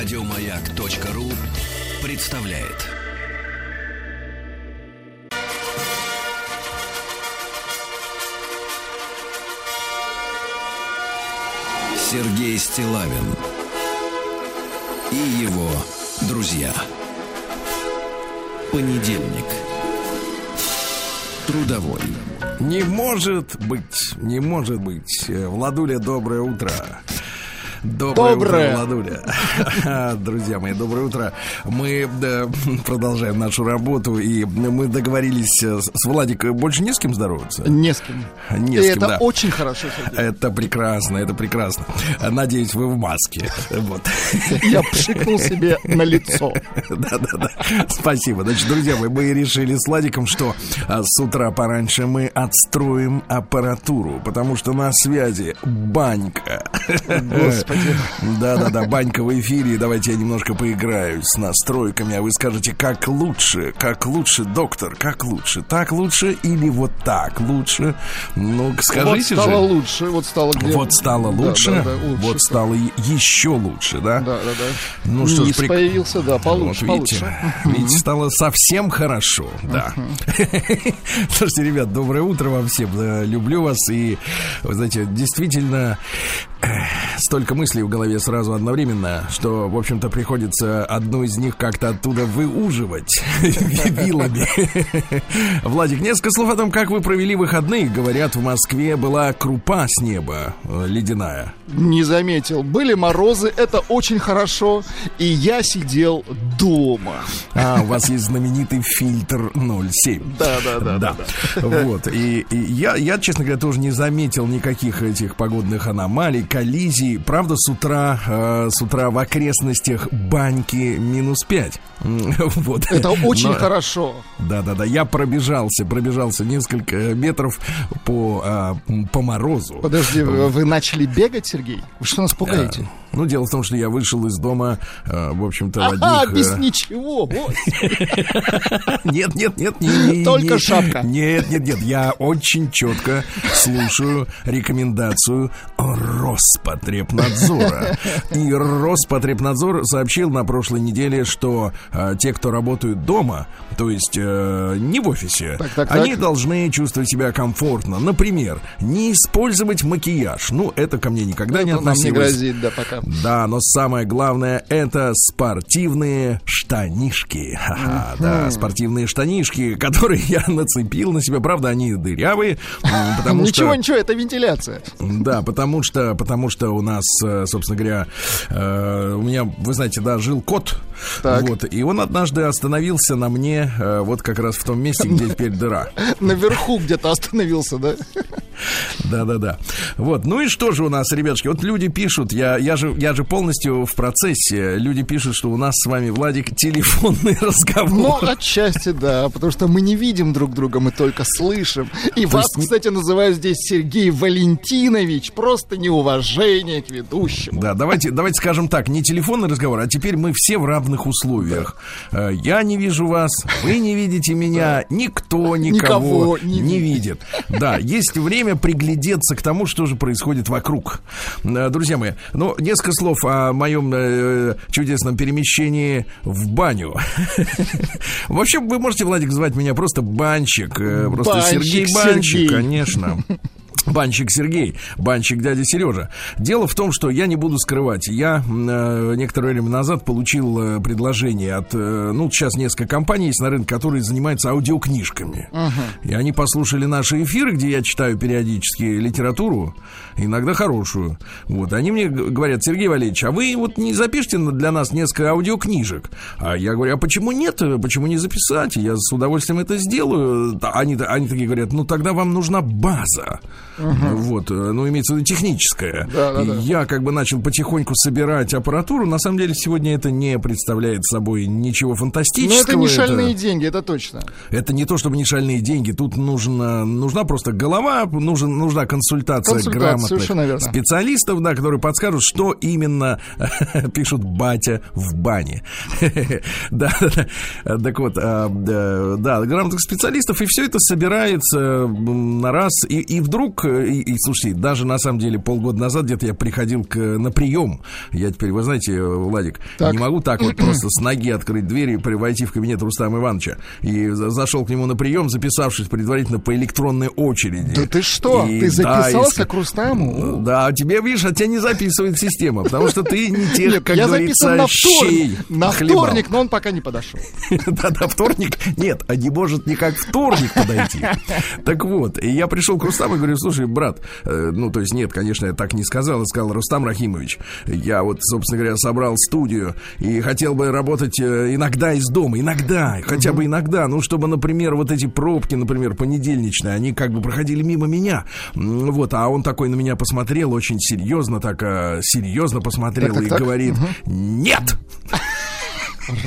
Радиомаяк.ру представляет. Сергей Стилавин и его друзья. Понедельник. Трудовой. Не может быть, не может быть. Владуля, доброе утро. Доброе, Доброе. утро, Владуля. Друзья мои, доброе утро. Мы да, продолжаем нашу работу, и мы договорились с Владиком больше не с кем здороваться. Не с кем. Не И с кем, это да. очень хорошо, Сергей. Это прекрасно, это прекрасно. Надеюсь, вы в маске. Вот. Я пшикнул себе на лицо. Да-да-да. Спасибо. Значит, друзья мои, мы решили с Владиком, что а, с утра пораньше мы отстроим аппаратуру, потому что на связи банька. Господи. Да-да-да, банька в эфире. Давайте я немножко поиграю с настройками, а вы скажете, как лучше, как лучше, доктор, как лучше, так лучше или вот так лучше? Ну, Вот скажите стало же. лучше, вот стало где- Вот стало Да, лучше, да, да, лучше вот стало еще лучше, да? Да, да, да. Ну что ж, Низ прик- появился, да, получше, вот видите, получше. видите, стало совсем хорошо, да. Слушайте, ребят, доброе утро вам всем. Да, Люблю вас и, вы знаете, действительно столько мыслей в голове сразу одновременно, что, в общем-то, приходится одну из них как-то оттуда выуживать вилами. Владик, несколько слов о том, как вы провели выходные. Говорят, в Москве была крупа с неба э, ледяная. Не заметил. Были морозы, это очень хорошо. И я сидел дома. А, у вас есть знаменитый фильтр 0,7. Да, да, да, да. Вот. И, и я, я, честно говоря, тоже не заметил никаких этих погодных аномалий, коллизий. Правда, с утра, э, с утра в окрестностях баньки минус 5. Вот. Это очень Но- хорошо. Да-да-да, я пробежался, пробежался несколько метров по, м, по морозу. Подожди, вы, вы начали бегать, Сергей? Вы что нас пугаете? Ну, дело в том, что я вышел из дома, э, в общем-то, Ага, одних... без э, ничего. вот. Нет, нет, нет, не, не, не, Только не. шапка. Нет, нет, нет, я очень четко слушаю рекомендацию Роспотребнадзора. И Роспотребнадзор сообщил на прошлой неделе, что э, те, кто работают дома, то есть э, не в офисе, Так, так, они так. должны чувствовать себя комфортно. Например, не использовать макияж. Ну, это ко мне никогда не нам не относилось. грозит, да, пока. Да, но самое главное это спортивные штанишки. Ха-ха, да, спортивные штанишки, которые я нацепил на себя. Правда, они дырявые, потому Ничего, что... ничего, это вентиляция. Да, потому что, потому что у нас, э, собственно говоря, э, у меня, вы знаете, да, жил кот. Так. Вот, и он однажды остановился на мне э, вот как раз в том месте, где теперь дыра. Наверху где-то остановился, да? Да-да-да. Вот. Ну и что же у нас, ребятушки? Вот люди пишут, я, я, же, я же полностью в процессе. Люди пишут, что у нас с вами, Владик, телефонный Ну, разговор. отчасти, да, потому что мы не видим друг друга, мы только слышим. И вас, есть кстати, называют здесь Сергей Валентинович. Просто неуважение к ведущему. Да, давайте, давайте скажем так, не телефонный разговор, а теперь мы все в равных условиях. Э, Я не вижу вас, вы не видите меня, никто никого, Никого не не видит. Да, есть время приглядеться к тому, что же происходит вокруг. Э, Друзья мои, ну, несколько слов о моем э, чудесном перемещении в баню. В общем, вы можете, Владик, звать меня просто Банчик. э, Просто Сергей Банчик, конечно. Банщик Сергей, банщик дядя Сережа. Дело в том, что я не буду скрывать. Я э, некоторое время назад получил э, предложение от, э, ну, сейчас несколько компаний есть на рынке, которые занимаются аудиокнижками. И они послушали наши эфиры, где я читаю периодически литературу, иногда хорошую. Вот, они мне говорят, Сергей Валерьевич, а вы вот не запишите для нас несколько аудиокнижек? А я говорю, а почему нет? Почему не записать? Я с удовольствием это сделаю. Та- Они, они такие говорят, ну тогда вам нужна база. Вот, э, ну, имеется в виду техническая. Да, да, да. я как бы начал потихоньку собирать аппаратуру. На самом деле сегодня это не представляет собой ничего Но фантастического. это не шальные деньги, это точно. Это не то, чтобы не шальные деньги. Тут нужно, нужна просто голова, нужен, нужна консультация, Консультация, грамотных специалистов, да, которые подскажут, что именно пишут батя в бане. Да, так вот, а, да, грамотных специалистов, и все это собирается на раз, и, и вдруг и, и слушайте, даже на самом деле полгода назад где-то я приходил к, на прием. Я теперь, вы знаете, Владик, так. не могу так вот просто с ноги открыть дверь и войти в кабинет Рустама Ивановича. И зашел к нему на прием, записавшись предварительно по электронной очереди. Да ты что? И, ты записался да, к Рустаму? Да, тебе, видишь, а тебя не записывает система, потому что ты не тех, как говорится, на щей На вторник, но он пока не подошел. Да-да, вторник. Нет, а не может никак вторник подойти. Так вот, и я пришел к Рустаму и говорю, слушай, брат, э, ну, то есть нет, конечно, я так не сказал, сказал, Рустам Рахимович, я вот, собственно говоря, собрал студию и хотел бы работать э, иногда из дома, иногда, хотя бы иногда, ну, чтобы, например, вот эти пробки, например, понедельничные, они как бы проходили мимо меня, вот, а он такой на меня посмотрел, очень серьезно, так э, серьезно посмотрел так, так, и так. говорит, нет!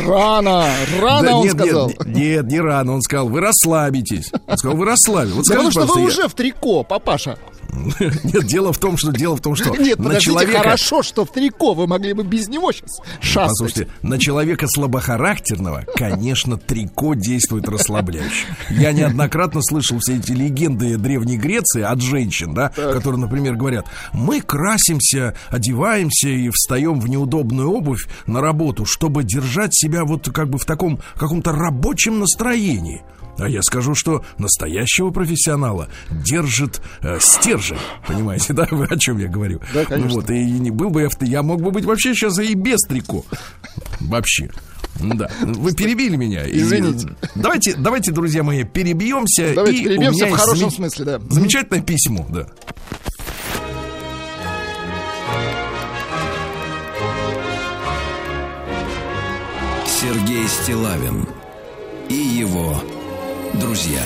Рано, рано да, он нет, сказал. Нет, нет, не рано, он сказал, вы расслабитесь. Он сказал, вы расслабитесь. Вот да потому что вы я... уже в трико, папаша. Нет, дело в том, что дело в том, что Нет, на человека... хорошо, что в трико вы могли бы без него сейчас шастать. Послушайте, на человека слабохарактерного, конечно, трико действует расслабляюще. Я неоднократно слышал все эти легенды Древней Греции от женщин, да, так. которые, например, говорят, мы красимся, одеваемся и встаем в неудобную обувь на работу, чтобы держать себя вот как бы в таком каком-то рабочем настроении. А я скажу, что настоящего профессионала держит э, стержень. Понимаете, да? Вы о чем я говорю? Да, конечно. Вот, и не был бы я, я мог бы быть вообще сейчас и без трико. Вообще. Да, вы перебили меня. Извините. Давайте, давайте, друзья мои, перебьемся. Давайте и перебьемся в хорошем зам... смысле, да. Замечательное письмо, да. Сергей Стилавин и его друзья.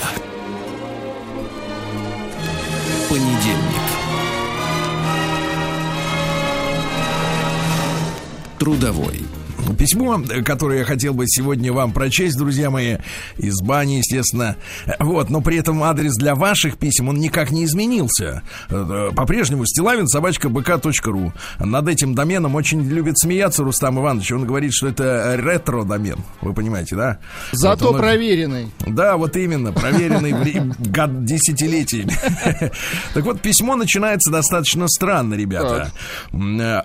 Понедельник. Трудовой. Письмо, которое я хотел бы сегодня вам прочесть, друзья мои, из бани, естественно. Вот, но при этом адрес для ваших писем, он никак не изменился. По-прежнему стилавин собачка бк.ру. Над этим доменом очень любит смеяться Рустам Иванович. Он говорит, что это ретро-домен. Вы понимаете, да? Зато вот он... проверенный. Да, вот именно, проверенный год десятилетиями. Так вот, письмо начинается достаточно странно, ребята.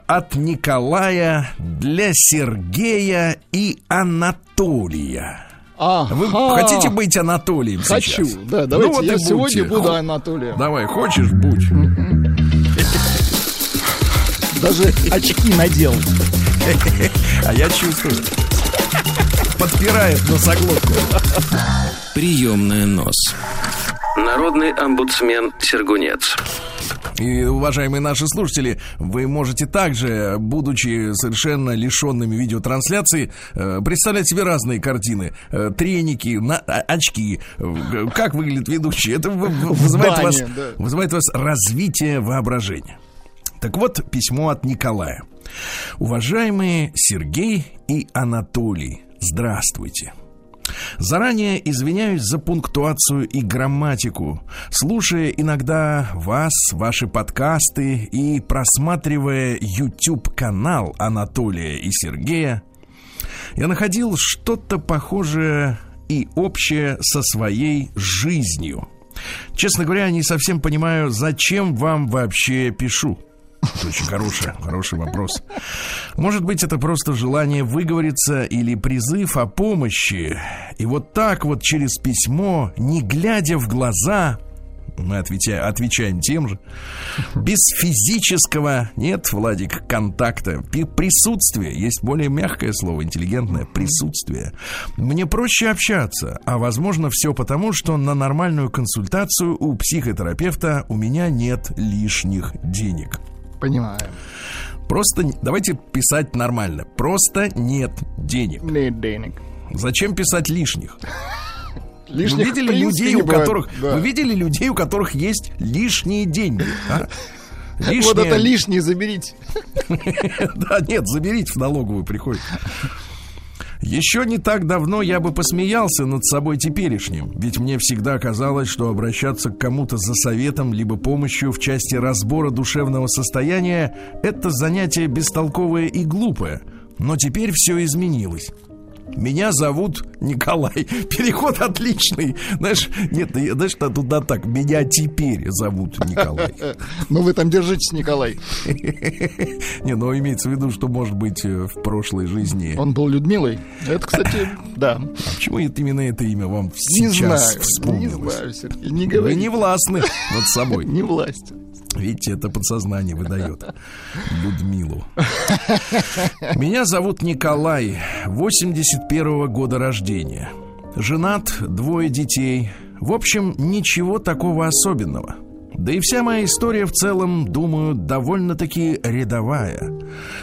От Николая для Сергея Сергея и Анатолия. Ага. Вы хотите быть Анатолием Хочу, сейчас? да, давайте ну, вот я сегодня буду Анатолием. Давай, хочешь, будь. Даже очки надел. А я чувствую. Подпирает носоглотку. Приемная нос. Народный омбудсмен Сергунец. И, уважаемые наши слушатели, вы можете также, будучи совершенно лишенными видеотрансляции, э, представлять себе разные картины. Э, треники, на, а, очки. Как выглядит ведущий. Это вызывает, бане, вас, да. вызывает вас развитие воображения. Так вот, письмо от Николая. Уважаемые Сергей и Анатолий, здравствуйте. Заранее извиняюсь за пунктуацию и грамматику. Слушая иногда вас, ваши подкасты и просматривая YouTube-канал Анатолия и Сергея, я находил что-то похожее и общее со своей жизнью. Честно говоря, не совсем понимаю, зачем вам вообще пишу. Очень хороший, хороший вопрос. Может быть, это просто желание выговориться или призыв о помощи. И вот так вот через письмо, не глядя в глаза, мы отвечаем, отвечаем тем же. Без физического, нет, Владик, контакта, присутствия, есть более мягкое слово, интеллигентное, присутствие. Мне проще общаться, а возможно все потому, что на нормальную консультацию у психотерапевта у меня нет лишних денег. Понимаю. Просто давайте писать нормально. Просто нет денег. Нет денег. Зачем писать лишних? Лишних вы видели людей, у которых да. вы видели людей, у которых есть лишние деньги? А? Лишние... Вот это лишнее заберите. Да, нет, заберите в налоговую приходит. Еще не так давно я бы посмеялся над собой теперешним, ведь мне всегда казалось, что обращаться к кому-то за советом либо помощью в части разбора душевного состояния – это занятие бестолковое и глупое. Но теперь все изменилось. Меня зовут Николай. Переход отличный. Знаешь, нет, знаешь, туда так. Меня теперь зовут Николай. Ну, вы там держитесь, Николай. Не, ну имеется в виду, что, может быть, э, в прошлой жизни... Он был Людмилой. Это, кстати, да. А почему именно это имя вам сейчас знаю, не вспомнилось? знаю, не Вы говори. не властны над собой. Не власть. Видите, это подсознание выдает Людмилу. Меня зовут Николай, 81 года рождения. Женат, двое детей. В общем, ничего такого особенного. Да и вся моя история в целом, думаю, довольно-таки рядовая.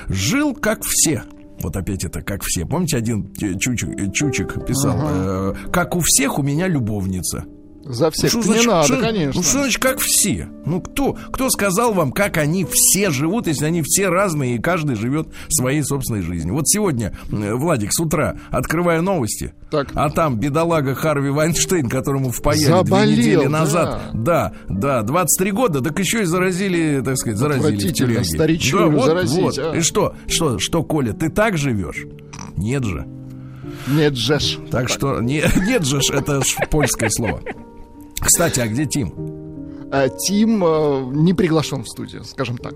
Жил как все. Вот опять это как все. Помните, один чучик, чучик писал, э, как у всех у меня любовница. За всех не значит- надо, что- конечно. Ну, что значит, как все? Ну, кто, кто сказал вам, как они все живут, если они все разные, и каждый живет своей собственной жизнью? Вот сегодня, э, Владик, с утра открываю новости, Так. а там бедолага Харви Вайнштейн, которому впаяли Заболел, две недели да. назад. Да, да, 23 года, так еще и заразили, так сказать, заразили. старичку Да, вот, заразить, вот. а. И что, что, что, Коля, ты так живешь? Нет же. Нет, Жеш. Так что, не, нет же, это ж польское слово. Кстати, а где Тим? А Тим э, не приглашен в студию, скажем так.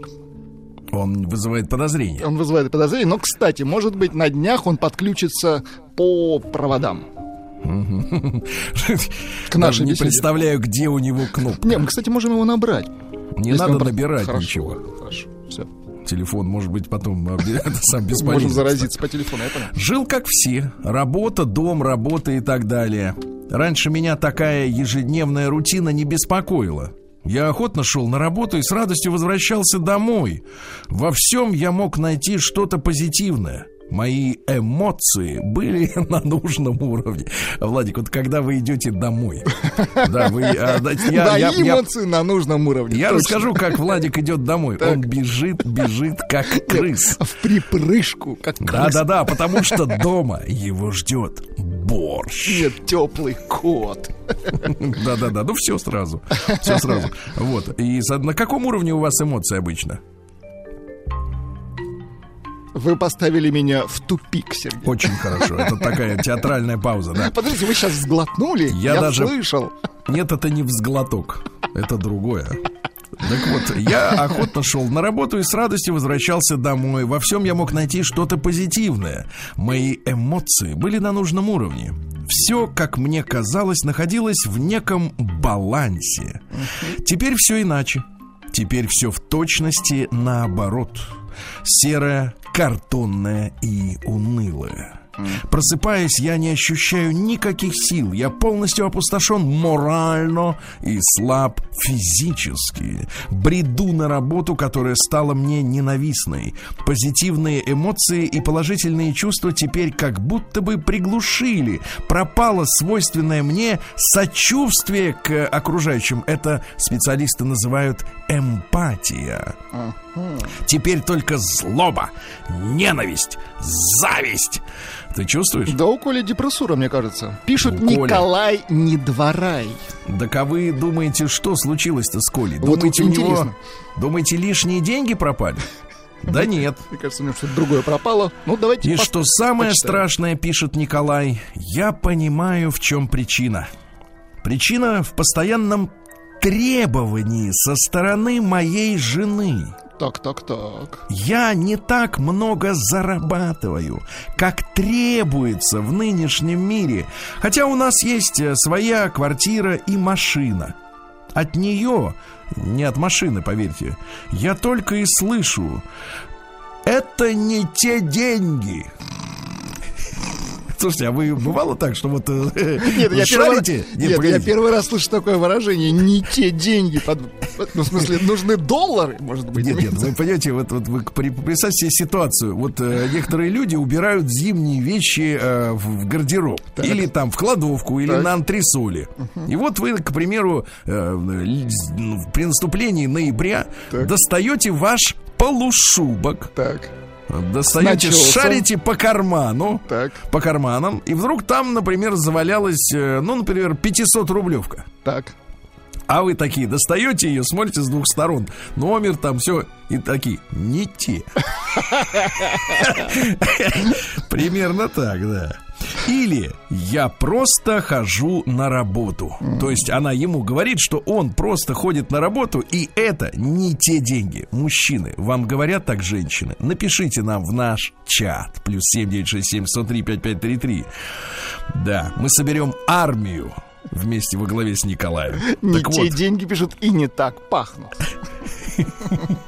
Он вызывает подозрения. Он вызывает подозрение, но, кстати, может быть, на днях он подключится по проводам. К нашей не представляю, где у него кнопка. Не, мы, кстати, можем его набрать. Не надо набирать ничего. Хорошо, все. Телефон, может быть, потом сам бесполезен. Можем заразиться по телефону, я понял. Жил как все. Работа, дом, работа и так далее. Раньше меня такая ежедневная рутина не беспокоила. Я охотно шел на работу и с радостью возвращался домой. Во всем я мог найти что-то позитивное. Мои эмоции были на нужном уровне. Владик, вот когда вы идете домой, да, вы, а, да, я, да, я- и я- эмоции на нужном уровне. я точно. расскажу, как Владик идет домой. Он бежит, бежит, как крыс. В припрыжку, как крыса. Да-да-да, потому что дома его ждет борщ. Нет, теплый кот. Да-да-да, ну все сразу. Все сразу. Вот. И на каком уровне у вас эмоции обычно? Вы поставили меня в тупик, Сергей. Очень хорошо. Это такая театральная пауза, да. Подождите, вы сейчас сглотнули? Я даже- слышал. Нет, это не взглоток. Это другое. Так вот, я охотно шел на работу и с радостью возвращался домой. Во всем я мог найти что-то позитивное. Мои эмоции были на нужном уровне. Все, как мне казалось, находилось в неком балансе. Теперь все иначе. Теперь все в точности наоборот. Серое, картонное и унылое. Просыпаясь, я не ощущаю никаких сил. Я полностью опустошен морально и слаб физически. Бреду на работу, которая стала мне ненавистной. Позитивные эмоции и положительные чувства теперь как будто бы приглушили. Пропало свойственное мне сочувствие к окружающим. Это специалисты называют эмпатия. Теперь только злоба, ненависть, зависть. Ты чувствуешь? Да у Коли депрессура, мне кажется. Пишут У Коли. Николай Недворай. Так а вы думаете, что случилось-то с Колей? Вот думаете, у него... Думаете, лишние деньги пропали? Да нет. Мне кажется, у него что-то другое пропало. Ну, давайте И что самое почитаем. страшное, пишет Николай, я понимаю, в чем причина. Причина в постоянном требовании со стороны моей жены. Так, так, так. Я не так много зарабатываю, как требуется в нынешнем мире. Хотя у нас есть э, своя квартира и машина. От нее, не от машины, поверьте, я только и слышу. Это не те деньги. Слушайте, а вы бывало так, что вот э, Нет, я первый, раз, шарите? нет, я первый раз слышу такое выражение. Не те деньги. под- Ну, в смысле, нужны доллары, может быть. Нет, нет, вы понимаете, вот, вот вы представьте себе ситуацию. Вот э, некоторые люди убирают зимние вещи э, в, в гардероб. Или там в кладовку, или Так. на антресоли. И вот вы, к примеру, э, ну, при наступлении ноября Так. достаете ваш полушубок, Так, достаете, начесом. шарите по карману, так, по карманам, и вдруг там, например, завалялась, э, ну, например, 500 рублевка. так. А вы такие достаете ее, смотрите с двух сторон. Номер там все. И такие, не те. Примерно так, да. Или я просто хожу на работу. То есть она ему говорит, что он просто ходит на работу, и это не те деньги. Мужчины, вам говорят так женщины? Напишите нам в наш чат. Плюс 7967 103 5533. Да, мы соберем армию вместе во главе с Николаем. Не Так те вот. деньги пишут и не так пахнут.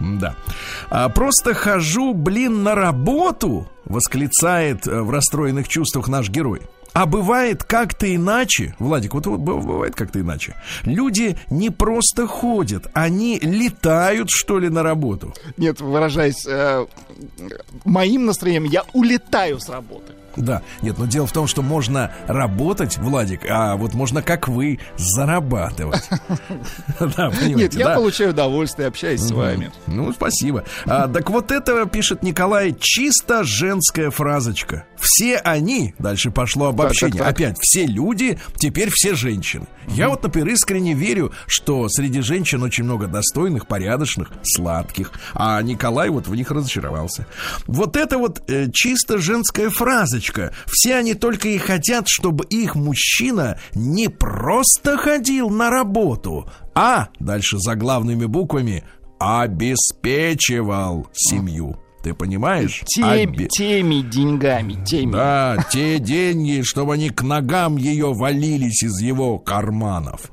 Да. А, просто хожу, блин, на работу, восклицает э, в расстроенных чувствах наш герой. А бывает как-то иначе, Владик, вот, вот бывает как-то иначе. Люди не просто ходят, они летают, что ли, на работу. Нет, выражаясь э, моим настроением, я улетаю с работы. Да, нет, но дело в том, что можно работать, Владик, а вот можно, как вы, зарабатывать. Да, Нет, я получаю удовольствие, общаясь с вами. Ну, спасибо. А, так вот это, пишет Николай, чисто женская фразочка. Все они, дальше пошло обобщение, опять, все люди, теперь все женщины. Я вот, например, искренне верю, что среди женщин очень много достойных, порядочных, сладких, а Николай вот в них разочаровался. Вот это вот э, чисто женская фразочка. Все они только и хотят, чтобы их мужчина не просто ходил на работу, а, дальше заглавными буквами, обеспечивал семью. Ты понимаешь? Теми, Обе- теми деньгами, теми. Да, те деньги, чтобы они к ногам ее валились из его карманов.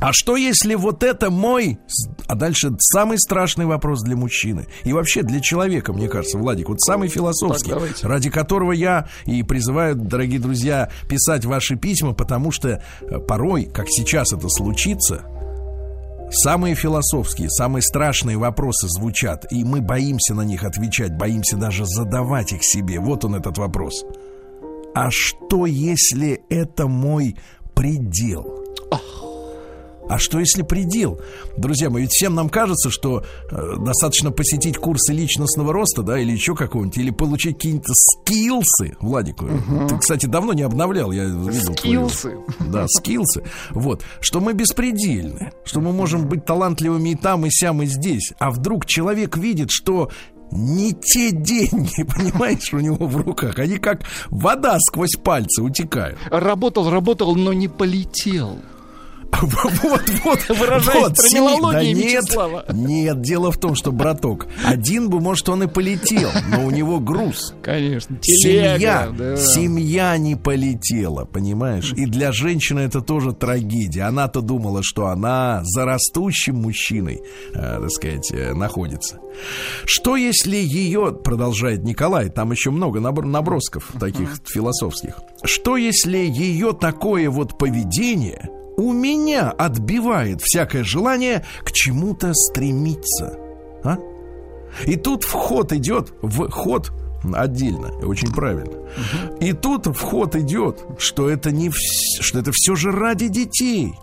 А что если вот это мой... А дальше самый страшный вопрос для мужчины. И вообще для человека, мне кажется, Владик. Вот самый философский, Так, ради которого я и призываю, дорогие друзья, писать ваши письма, потому что э, порой, как сейчас это случится, Самые философские, самые страшные вопросы звучат, и мы боимся на них отвечать, боимся даже задавать их себе. Вот он этот вопрос. А что, если это мой предел? А что если предел? Друзья мои, ведь всем нам кажется, что э, достаточно посетить курсы личностного роста, да, или еще какого-нибудь, или получить какие-то скиллсы, Владик. Ты, кстати, давно не обновлял, я видел твою- Скиллсы. да, скиллсы. Вот. Что мы беспредельны. Что мы можем быть талантливыми и там, и сям, и здесь. А вдруг человек видит, что не те деньги, понимаешь, у него в руках. Они как вода сквозь пальцы утекают. Работал, работал, но не полетел. Вот, вот, Выражаясь вот, терминологией да нет, Вячеслава. Нет, дело в том, что, браток, один бы, может, он и полетел, но у него груз. Конечно. Семья, Телега, да. семья не полетела, понимаешь? И для женщины это тоже трагедия. Она-то думала, что она за растущим мужчиной, э, так сказать, э, находится. Что если ее, продолжает Николай, там еще много набр- набросков таких философских. Что если ее такое вот поведение у меня отбивает всякое желание к чему-то стремиться? А? И тут вход идет в ход отдельно, очень правильно. И тут вход идет, что это не вс- что это все же ради детей.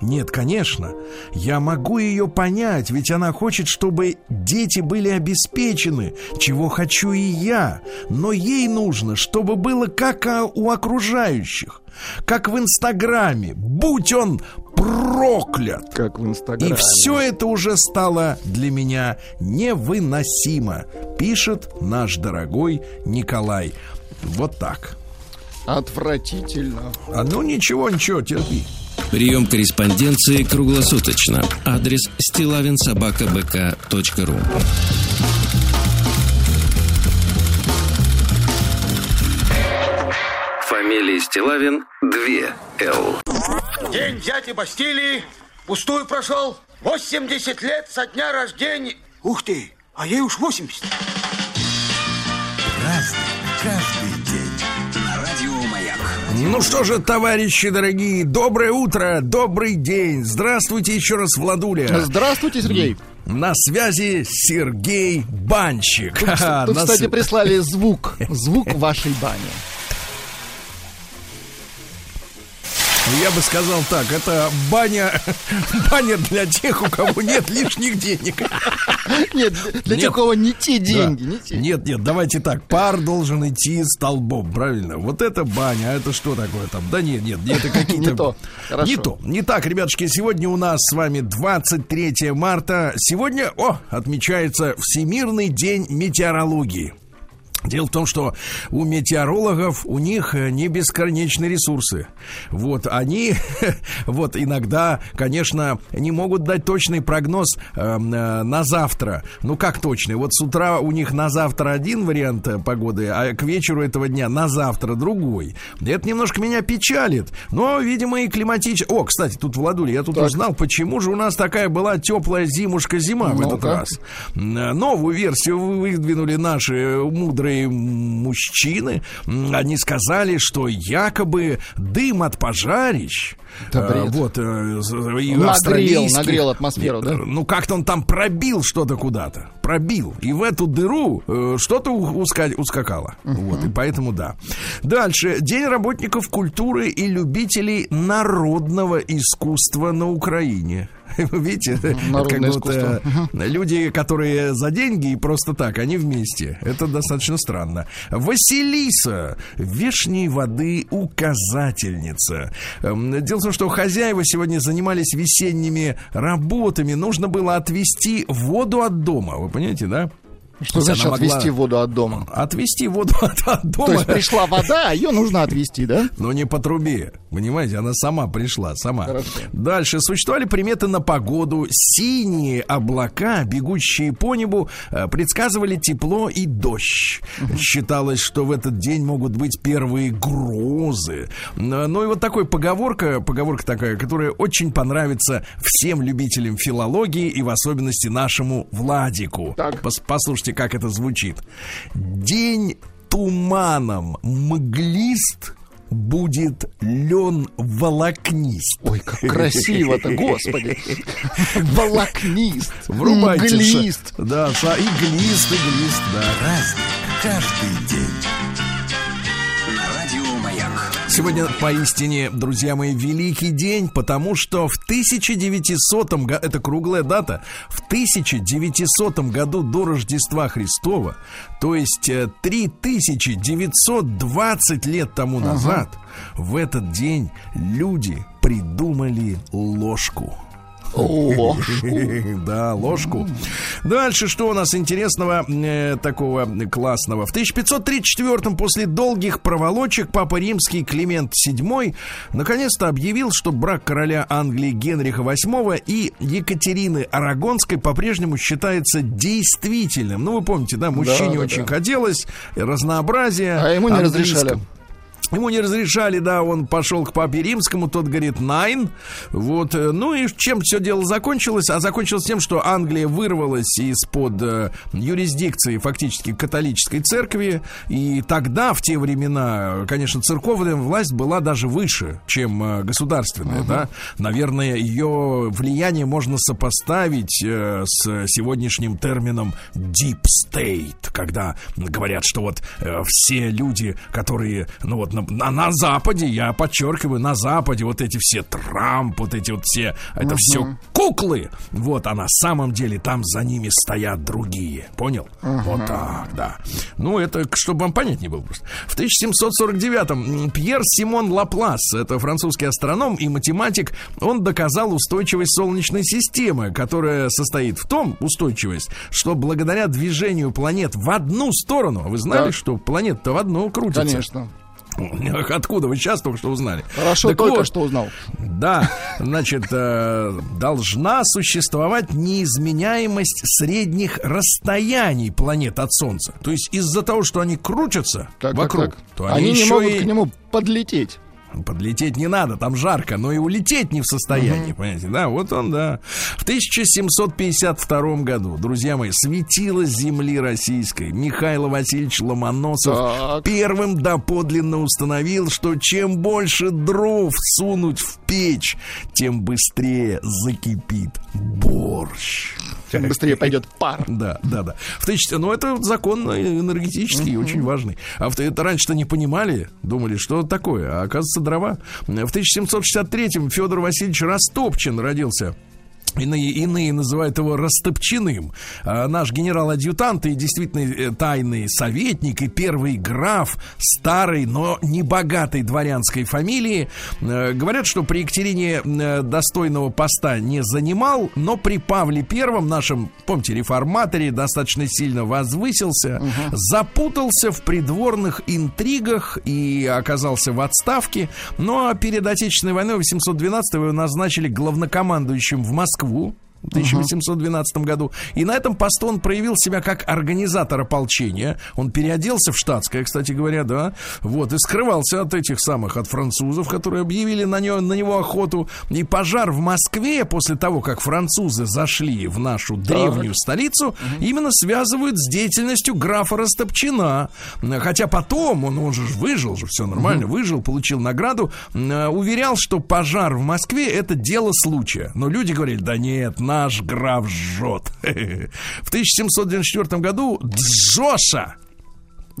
Нет, конечно, я могу ее понять, ведь она хочет, чтобы дети были обеспечены, чего хочу и я. Но ей нужно, чтобы было как у окружающих, как в Инстаграме, будь он проклят. Как в Инстаграме. И все это уже стало для меня невыносимо, пишет наш дорогой Николай. Вот так. Отвратительно. А ну ничего, ничего, терпи. Прием корреспонденции круглосуточно. Адрес стилавинсобакабк.ру Фамилия Стилавин 2 Л. День дяди Бастилии пустую прошел. 80 лет со дня рождения. Ух ты, а ей уж 80. Ну что же, товарищи дорогие, доброе утро, добрый день. Здравствуйте еще раз, Владуля. Здравствуйте, Сергей. На связи Сергей Банщик. Тут, на кстати, прислали звук. Звук вашей бани. Я бы сказал так, это баня, баня для тех, у кого нет лишних денег. Нет, для Нет. тех, у кого не те деньги, Да. не те. Нет, нет, давайте так. Пар должен идти столбом, правильно? Вот это баня, а это что такое там? Да нет, нет, это какие-то... Не то. Хорошо. Не то. Не так, ребятушки, сегодня у нас с вами 23 марта. Сегодня, о, отмечается Всемирный день метеорологии. Дело в том, что у метеорологов у них э, не бесконечные ресурсы. Вот они, вот иногда, конечно, не могут дать точный прогноз э, э, на завтра. Ну как точный? Вот с утра у них на завтра один вариант э, погоды, а к вечеру этого дня на завтра другой. Это немножко меня печалит. Но, видимо, и климатич. О, кстати, тут Владуля, я тут так. узнал, почему же у нас такая была теплая зимушка-зима в этот раз. Новую версию выдвинули наши мудрые некоторые мужчины, они сказали, что якобы дым от пожарищ да, э, вот, э, нагрел, нагрел атмосферу, да? Ну, как-то он там пробил что-то куда-то. Пробил. И в эту дыру э, что-то уска- ускакало. Uh-huh. Вот, и поэтому да. Дальше. День работников культуры и любителей народного искусства на Украине. Видите, как вот, э, люди, которые за деньги и просто так, они вместе. Это достаточно странно. Василиса, вешней воды указательница. Эм, дело в том, что хозяева сегодня занимались весенними работами. Нужно было отвести воду от дома. Вы понимаете, да? Что значит могла... отвести воду от дома? Отвести воду от, от дома. То есть пришла вода, а ее нужно отвести, да? Но не по трубе. Понимаете, она сама пришла, сама. Хорошо. Дальше. Существовали приметы на погоду. Синие облака, бегущие по небу, э, предсказывали тепло и дождь. Угу. Считалось, что в этот день могут быть первые грозы. Ну и вот такой поговорка, поговорка такая, которая очень понравится всем любителям филологии и в особенности нашему Владику. Так. Послушайте Послушайте, как это звучит. День туманом мглист будет лен волокнист. Ой, как красиво-то, господи. Волокнист. Врубайте. Иглист. Да, иглист, иглист, да. Разный каждый день. Сегодня поистине, друзья мои, великий день, потому что в 1900 году, это круглая дата, в 1900 году до Рождества Христова, то есть 3920 э, лет тому назад, ага. в этот день люди придумали ложку. Ложку. Да, ложку. Дальше, что у нас интересного э, такого классного? В 1534 после долгих проволочек Папа Римский Климент VII наконец-то объявил, что брак короля Англии Генриха VIII и Екатерины Арагонской по-прежнему считается действительным. Ну, вы помните, да, мужчине да, очень да. хотелось разнообразия. А ему не разрешали. Ему не разрешали, да, он пошел к папе римскому, тот говорит, найн. Вот, э, ну и чем все дело закончилось? А закончилось тем, что Англия вырвалась из-под э, юрисдикции фактически католической церкви. И тогда, в те времена, конечно, церковная власть была даже выше, чем э, государственная, uh-huh. да. Наверное, ее влияние можно сопоставить э, с сегодняшним термином deep state, когда говорят, что вот э, все люди, которые, ну вот, на, на Западе, я подчеркиваю, на Западе вот эти все Трамп, вот эти вот все, это uh-huh. все куклы. Вот, а на самом деле там за ними стоят другие. Понял? Uh-huh. Вот так, да. Ну, это, чтобы вам понять не было просто. В 1749-м Пьер Симон Лаплас, это французский астроном и математик, он доказал устойчивость Солнечной системы, которая состоит в том, устойчивость, что благодаря движению планет в одну сторону, вы знали, да. что планета в одну крутится? Конечно. Откуда вы сейчас только что узнали? Хорошо, так только вот, что узнал. Да, значит, э, должна существовать неизменяемость средних расстояний планет от Солнца. То есть из-за того, что они крутятся так, вокруг, так, так. то они, они не могут и... к нему подлететь. Подлететь не надо, там жарко, но и улететь не в состоянии, uh-huh. понимаете, да, вот он, да. В 1752 году, друзья мои, светило земли российской Михаил Васильевич Ломоносов так. первым доподлинно установил, что чем больше дров сунуть в печь, тем быстрее закипит борщ. Тем быстрее пойдет пар. Да, да, да. В тысяч... Ну, это закон энергетический, uh-huh. очень важный. А в... это раньше-то не понимали, думали, что такое. А оказывается, дрова. В 1763-м Федор Васильевич Растопчин родился Иные, иные называют его Растопчиным. А, наш генерал-адъютант и действительно э, тайный советник и первый граф старой, но небогатой дворянской фамилии. Э, говорят, что при Екатерине э, достойного поста не занимал, но при Павле Первом, нашем, помните, реформаторе, достаточно сильно возвысился, угу. запутался в придворных интригах и оказался в отставке. Ну а перед Отечественной войной 812 его назначили главнокомандующим в Москве Москву в 1812 году. И на этом посту он проявил себя как организатор ополчения. Он переоделся в штатское, кстати говоря, да. Вот, и скрывался от этих самых, от французов, которые объявили на него, на него охоту. И пожар в Москве после того, как французы зашли в нашу древнюю столицу, угу. именно связывают с деятельностью графа Растопчина. Хотя потом, он, он же выжил, же все нормально, угу. выжил, получил награду, уверял, что пожар в Москве это дело случая. Но люди говорили, да нет, наш граф жжет. В 1794 году Джоша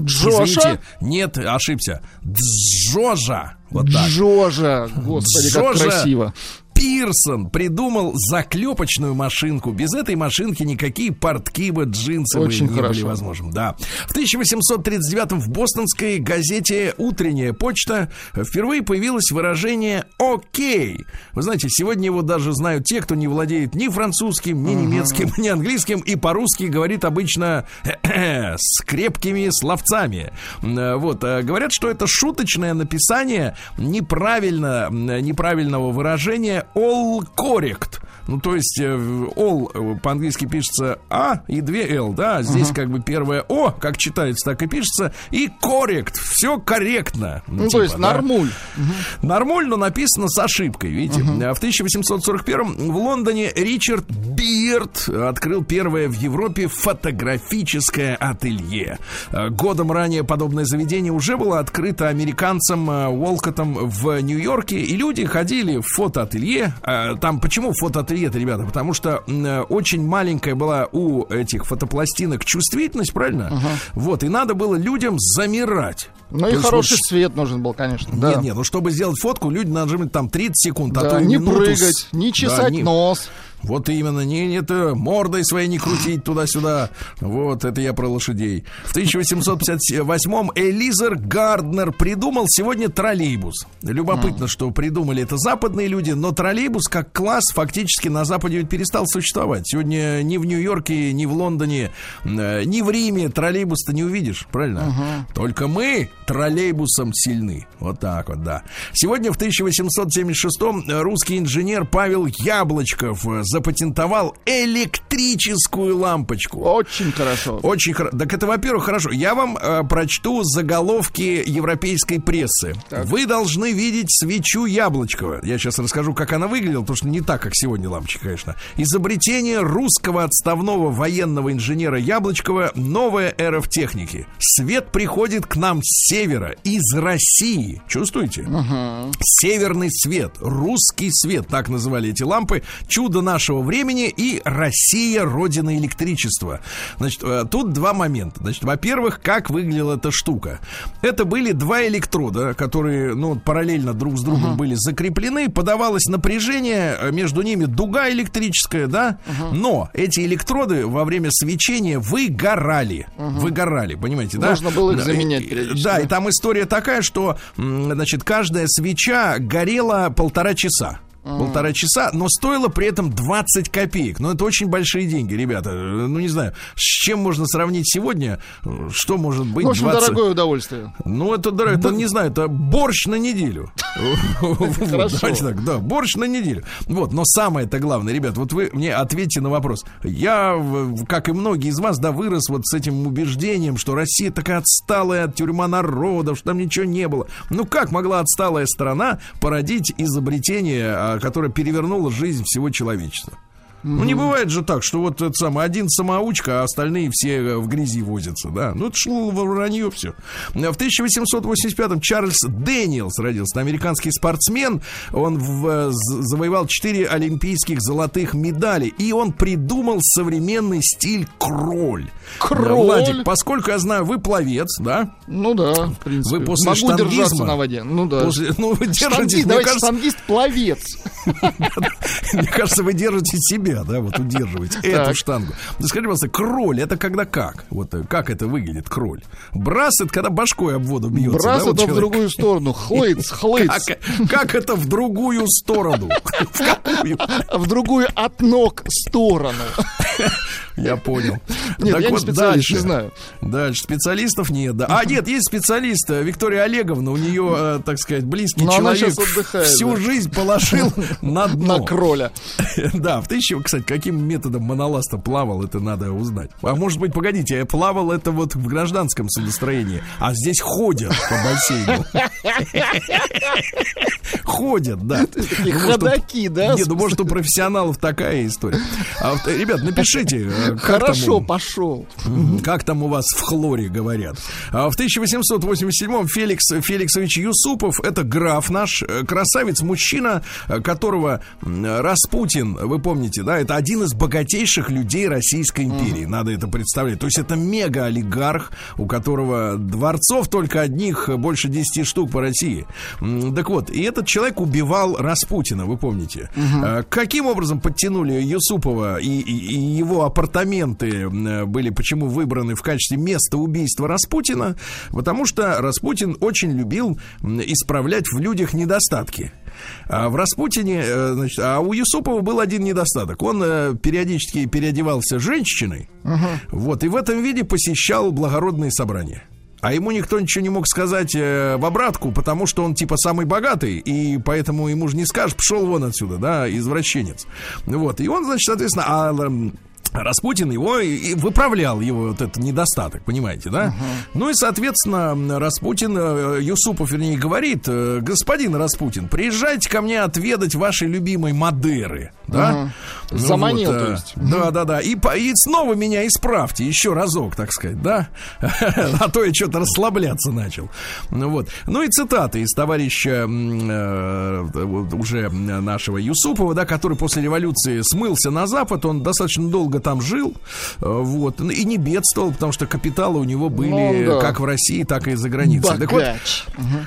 Джоша? Извините, нет, ошибся. Джожа. Вот так. Джожа. Господи, Джожа как красиво. Пирсон придумал заклепочную машинку. Без этой машинки никакие портки бы джинсовые Очень не хорошо. были возможны. Да. В 1839 в бостонской газете «Утренняя почта» впервые появилось выражение «Окей». Вы знаете, сегодня его даже знают те, кто не владеет ни французским, ни немецким, ни английским, и по-русски говорит обычно с крепкими словцами. Вот. А говорят, что это шуточное написание неправильно, неправильного выражения all correct. Ну, то есть э, all э, по-английски пишется А и две Л, да? Здесь uh-huh. как бы первое О, как читается, так и пишется. И correct. Все корректно. Ну, типа, то есть да? нормуль. Uh-huh. Нормуль, но написано с ошибкой, видите? Uh-huh. В 1841 в Лондоне Ричард Бирд открыл первое в Европе фотографическое ателье. Э, годом ранее подобное заведение уже было открыто американцем Уолкотом в Нью-Йорке, и люди ходили в фотоателье. Там почему фотоателье? Это, ребята, потому что э, очень маленькая была у этих фотопластинок чувствительность, правильно? Ага. Вот, и надо было людям замирать. Ну и хороший вот... свет нужен был, конечно. Нет, да. нет, ну чтобы сделать фотку, люди нажимать там 30 секунд, а да, то не минуту... прыгать, не чесать да, не... нос. Вот именно, не это мордой своей не крутить туда-сюда. Вот, это я про лошадей. В 1858-м Элизер Гарднер придумал сегодня троллейбус. Любопытно, что придумали это западные люди, но троллейбус как класс фактически на Западе перестал существовать. Сегодня ни в Нью-Йорке, ни в Лондоне, э, ни в Риме троллейбус-то не увидишь, правильно? Угу. Только мы троллейбусом сильны. Вот так вот, да. Сегодня в 1876-м русский инженер Павел Яблочков запатентовал электрическую лампочку. Очень хорошо. Очень хорошо. Так это, во-первых, хорошо. Я вам э, прочту заголовки европейской прессы. Так. Вы должны видеть свечу Яблочкова. Я сейчас расскажу, как она выглядела, потому что не так, как сегодня лампочка, конечно. Изобретение русского отставного военного инженера Яблочкова новая эра в технике. Свет приходит к нам с севера, из России. Чувствуете? Угу. Северный свет, русский свет, так называли эти лампы. Чудо нашего нашего времени и Россия, родина электричества. Значит, э, тут два момента. Значит, во-первых, как выглядела эта штука. Это были два электрода, которые, ну, параллельно друг с другом uh-huh. были закреплены. Подавалось напряжение, э, между ними дуга электрическая, да? Uh-huh. Но эти электроды во время свечения выгорали. Uh-huh. Выгорали, понимаете, да? Нужно было их заменять Да, и там история такая, что, значит, каждая свеча горела полтора часа полтора часа, но стоило при этом 20 копеек. Ну, это очень большие деньги, ребята. Ну, не знаю, с чем можно сравнить сегодня? Что может быть? Ну, 20... дорогое удовольствие. Ну, это, дорого, это, не знаю, это борщ на неделю. Хорошо. Да, борщ на неделю. Вот, но самое-то главное, ребят, вот вы мне ответьте на вопрос. Я, как и многие из вас, да, вырос вот с этим убеждением, что Россия такая отсталая тюрьма народов, что там ничего не было. Ну, как могла отсталая страна породить изобретение а, которая перевернула жизнь всего человечества. Ну, не бывает же так, что вот этот самый один самоучка, а остальные все э, в грязи возятся, да. Ну, это шло вранье все. В 1885-м Чарльз Дэниелс родился, американский спортсмен. Он в, э, завоевал 4 олимпийских золотых медали. И он придумал современный стиль кроль. Кроль? Владик, поскольку я знаю, вы пловец, да? Ну да, в принципе. Вы после Могу штангизма... держаться на воде. Ну да. После, ну, вы держитесь, Штангист, давайте, кажется... штангист-пловец. Мне кажется, вы держите себя, да, вот удерживаете эту штангу. Скажите, пожалуйста, кроль, это когда как? Вот э, как это выглядит, кроль? Брас, это когда башкой об воду бьется. Брас, это в другую сторону. Хлыц, хлыц. Как это в другую сторону? В какую? В другую от ног сторону. Я понял. Нет, так я вот не специалист, дальше. не знаю. Дальше специалистов нет, да. А нет, есть специалист э, Виктория Олеговна, у нее, э, так сказать, близкий Но человек всю да. жизнь положил на дно. На кроля. Да, в тысячу, кстати, каким методом моноласта плавал, это надо узнать. А может быть, погодите, я плавал это вот в гражданском судостроении, а здесь ходят по бассейну. Ходят, да. Такие ходаки, да? Нет, ну может у профессионалов такая история. А, ребят, напишите, э, Хорошо, там, пошел. Как там у вас в хлоре говорят? А в 1887-м Феликс Феликсович Юсупов, это граф наш, э, красавец-мужчина, э, которого Распутин, вы помните, да, это один из богатейших людей Российской империи. Надо это представлять. То есть это мега-олигарх, у которого дворцов только одних больше 10 штук по России. Так вот, и этот человек убивал Распутина, вы помните. Угу. Каким образом подтянули Юсупова и, и, и его апартаменты были почему выбраны в качестве места убийства Распутина? Потому что Распутин очень любил исправлять в людях недостатки. А в Распутине, э, значит, а у Юсупова был один недостаток. Он э, периодически переодевался женщиной, uh-huh. вот, и в этом виде посещал благородные собрания. А ему никто ничего не мог сказать э, в обратку, потому что он типа самый богатый, и поэтому ему же не скажешь, пошел вон отсюда, да, извращенец. Вот, и он, значит, соответственно, а, Распутин его и выправлял его вот этот недостаток, понимаете, да? Uh-huh. Ну и, соответственно, Распутин, э, Юсупов, вернее, говорит, э, господин Распутин, приезжайте ко мне отведать вашей любимой Мадеры, да? Ну, Заманил, вот, то есть. Да, да, да. И, и снова меня исправьте, еще разок, так сказать, да? А то я что-то расслабляться начал. Ну вот. Ну и цитаты из товарища э, уже нашего Юсупова, да, который после революции смылся на Запад, он достаточно долго там жил, э, вот, и не бедствовал, потому что капиталы у него были ну, да. как в России, так и за границей. Богач. Так вот, угу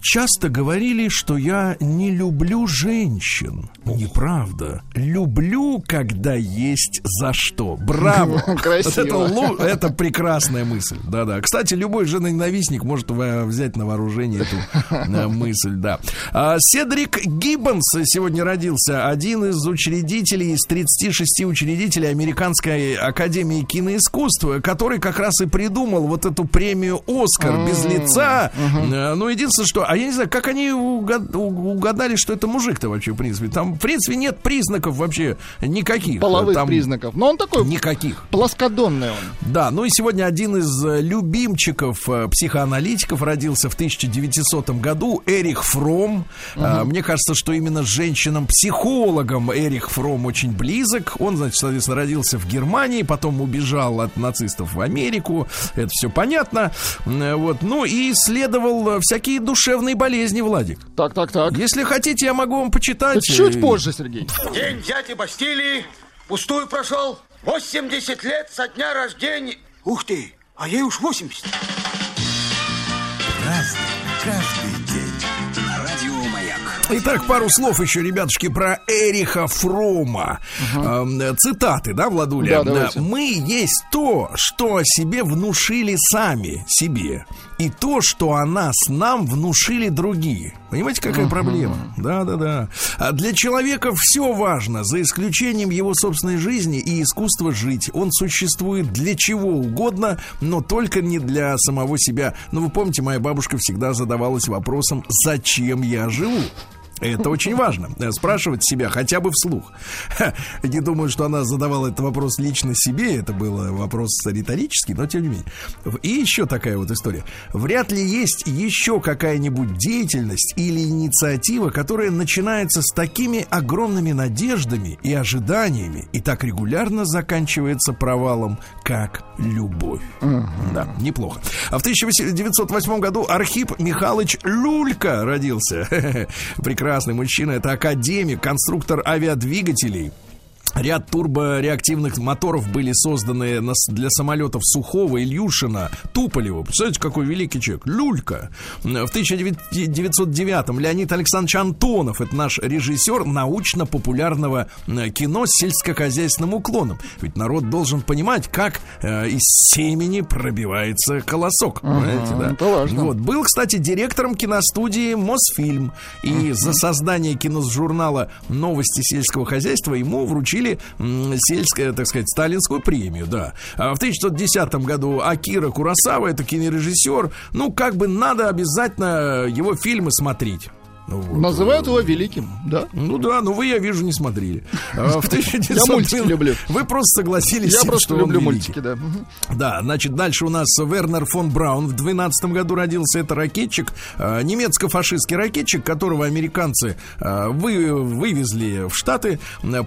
часто говорили, что я не люблю женщин. Неправда. Люблю, когда есть за что. Браво! Красиво. Это, это прекрасная мысль. Да-да. Кстати, любой женоненавистник может взять на вооружение эту э, мысль, да. А, Седрик Гиббонс сегодня родился. Один из учредителей, из 36 учредителей Американской Академии киноискусств, который как раз и придумал вот эту премию «Оскар» без лица. Э, ну, единственное, что а я не знаю, как они угадали, что это мужик-то вообще, в принципе. Там, в принципе, нет признаков вообще никаких. Половых там признаков. Но он такой... Никаких. Плоскодонный он. Да, ну и сегодня один из э, любимчиков э, психоаналитиков родился в 1900 году, Эрих Фром. Угу. Мне кажется, что именно женщинам-психологам Эрих Фром очень близок. Он, значит, соответственно, родился в Германии, потом убежал от нацистов в Америку. Это все понятно. Вот. Ну и исследовал всякие души душевные болезни, Владик. Так, так, так. Если хотите, я могу вам почитать. Чуть позже, Сергей. День взятия Бастилии пустую прошел. 80 лет со дня рождения. Ух ты, а ей уж 80. Разный, каждый Итак, пару слов еще, ребятушки, про Эриха Фрома. Угу. Цитаты, да, Владуля? Да, Мы есть то, что о себе внушили сами себе, и то, что о нас нам внушили другие. Понимаете, какая uh проблема? Да, да, да. А для человека все важно, за исключением его собственной жизни и искусства жить. Он существует для чего угодно, но только не для самого себя. Но ну, вы помните, моя бабушка всегда задавалась вопросом, зачем я живу? Это очень важно. Спрашивать себя хотя бы вслух. Не думаю, что она задавала этот вопрос лично себе. Это был вопрос риторический, но тем не менее. И еще такая вот история. Вряд ли есть еще какая-нибудь деятельность или инициатива, которая начинается с такими огромными надеждами и ожиданиями и так регулярно заканчивается провалом, как любовь. Да, неплохо. А в 1908 году Архип Михайлович Люлька родился. Прекрасно прекрасный мужчина. Это академик, конструктор авиадвигателей. Ряд турбореактивных моторов были созданы для самолетов Сухого, Ильюшина, Туполева. Представляете, какой великий человек? Люлька. В 1909-м Леонид Александрович Антонов, это наш режиссер научно-популярного кино с сельскохозяйственным уклоном. Ведь народ должен понимать, как э, из семени пробивается колосок. Понимаете, да? Это важно. Вот. Был, кстати, директором киностудии Мосфильм. И за создание киножурнала «Новости сельского хозяйства» ему вручили получили сельскую, так сказать, сталинскую премию, да. А в 1910 году Акира Курасава, это кинорежиссер, ну, как бы надо обязательно его фильмы смотреть. Ну вот. Называют его великим, да? Ну да, но вы, я вижу, не смотрели. А в 1900... Я мультики люблю. Вы просто согласились Я тем, просто люблю мультики, да. Да, значит, дальше у нас Вернер фон Браун в 12 году родился. Это ракетчик, а, немецко-фашистский ракетчик, которого американцы а, вы, вывезли в Штаты,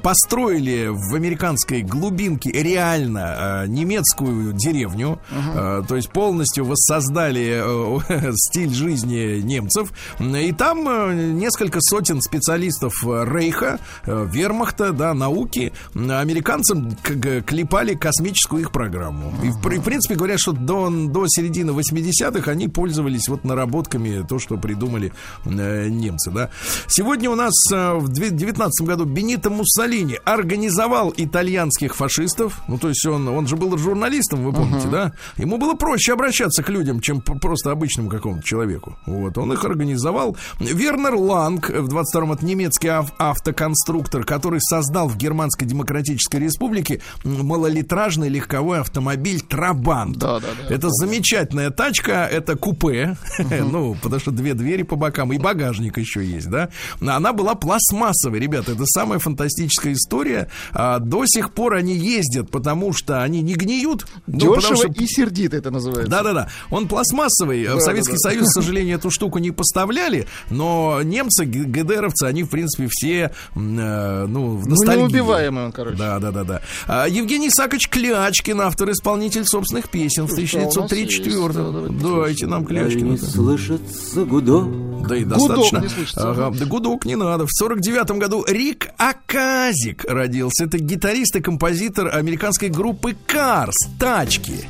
построили в американской глубинке реально немецкую деревню, uh-huh. то есть полностью воссоздали э, стиль жизни немцев. И там несколько сотен специалистов э, Рейха, э, Вермахта, да, науки, американцам клепали космическую их программу. И, в, принципе, говорят, что до, до середины 80-х они пользовались вот наработками, то, что придумали э, немцы, да. Сегодня у нас э, в 19 году Бенито Муссолини организовал итальянских фашистов, ну, то есть он, он же был журналистом, вы помните, uh-huh. да? Ему было проще обращаться к людям, чем просто обычному какому-то человеку. Вот, он их организовал. Вер Вернер Ланг, в 22-м это немецкий ав- автоконструктор, который создал в Германской Демократической Республике малолитражный легковой автомобиль Трабант. Да, да, да. Это замечательная тачка, это купе, ну, потому что две двери по бокам, и багажник еще есть, да. Она была пластмассовой, ребята, это самая фантастическая история. А, до сих пор они ездят, потому что они не гниют. Ну, Дешево что... и сердито это называется. Да-да-да. Он пластмассовый. Да, в Советский да, да. Союз, к сожалению, эту штуку не поставляли, но немцы, ГДРовцы, они, в принципе, все, э, ну, в ностальгии. Ну, неубиваемый он, короче. Да, да, да, да. А Евгений Исаакович Клячкин, автор-исполнитель собственных песен в 1934 году. Давайте нам Клячкина. Не слышится гудок. Да и достаточно. Гудок не ага, да гудок не надо. В 49 году Рик Аказик родился. Это гитарист и композитор американской группы Cars. Тачки.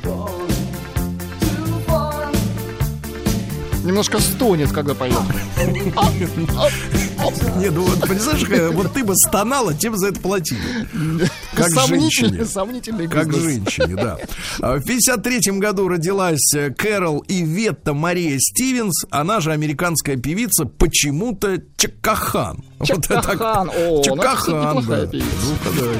Немножко стонет, когда поет. Не, ну вот, понимаешь, вот ты бы стонала, тем за это платили. Как женщине. Сомнительный Как женщине, да. А в 53 году родилась э, Кэрол и Ветта Мария Стивенс. Она же американская певица, почему-то Чакахан. Чакахан. О, Чакахан, да. Ну, Ну,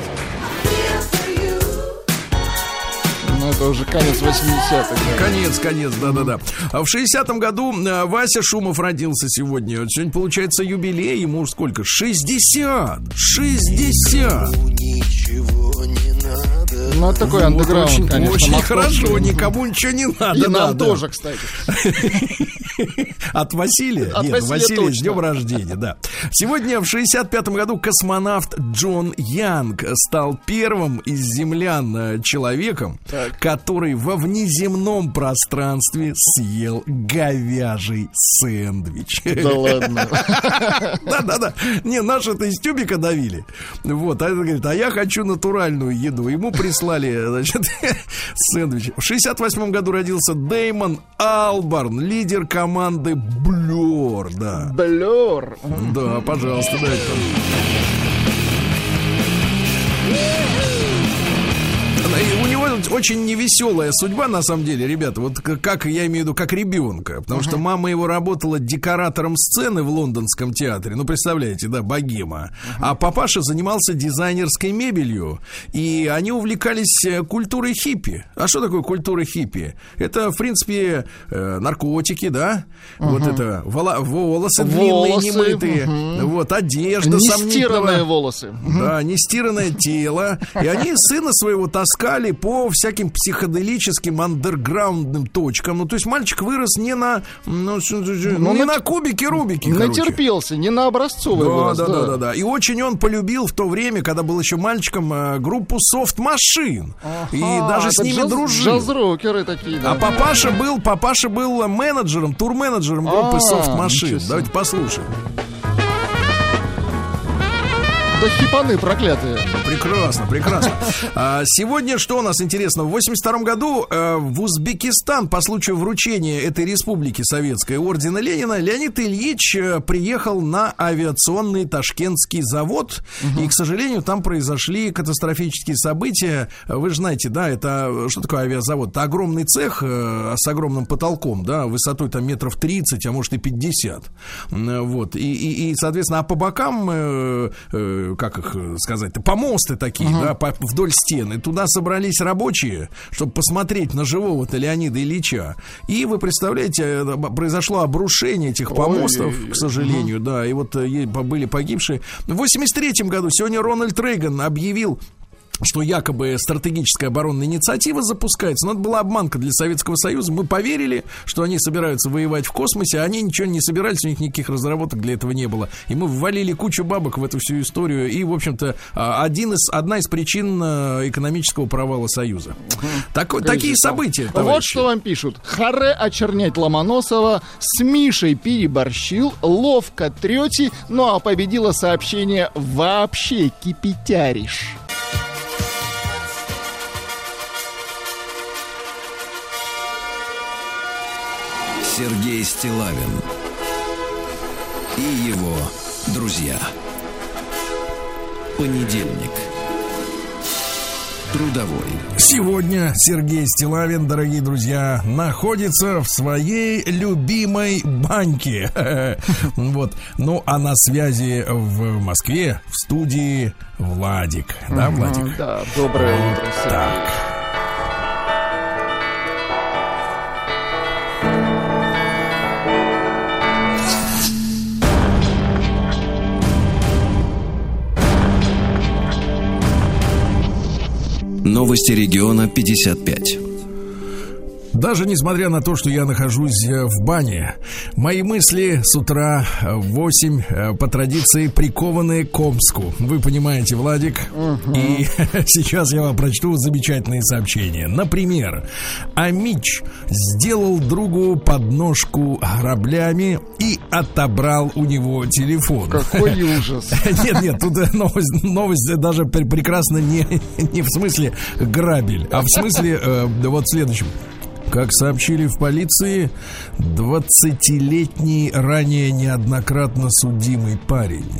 это уже конец 80-х. Да. Конец, конец, да-да-да. А в 60-м году э, Вася Шумов родился сегодня. Сегодня, получается, юбилей. Ему сколько? 60! 60! Ничего не надо. Ну, это такой андеграунд, очень, конечно. Очень хорошо, никому ничего не надо. И нам тоже, кстати. От Василия? От Нет, Василия Василия точно. с днем рождения, да. Сегодня в 65-м году космонавт Джон Янг стал первым из землян э, человеком, так. который во внеземном пространстве съел говяжий сэндвич. Да ладно. Да-да-да. Не, наши-то из тюбика давили. Вот, а это говорит, а я хочу натуральную еду. Ему прислали, значит, сэндвич. В 68 году родился Деймон Албарн, лидер команды Блер, да. Блер. Да, пожалуйста, дайте него очень невеселая судьба, на самом деле, ребята. Вот как, я имею в виду, как ребенка. Потому uh-huh. что мама его работала декоратором сцены в лондонском театре. Ну, представляете, да, богема. Uh-huh. А папаша занимался дизайнерской мебелью. И они увлекались э, культурой хиппи. А что такое культура хиппи? Это, в принципе, э, наркотики, да? Uh-huh. Вот это воло- волосы, волосы длинные, немытые. Uh-huh. Вот одежда Нестиранные волосы. Да, нестиранное тело. И они сына своего таскали по всяким психоделическим андерграундным точкам. Ну, то есть мальчик вырос не на, ну, ну, не на кубике Рубике. Натерпелся, короче. не на образцовый да, вырос. Да, да, да, да, да. И очень он полюбил в то время, когда был еще мальчиком, э, группу Soft Machine. Ага, и даже с ними джаз, дружил. Джаз-рокеры такие, да. А папаша был, папаша был менеджером, турменеджером группы а, Soft Machine. Давайте послушаем. Да хипаны проклятые. Прекрасно, прекрасно. А, сегодня что у нас интересно? В 82 году э, в Узбекистан по случаю вручения этой республики советской ордена Ленина Леонид Ильич э, приехал на авиационный ташкентский завод. Угу. И, к сожалению, там произошли катастрофические события. Вы же знаете, да, это что такое авиазавод? Это огромный цех э, с огромным потолком, да, высотой там метров 30, а может и 50. Вот. И, и, и соответственно, а по бокам, э, э, как их сказать-то, помосты такие, uh-huh. да, по, вдоль стены. Туда собрались рабочие, чтобы посмотреть на живого-то Леонида Ильича. И вы представляете, э, произошло обрушение этих помостов, Ой, к сожалению, uh-huh. да, и вот э, были погибшие. В 83 году сегодня Рональд Рейган объявил что якобы стратегическая оборонная инициатива запускается. Но это была обманка для Советского Союза. Мы поверили, что они собираются воевать в космосе, а они ничего не собирались, у них никаких разработок для этого не было. И мы ввалили кучу бабок в эту всю историю. И, в общем-то, а, один из, одна из причин а, экономического провала Союза. Угу. Так, такие события, товарищи. Вот что вам пишут. Харе очернять Ломоносова, с Мишей переборщил, ловко трете, ну а победило сообщение «вообще кипятяришь». Сергей Стилавин и его друзья. Понедельник. Трудовой. Сегодня Сергей Стилавин, дорогие друзья, находится в своей любимой баньке. Вот. Ну, а на связи в Москве, в студии Владик. Да, Владик? Да, доброе утро. Так. Новости региона 55. Даже несмотря на то, что я нахожусь э, в бане, мои мысли с утра в 8 э, по традиции прикованы к Омску. Вы понимаете, Владик? Угу. И сейчас я вам прочту замечательные сообщения. Например, Амич сделал другу подножку граблями и отобрал у него телефон. Какой ужас. Нет, нет, тут новость, новость даже прекрасно не, не в смысле грабель, а в смысле э, вот следующем. Как сообщили в полиции, 20-летний, ранее неоднократно судимый парень.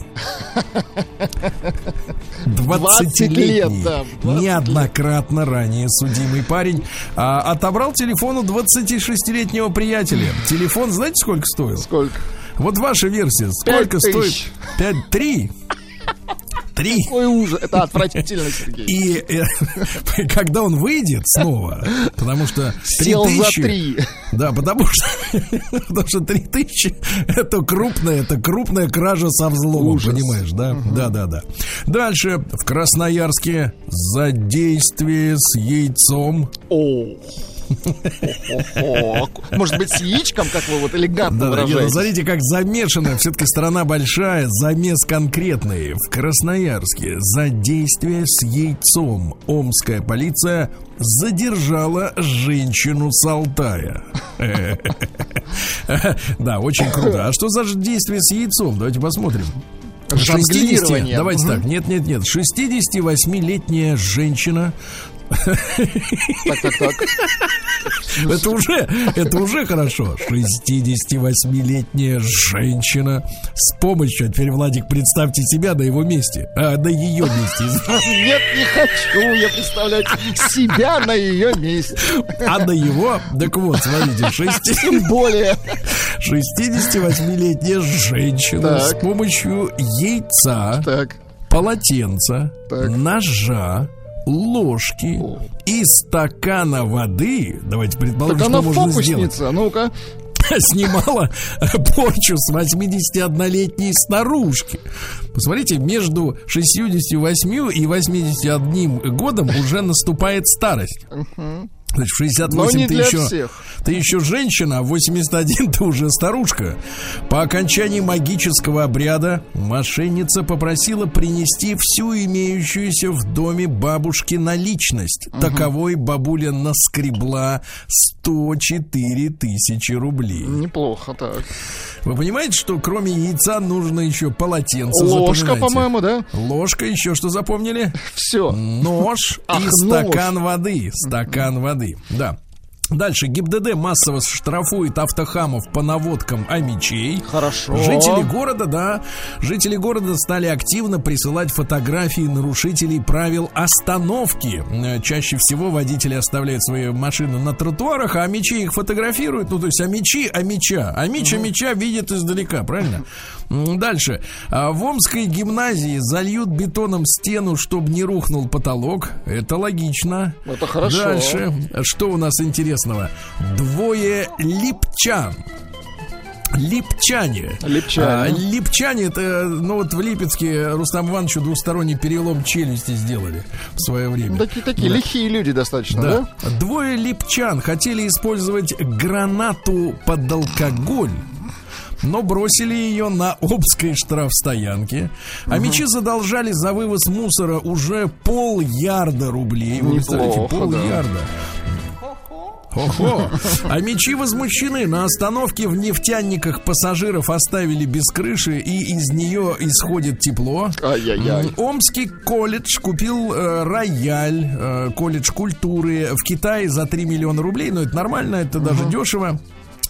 20-летний, да, 20 неоднократно лет. ранее судимый парень а, отобрал телефон у 26-летнего приятеля. Телефон, знаете, сколько стоил? Сколько? Вот ваша версия. Сколько стоит? 5-3. Три. Какой ужас. Это отвратительно, Сергей. И э, когда он выйдет снова, потому что три тысячи... три. Да, потому что, потому что три тысячи это крупная, это крупная кража со взломом, ужас. понимаешь, да? Угу. Да, да, да. Дальше в Красноярске за действие с яйцом. О. Может быть, с яичком, как вы вот элегантно выражаете. Смотрите, как замешана. Все-таки страна большая, замес конкретный. В Красноярске за действие с яйцом омская полиция задержала женщину с Алтая. Да, очень круто. А что за действие с яйцом? Давайте посмотрим. 60, давайте так, нет, нет, нет, 68-летняя женщина так, так, так. Это уже, это уже хорошо. 68-летняя женщина с помощью, а теперь, Владик, представьте себя на его месте, а, на ее месте. Нет, не хочу я представлять себя на ее месте. А на его? Так вот, смотрите, 6... Тем более. 68-летняя женщина так. с помощью яйца, так. полотенца, так. ножа, ложки и стакана воды, давайте предположим, так что можно сделать. ну-ка. Снимала порчу с 81-летней старушки. Посмотрите, между 68 и 81 годом уже наступает старость. Значит, в 68 ты еще, всех. ты еще женщина, а в 81 ты уже старушка. По окончании магического обряда мошенница попросила принести всю имеющуюся в доме бабушки наличность. Угу. Таковой бабуля наскребла 104 тысячи рублей. Неплохо так. Вы понимаете, что кроме яйца нужно еще полотенце? Ложка, по-моему, да? Ложка, еще что запомнили? Все. Нож Ах, и нож. стакан воды. Стакан воды, да. Дальше ГИБДД массово штрафует автохамов по наводкам о мечей. Хорошо. Жители города, да, жители города стали активно присылать фотографии нарушителей правил остановки. Э, Чаще всего водители оставляют свои машины на тротуарах, а мечи их фотографируют. Ну, то есть, а мечи, а меча. А меча, меча видят издалека, правильно? Дальше. А В Омской гимназии зальют бетоном стену, чтобы не рухнул потолок. Это логично. Это хорошо. Дальше. Что у нас интересного? Двое липчан. Липчане. Липчане. А, липчане, это, ну вот в Липецке Рустам Ивановичу двусторонний перелом челюсти сделали в свое время. Такие, такие лихие люди достаточно, да? Да. Двое липчан хотели использовать гранату под алкоголь. Но бросили ее на Обской штрафстоянке. А мечи задолжали за вывоз мусора уже пол ярда рублей. Вы представляете, пол да. ярда. Ого! А мечи возмущены. На остановке в нефтяниках пассажиров оставили без крыши, и из нее исходит тепло. Ай-яй-яй. Омский колледж купил э, рояль, э, колледж культуры в Китае за 3 миллиона рублей. Но это нормально, это даже дешево.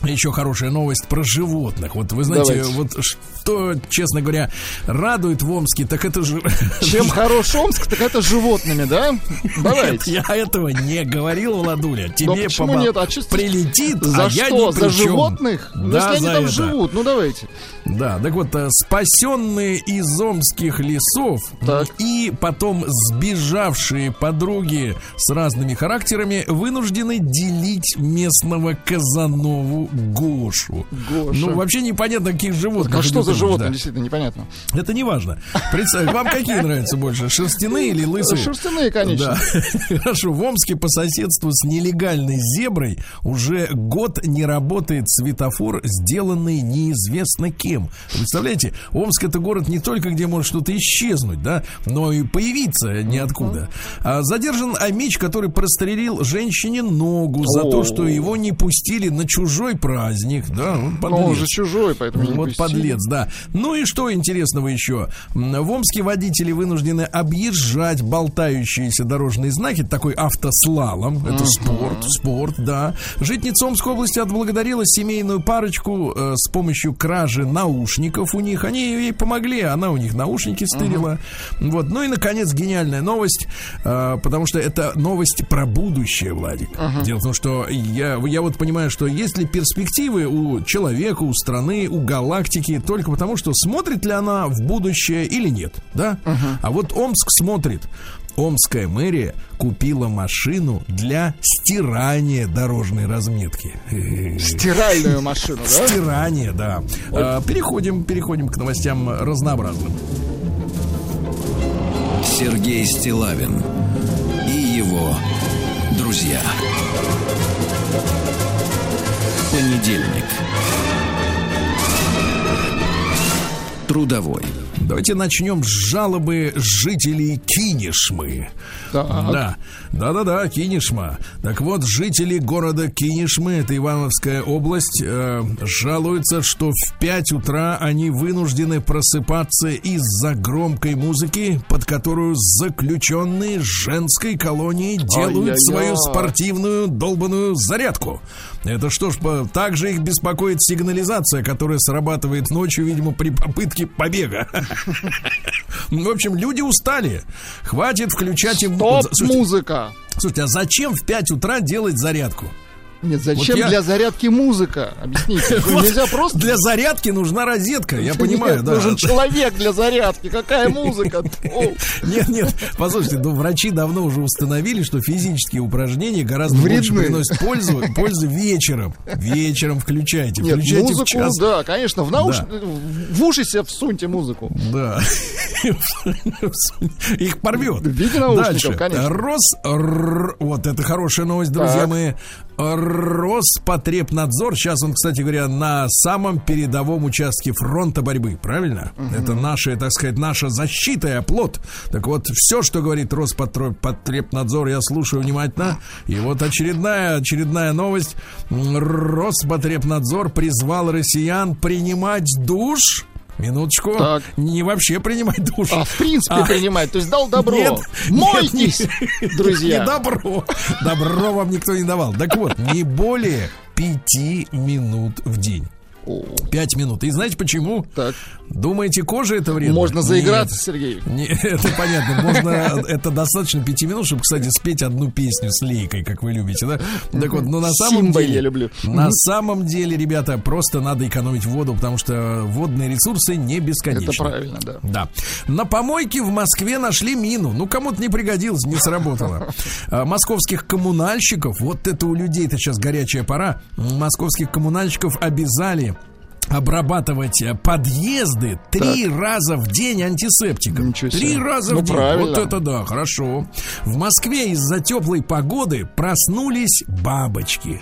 Еще хорошая новость про животных. Вот вы знаете, Давайте. вот что, честно говоря, радует в Омске, так это же... Чем хорош Омск, так это животными, да? Давайте. Я этого не говорил, Владуля. Тебе почему помо- нет? А чё- прилетит, За а я что? ни За при чем. животных? Ну, Да, если они за там это. живут, ну давайте. Да, так вот, э, спасенные из омских лесов Так. и потом сбежавшие подруги с разными характерами вынуждены делить местного Казанову Гошу. Гоша. Ну, вообще непонятно, каких животных. А что за речь, животные, да. действительно, непонятно. Это не важно. Представь, вам какие нравятся больше, шерстяные или лысые? Шерстяные, конечно. Да. Хорошо. В Омске по соседству с нелегальной зеброй уже год не работает светофор, сделанный неизвестно кем. Представляете, Омск это город не только где может что-то исчезнуть, да, но и появиться ниоткуда. А задержан Амич, который прострелил женщине ногу за то, что его не пустили на чужой праздник. Да, он Но он подлец. же чужой, поэтому не Вот пустили. подлец, да. Ну и что интересного еще? В Омске водители вынуждены объезжать болтающиеся дорожные знаки, такой автослалом. Это спорт, спорт, да. Житница Омской области отблагодарила семейную парочку э, с помощью кражи наушников у них. Они ей помогли, она у них наушники стырила. Вот. Ну и, наконец, гениальная новость, э, потому что это новость про будущее, Владик. Дело в том, что я, я вот понимаю, что есть ли перспективы у человека, у страны, у галактики, только потому, что смотрит ли она в будущее или нет, да? А вот Омск смотрит. Омская мэрия купила машину для стирания дорожной разметки. Стиральную машину, да? Стирание, да. А, Переходим, переходим к новостям разнообразным. Сергей Стилавин и его друзья. Понедельник. Трудовой. Давайте начнем с жалобы жителей Кинешмы. Так. Да, да-да-да, Кинешма. Так вот, жители города Кинешмы, это Ивановская область, э, жалуются, что в 5 утра они вынуждены просыпаться из-за громкой музыки, под которую заключенные женской колонии делают свою спортивную долбанную зарядку. Это что ж, также их беспокоит сигнализация, которая срабатывает ночью, видимо, при попытке побега. В общем, люди устали. Хватит включать им... Топ Слушайте, музыка. слушайте, а зачем в 5 утра делать зарядку? Нет, зачем Вот я- для зарядки музыка? Объясните. Нельзя просто... Для зарядки нужна розетка, я понимаю, да. Нужен человек для зарядки. Какая музыка? Нет, нет, послушайте, ну врачи давно уже установили, что физические упражнения гораздо больше приносят пользу, пользу вечером. Вечером включайте, Нет, включайте в час. да, конечно, в науш... Да. в уши себе всуньте музыку. Да. Их порвет. В виде наушников, Дальше. конечно. Рос... Вот это хорошая новость, друзья мои. Роспотребнадзор, сейчас он, кстати говоря, на самом передовом участке фронта борьбы, правильно? Это наша, так сказать, наша защита и оплот. Так вот, все, что говорит Роспотребнадзор, я слушаю внимательно. И вот очередная, очередная новость. Роспотребнадзор призвал россиян принимать душ Минуточку. Так. Не вообще принимать душ. А в принципе А. принимать, то есть дал добро. Нет, Мойтесь, нет, друзья. Не добро. Добро вам никто не давал. Так вот, не более пяти минут в день. Пять минут. И знаете почему? Так, Думаете, кожа это вредно? можно Нет. заиграться, Сергей. Не, это понятно. Можно, это достаточно пяти минут, чтобы, кстати, спеть одну песню с лейкой, как вы любите, да? Так вот, но на самом Симба деле... я люблю. На самом деле, ребята, просто надо экономить воду, потому что водные ресурсы не бесконечны. Это правильно, да. Да. На помойке в Москве нашли мину. Ну, кому-то не пригодилось, не сработало. А, Московских коммунальщиков, вот это у людей-то сейчас горячая пора, московских коммунальщиков обязали обрабатывать э, подъезды три раза в день антисептиком. Три раза Ну, в день. правильно. Вот это да, хорошо. В Москве из-за теплой погоды проснулись бабочки.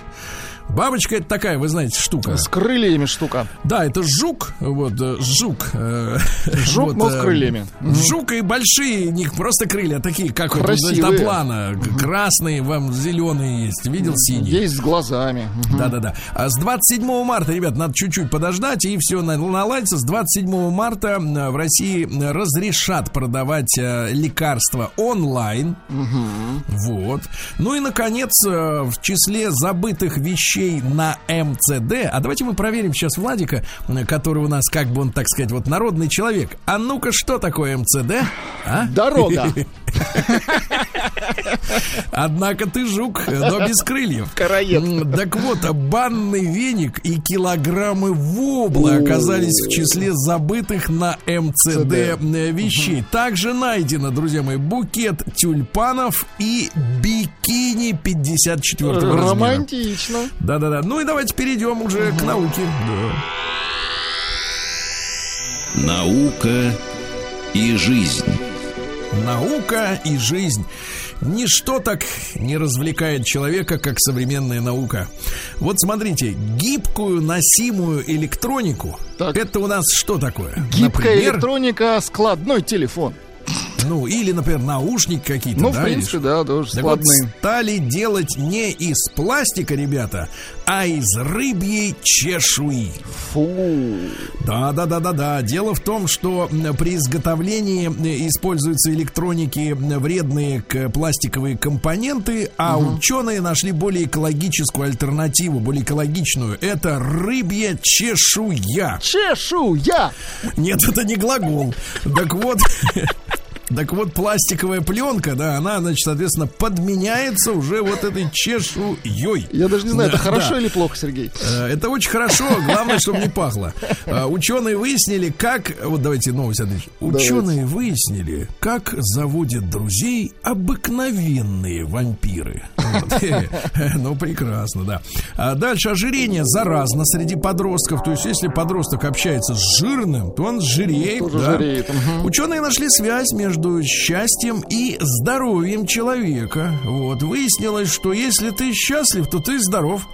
Бабочка это такая, вы знаете, штука. С крыльями штука. Да, это жук, вот э, жук. э, Жук, вот, но с э, крыльями. Жук и большие, них просто крылья такие, как вот дельтаплана. Красные, вам зеленые есть. Видел синий? Есть с глазами. Да-да-да. А с 27 марта, ребят, надо чуть-чуть подождать, и все наладится. С 27 марта в России разрешат продавать лекарства онлайн. Вот. Ну и, наконец, в числе забытых вещей на МЦД. А давайте мы проверим сейчас Владика, который у нас, как бы он, так сказать, вот народный человек. А ну-ка, что такое МЦД? А? Дорога. Однако ты жук, но без крыльев. Караед. Так вот, банный веник и килограммы вобла оказались в числе забытых на МЦД э, вещей. Также найдено, друзья мои, букет тюльпанов и бикини 54 размера. Романтично. Да-да-да. Ну и давайте перейдем уже к науке. Наука и жизнь. Наука и жизнь. Ничто так не развлекает человека, как современная наука. Вот смотрите, гибкую носимую электронику. Так. Это у нас что такое? Гибкая Например, электроника, складной телефон. Ну, или, например, наушник какие-то. Ну, да, в принципе, или да, тоже Так вот, складные. стали делать не из пластика, ребята, а из рыбьей чешуи. Фу. Да, да, да, да, да. Дело в том, что при изготовлении э, используются электроники м, вредные к пластиковые компоненты, а ученые нашли более экологическую альтернативу, более экологичную. Это рыбья чешуя. Чешуя. Нет, это не глагол. Так вот. Так вот, пластиковая пленка, да, она, значит, соответственно, подменяется уже вот этой чешуей. Я даже не знаю, Да, это хорошо да. или плохо, Сергей. Э, Это очень хорошо, главное, чтобы не пахло. Э, Ученые выяснили, как... Вот давайте новость, Андрей. Ученые выяснили, как заводят друзей обыкновенные вампиры. Вот. Ну, прекрасно, да. А дальше ожирение заразно среди подростков. То есть, если подросток общается с жирным, то он жиреет. Да. жиреет, мгм. Ученые нашли связь между счастьем и здоровьем человека. Вот. Выяснилось, что если ты счастлив, то ты здоров.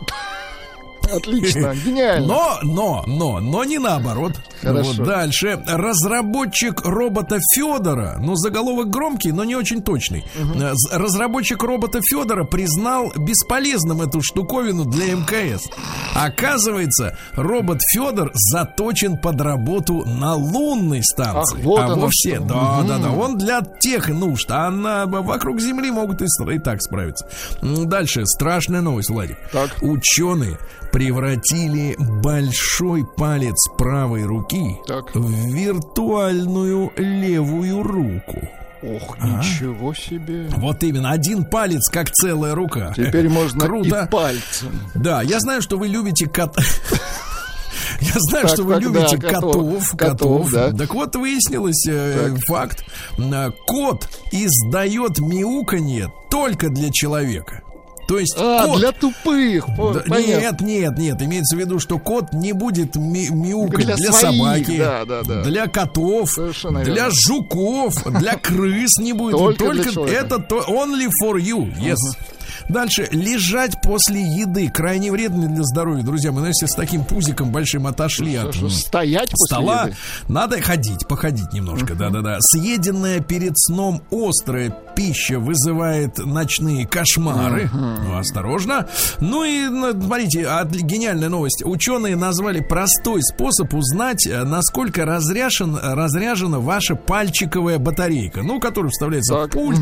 Отлично, гениально. Но, но, но, но не наоборот. Хорошо. Вот дальше. Разработчик робота Федора, ну, заголовок громкий, но не очень точный. З- Разработчик робота Федора признал бесполезным эту штуковину для МКС. Оказывается, робот Федор заточен под работу на лунной станции. Ах, вот а вовсе, что. да, да, да, он для тех нужд, а на, вокруг Земли могут и, и так справиться. Дальше, страшная новость, Владик. Так. Ученые превратили большой палец правой руки Так. в виртуальную левую руку. Ох, ничего себе. Вот именно, один палец как целая рука. Теперь можно Круто. и пальцем. Да, я знаю, что вы любите кот. Я знаю, Так, что вы так, любите да, котов. котов, Котов, котов. да. Так вот, выяснилось э, факт. Э, Кот издает мяуканье только для человека. То есть А, кот для тупых. Да, нет, нет, нет. Имеется в виду, что кот не будет ми- мяукать Для для, своих, собаки, да, да, да. для котов, Совершенно для верно. жуков, для крыс не будет. Только Только это то only for you. Yes. Дальше. Лежать после еды крайне вредно для здоровья. Друзья, мы, если с таким пузиком большим отошли от Что, стоять после стола, еды? надо ходить, походить немножко, да-да-да. Съеденная перед сном острая пища вызывает ночные кошмары. Ну, осторожно. Ну и, ну, смотрите, от- гениальная новость. Ученые назвали простой способ узнать, э, насколько разряжен, разряжена ваша пальчиковая батарейка. Ну, которая вставляется Так, в пульт,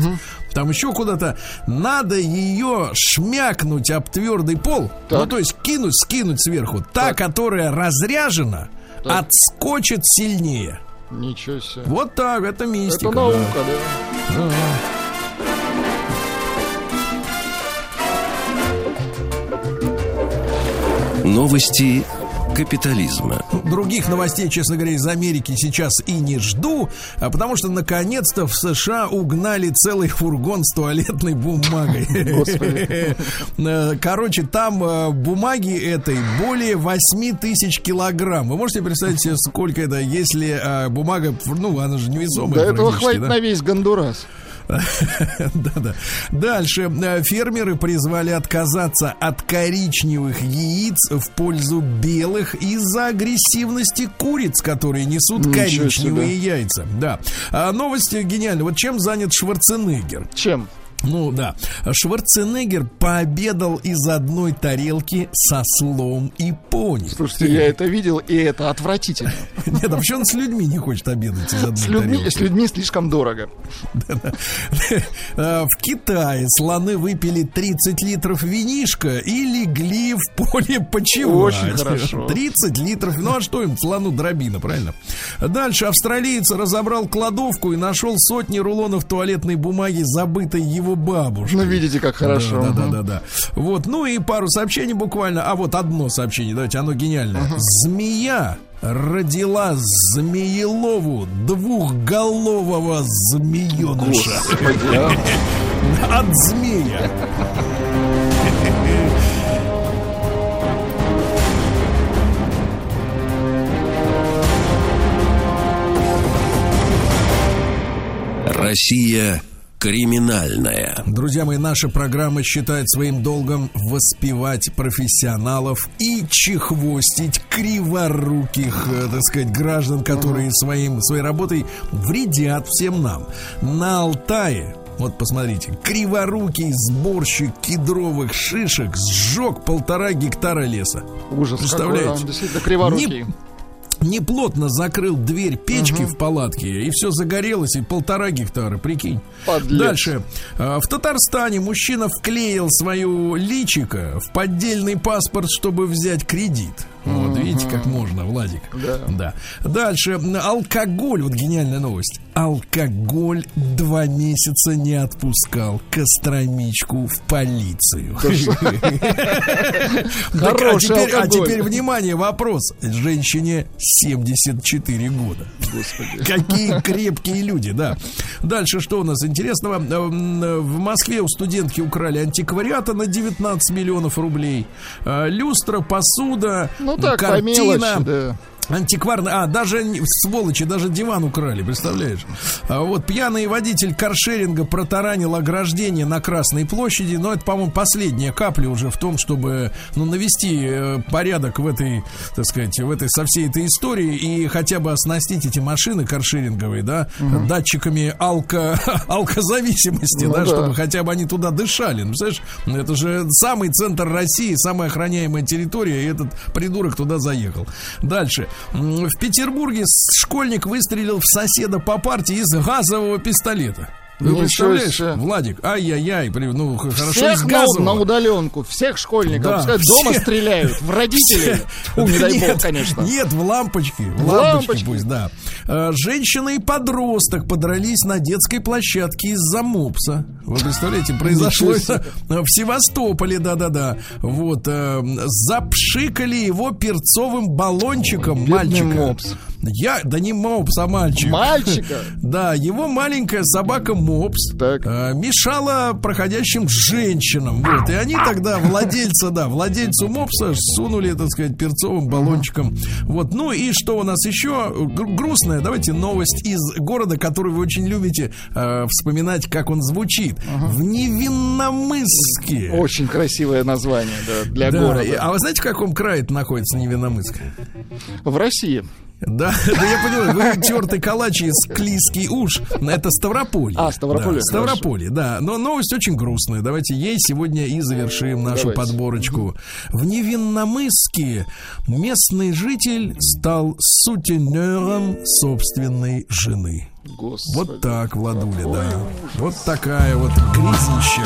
там еще куда-то. Надо ее шмякнуть об твердый пол. Так. Ну, то есть кинуть, скинуть сверху. Та, которая разряжена, Так. отскочит сильнее. Ничего себе. Вот так, это мистика. Это да. наука, да. Новости капитализма. Других новостей, честно говоря, из Америки сейчас и не жду, а потому что наконец-то в США угнали целый фургон с туалетной бумагой. Э, Короче, там э, бумаги этой более 8 тысяч килограмм. Вы можете представить себе, сколько это, если э, бумага, ну, она же невесомая. До этого хватит да? на весь Гондурас. Да-да. Дальше. Фермеры призвали отказаться от коричневых яиц в пользу белых из-за агрессивности куриц, которые несут Ничего коричневые себе. яйца. Да. А новость гениальная. Вот чем занят Шварценеггер? Чем? Ну да. Шварценеггер пообедал из одной тарелки со слом и пони. Слушайте, я это видел, и это отвратительно. Нет, а почему он с людьми не хочет обедать из одной С людьми, тарелки? с людьми слишком дорого. Э, В Китае слоны выпили 30 литров винишка и легли в поле почевать. Очень хорошо. 30 литров. Ну а что им, слону дробина, правильно? Дальше австралиец разобрал кладовку и нашел сотни рулонов туалетной бумаги, забытой его бабушкой. Ну, видите, как хорошо. Да, да, Мгм. да, да. Вот, ну и пару сообщений буквально. А вот одно сообщение, давайте, оно гениальное. Змея родила Змеелову двухголового змееныша а. от змея. Россия криминальная. Друзья мои, наша программа считает своим долгом воспевать профессионалов и чехвостить криворуких, э, так сказать, граждан, которые своим, своей работой вредят всем нам. На Алтае вот посмотрите, криворукий сборщик кедровых шишек сжег полтора гектара леса. Ужас Представляете? какой, он действительно криворукий. Не- Неплотно закрыл дверь печки в палатке, и все загорелось, и полтора гектара, прикинь. Подлец. Дальше. А, В Татарстане мужчина вклеил свою личико в поддельный паспорт, чтобы взять кредит. Вот, видите, как можно, Владик. Да. Да. Дальше. Алкоголь. Вот гениальная новость. Алкоголь два месяца не отпускал Костромичку в полицию. А теперь, а теперь, внимание, вопрос. Женщине 74 года. Какие крепкие люди, да. Дальше что у нас интересного? Эм, В Москве у студентки украли антиквариата на 19 миллионов рублей. Э, Люстра, посуда, Ну так, по мелочи, да. Антикварный, а, даже сволочи, даже диван украли, представляешь? А вот пьяный водитель каршеринга протаранил ограждение на Красной площади, но это, по-моему, последняя капля уже в том, чтобы, ну, навести э, порядок в этой, так сказать, в этой, со всей этой истории и хотя бы оснастить эти машины каршеринговые, да, датчиками алко, алкозависимости, Ну да, да. чтобы хотя бы они туда дышали. Ну, представляешь, это же самый центр России, самая охраняемая территория, и этот придурок туда заехал. Дальше. В Петербурге школьник выстрелил в соседа по партии из газового пистолета. Вы Ничего представляешь, себе. Владик, ай-яй-яй, при- ну хорошо Всех на, на удаленку, всех школьников. Да, Пускай дома все. стреляют, в родителей. Фу, не дай Нет, бог, конечно. Нет, в лампочки. В лампочки пусть, да. Э, Женщина и подросток подрались на детской площадке из-за мопса. Вы представляете, произошло это в Севастополе, да-да-да. Вот, э, запшикали его перцовым баллончиком мальчика. Я, да не мопс, а мальчик. Мальчика? Да, его маленькая собака Мопс Так. э, мешала проходящим женщинам. Вот, и они тогда владельца, да, владельцу Мопса сунули, так сказать, перцовым баллончиком. Вот, ну и что у нас еще? Гру- грустная, давайте новость из города, который вы очень любите э, вспоминать, как он звучит. В Невинномысске. Очень красивое название да, для Да, города. а вы знаете, в каком крае это находится Невинномысск? В России. Да, да я понимаю, вы тертый калач из Клиский уж. Это Ставрополье. А, Ставрополье, Да, Ставрополье, да. Но новость очень грустная. Давайте ей сегодня и завершим нашу Давайте. подборочку. В Невинномысске местный житель стал сутенером собственной жены. Господи. Вот так, Владуля, да. Вот такая вот грязища.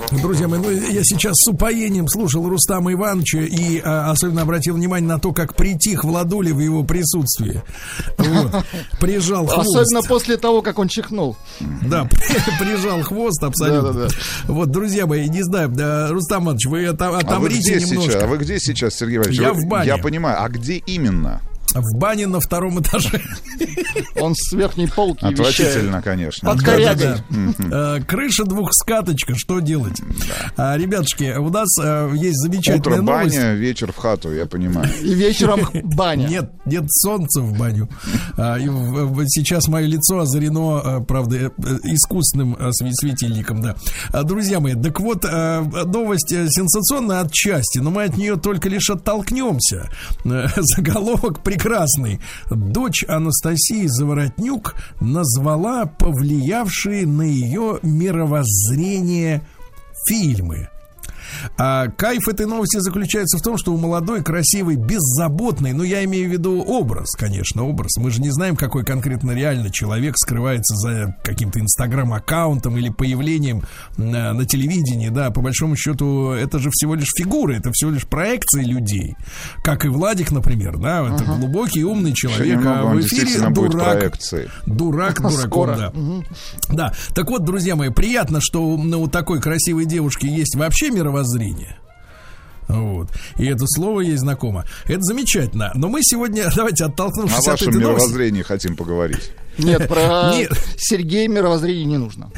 Друзья мои, ну, я сейчас с упоением слушал Рустама Ивановича и а, особенно обратил внимание на то, как притих Владуля в его присутствии. Вот. Прижал хвост. Особенно после того, как он чихнул. Да, прижал хвост абсолютно. Да-да-да. Вот, друзья мои, не знаю, да, Рустам Иванович, вы это, А вы отомрите где немножко. сейчас? А вы где сейчас, Сергей Валерьевич? Я Вы- в бане. Я понимаю. А где именно? В бане на втором этаже. Он с верхней полки вещает. Отвратительно, конечно. Под корягой. Э, Крыша двухскаточка, что делать? А, Ребятушки, у нас э, есть замечательная Утро новость. баня, вечер в хату, я понимаю. И вечером баня. Нет, нет солнца в баню. А, и сейчас мое лицо озарено, э, правда, искусственным светильником, да. А, Друзья мои, так вот, новость сенсационная отчасти, но мы от нее только лишь оттолкнемся. Заголовок прекрасный. Дочь Анастасии Заворотнюк назвала повлиявшие на ее мировоззрение фильмы. А кайф этой новости заключается в том, что у молодой, красивой, беззаботной, ну я имею в виду образ, конечно, образ. Мы же не знаем, какой конкретно реально человек скрывается за каким-то инстаграм-аккаунтом или появлением на, на телевидении, да, по большому счету это же всего лишь фигуры, это всего лишь проекции людей. Как и Владик, например, да, это глубокий, умный человек, немного а в эфире дурак. проекцией. Дурак дураком, Скоро. да. Да, так вот, друзья мои, приятно, что у, ну, у такой красивой девушки есть вообще мировоззрение. Вот. И это слово ей знакомо. Это замечательно. Но мы сегодня, давайте О оттолкнувшись от вашем этой новости. мировоззрении хотим поговорить. Нет, про Нет. Сергея мировоззрение не нужно.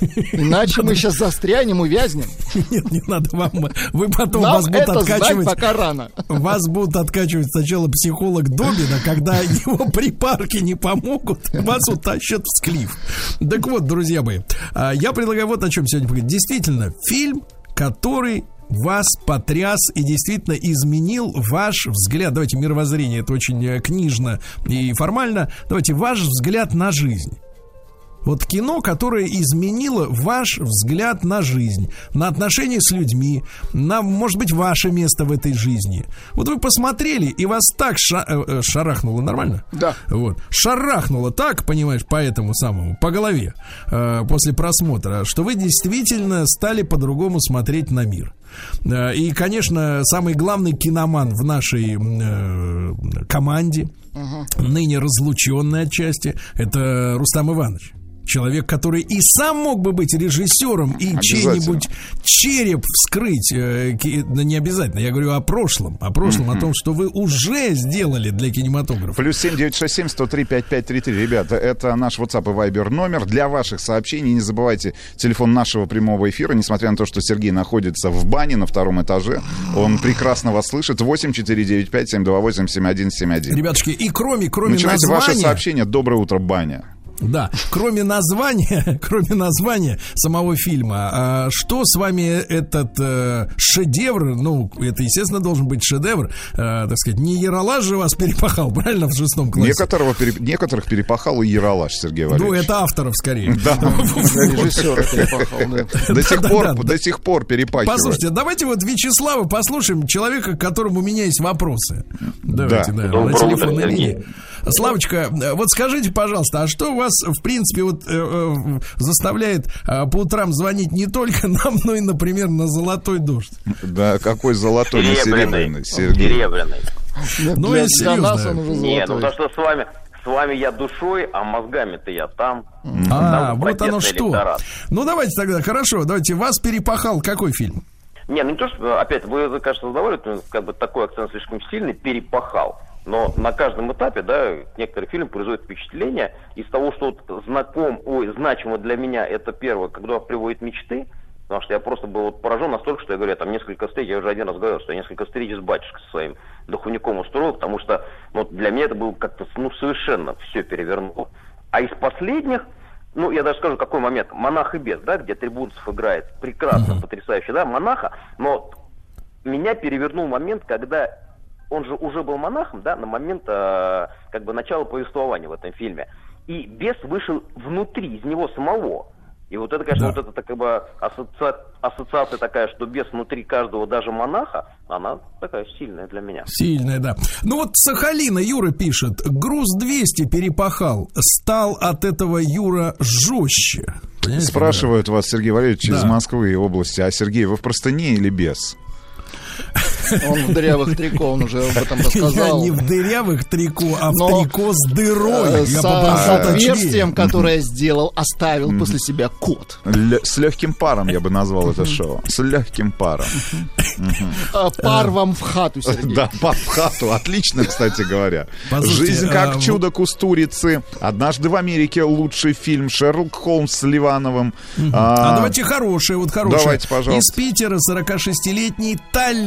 Иначе мы сейчас застрянем, увязнем. Нет, не надо вам. Вы потом Нам вас будут это знать откачивать. пока рано. Вас будут откачивать сначала психолог Добина, когда его припарки не помогут, вас утащат в склиф. Так вот, друзья мои, а, я предлагаю вот о чем сегодня поговорить. Действительно, фильм, который вас потряс и действительно изменил ваш взгляд. Давайте мировоззрение, это очень э, книжно и формально. Давайте ваш взгляд на жизнь. Вот кино, которое изменило ваш взгляд на жизнь, на отношения с людьми, на, может быть, ваше место в этой жизни. Вот вы посмотрели, и вас так ша- э, э, шарахнуло, нормально? Да. Вот. Шарахнуло так, понимаешь, по этому самому, по голове э, после просмотра, что вы действительно стали по-другому смотреть на мир. Э, И, конечно, самый главный киноман в нашей э, команде, ныне разлученный отчасти, это Рустам Иванович. Человек, который и сам мог бы быть режиссером и чей-нибудь череп вскрыть. э, да не обязательно. Я говорю о прошлом. О прошлом, о том, что вы уже сделали для кинематографа. Плюс семь девять шесть семь сто три пять пять три три. Ребята, это наш WhatsApp и Viber номер для ваших сообщений. Не забывайте телефон нашего прямого эфира. Несмотря на то, что Сергей находится в бане на втором этаже, он прекрасно вас слышит. 8 495 728 7171. Ребятушки, и кроме, кроме Начинайте ваше названия... сообщение. Доброе утро, баня. Да, кроме названия, кроме названия самого фильма, а, что с вами этот э, шедевр, ну, это, естественно, должен быть шедевр, э, так сказать, не Яралаш же вас перепахал, правильно, в шестом классе? Некоторого, пере- некоторых перепахал и Яралаш, Сергей Ну, Валерьевич. это авторов скорее. Да. Режиссер перепахал. До сих пор, до сих пор перепахивает. Послушайте, давайте вот Вячеслава послушаем, человека, к которому у меня есть вопросы. Давайте, да, на телефонной линии. Славочка, э, вот скажите, пожалуйста, а что вас, в принципе, вот э, э, заставляет э, по утрам звонить не только нам, но и, например, на золотой дождь? Да, какой золотой, серебряный, Сергей. Серебряный. Ну, для, я для нас серьезно. он уже Не, ну то, что с вами, с вами я душой, а мозгами-то я там. А, Там вот оно что. электорат. Ну, давайте тогда, хорошо, давайте, вас перепахал какой фильм? Не, ну не то, что, опять, вы, кажется, задавали, как бы такой акцент слишком сильный, перепахал. Но на каждом этапе, да, некоторые фильмы производят впечатление. Из того, что вот знаком, ой, значимо для меня, это первое, когда приводит мечты, потому что я просто был вот поражен настолько, что я говорю, я там несколько встреч, я уже один раз говорил, что я несколько встреч с батюшкой со своим духовником устроил, потому что ну, для меня это было как-то, ну, совершенно все перевернуло. А из последних, ну, я даже скажу, какой момент. «Монах и бес», да, где Трибунцев играет. Прекрасно, потрясающе, да, монаха. Но меня перевернул момент, когда он же уже был монахом, да, на момент э, как бы начала повествования в этом фильме. И бес вышел внутри, из него самого. И вот это, конечно, Да. вот эта как бы ассоци- ассоциация такая, что бес внутри каждого, даже монаха, она такая сильная для меня. Сильная, да. Ну вот Сахалина Юра пишет, груз 200 перепахал, стал от этого Юра жестче. Понимаете, Спрашивают вас, Сергей Валерьевич, из Да. Москвы и области. А Сергей, вы в простыне или без? Он в дырявых трико, он уже об этом да? Я рассказал. не в дырявых трико, а в Но, трико с дырой. Э, Я с, с отверстием, которое сделал, оставил после себя кот. Лё- с легким паром я бы назвал это шоу. С легким паром. А, Пар вам в хату, Сергей. Да, пап в хату. Отлично, кстати говоря. Послушайте, Жизнь а, как в- чудо кустурицы. Однажды в Америке лучший фильм Шерлок Холмс с Ливановым. А А, давайте хорошее, вот хорошее. Давайте, пожалуйста. Из Питера 46-летний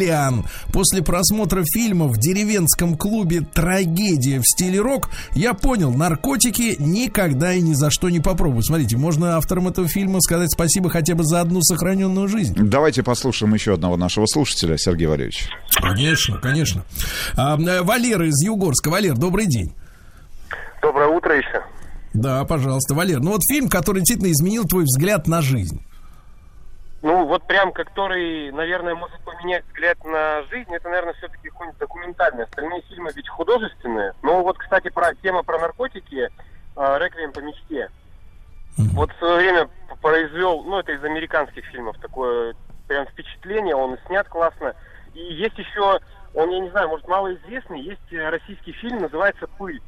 Толян. После просмотра фильма в деревенском клубе «Трагедия в стиле рок» я понял, наркотики никогда и ни за что не попробую. Смотрите, можно авторам этого фильма сказать спасибо хотя бы за одну сохраненную жизнь. Давайте послушаем еще одного нашего слушателя, Сергей Валерьевич. Конечно, конечно. А, э, Валера из Югорска. Валер, добрый день. Доброе утро еще. Да, пожалуйста, Валер. Ну вот фильм, который действительно изменил твой взгляд на жизнь. Ну, вот прям, который, наверное, может поменять взгляд на жизнь, это, наверное, все-таки какой-нибудь документальный. Остальные фильмы ведь художественные. Но вот, кстати, про тема про наркотики, э, «Реквием по мечте». Вот в свое время произвел, ну, это из американских фильмов, такое прям впечатление, он снят классно. И есть еще, он, я не знаю, может, малоизвестный, есть э, российский фильм, называется «Пыль»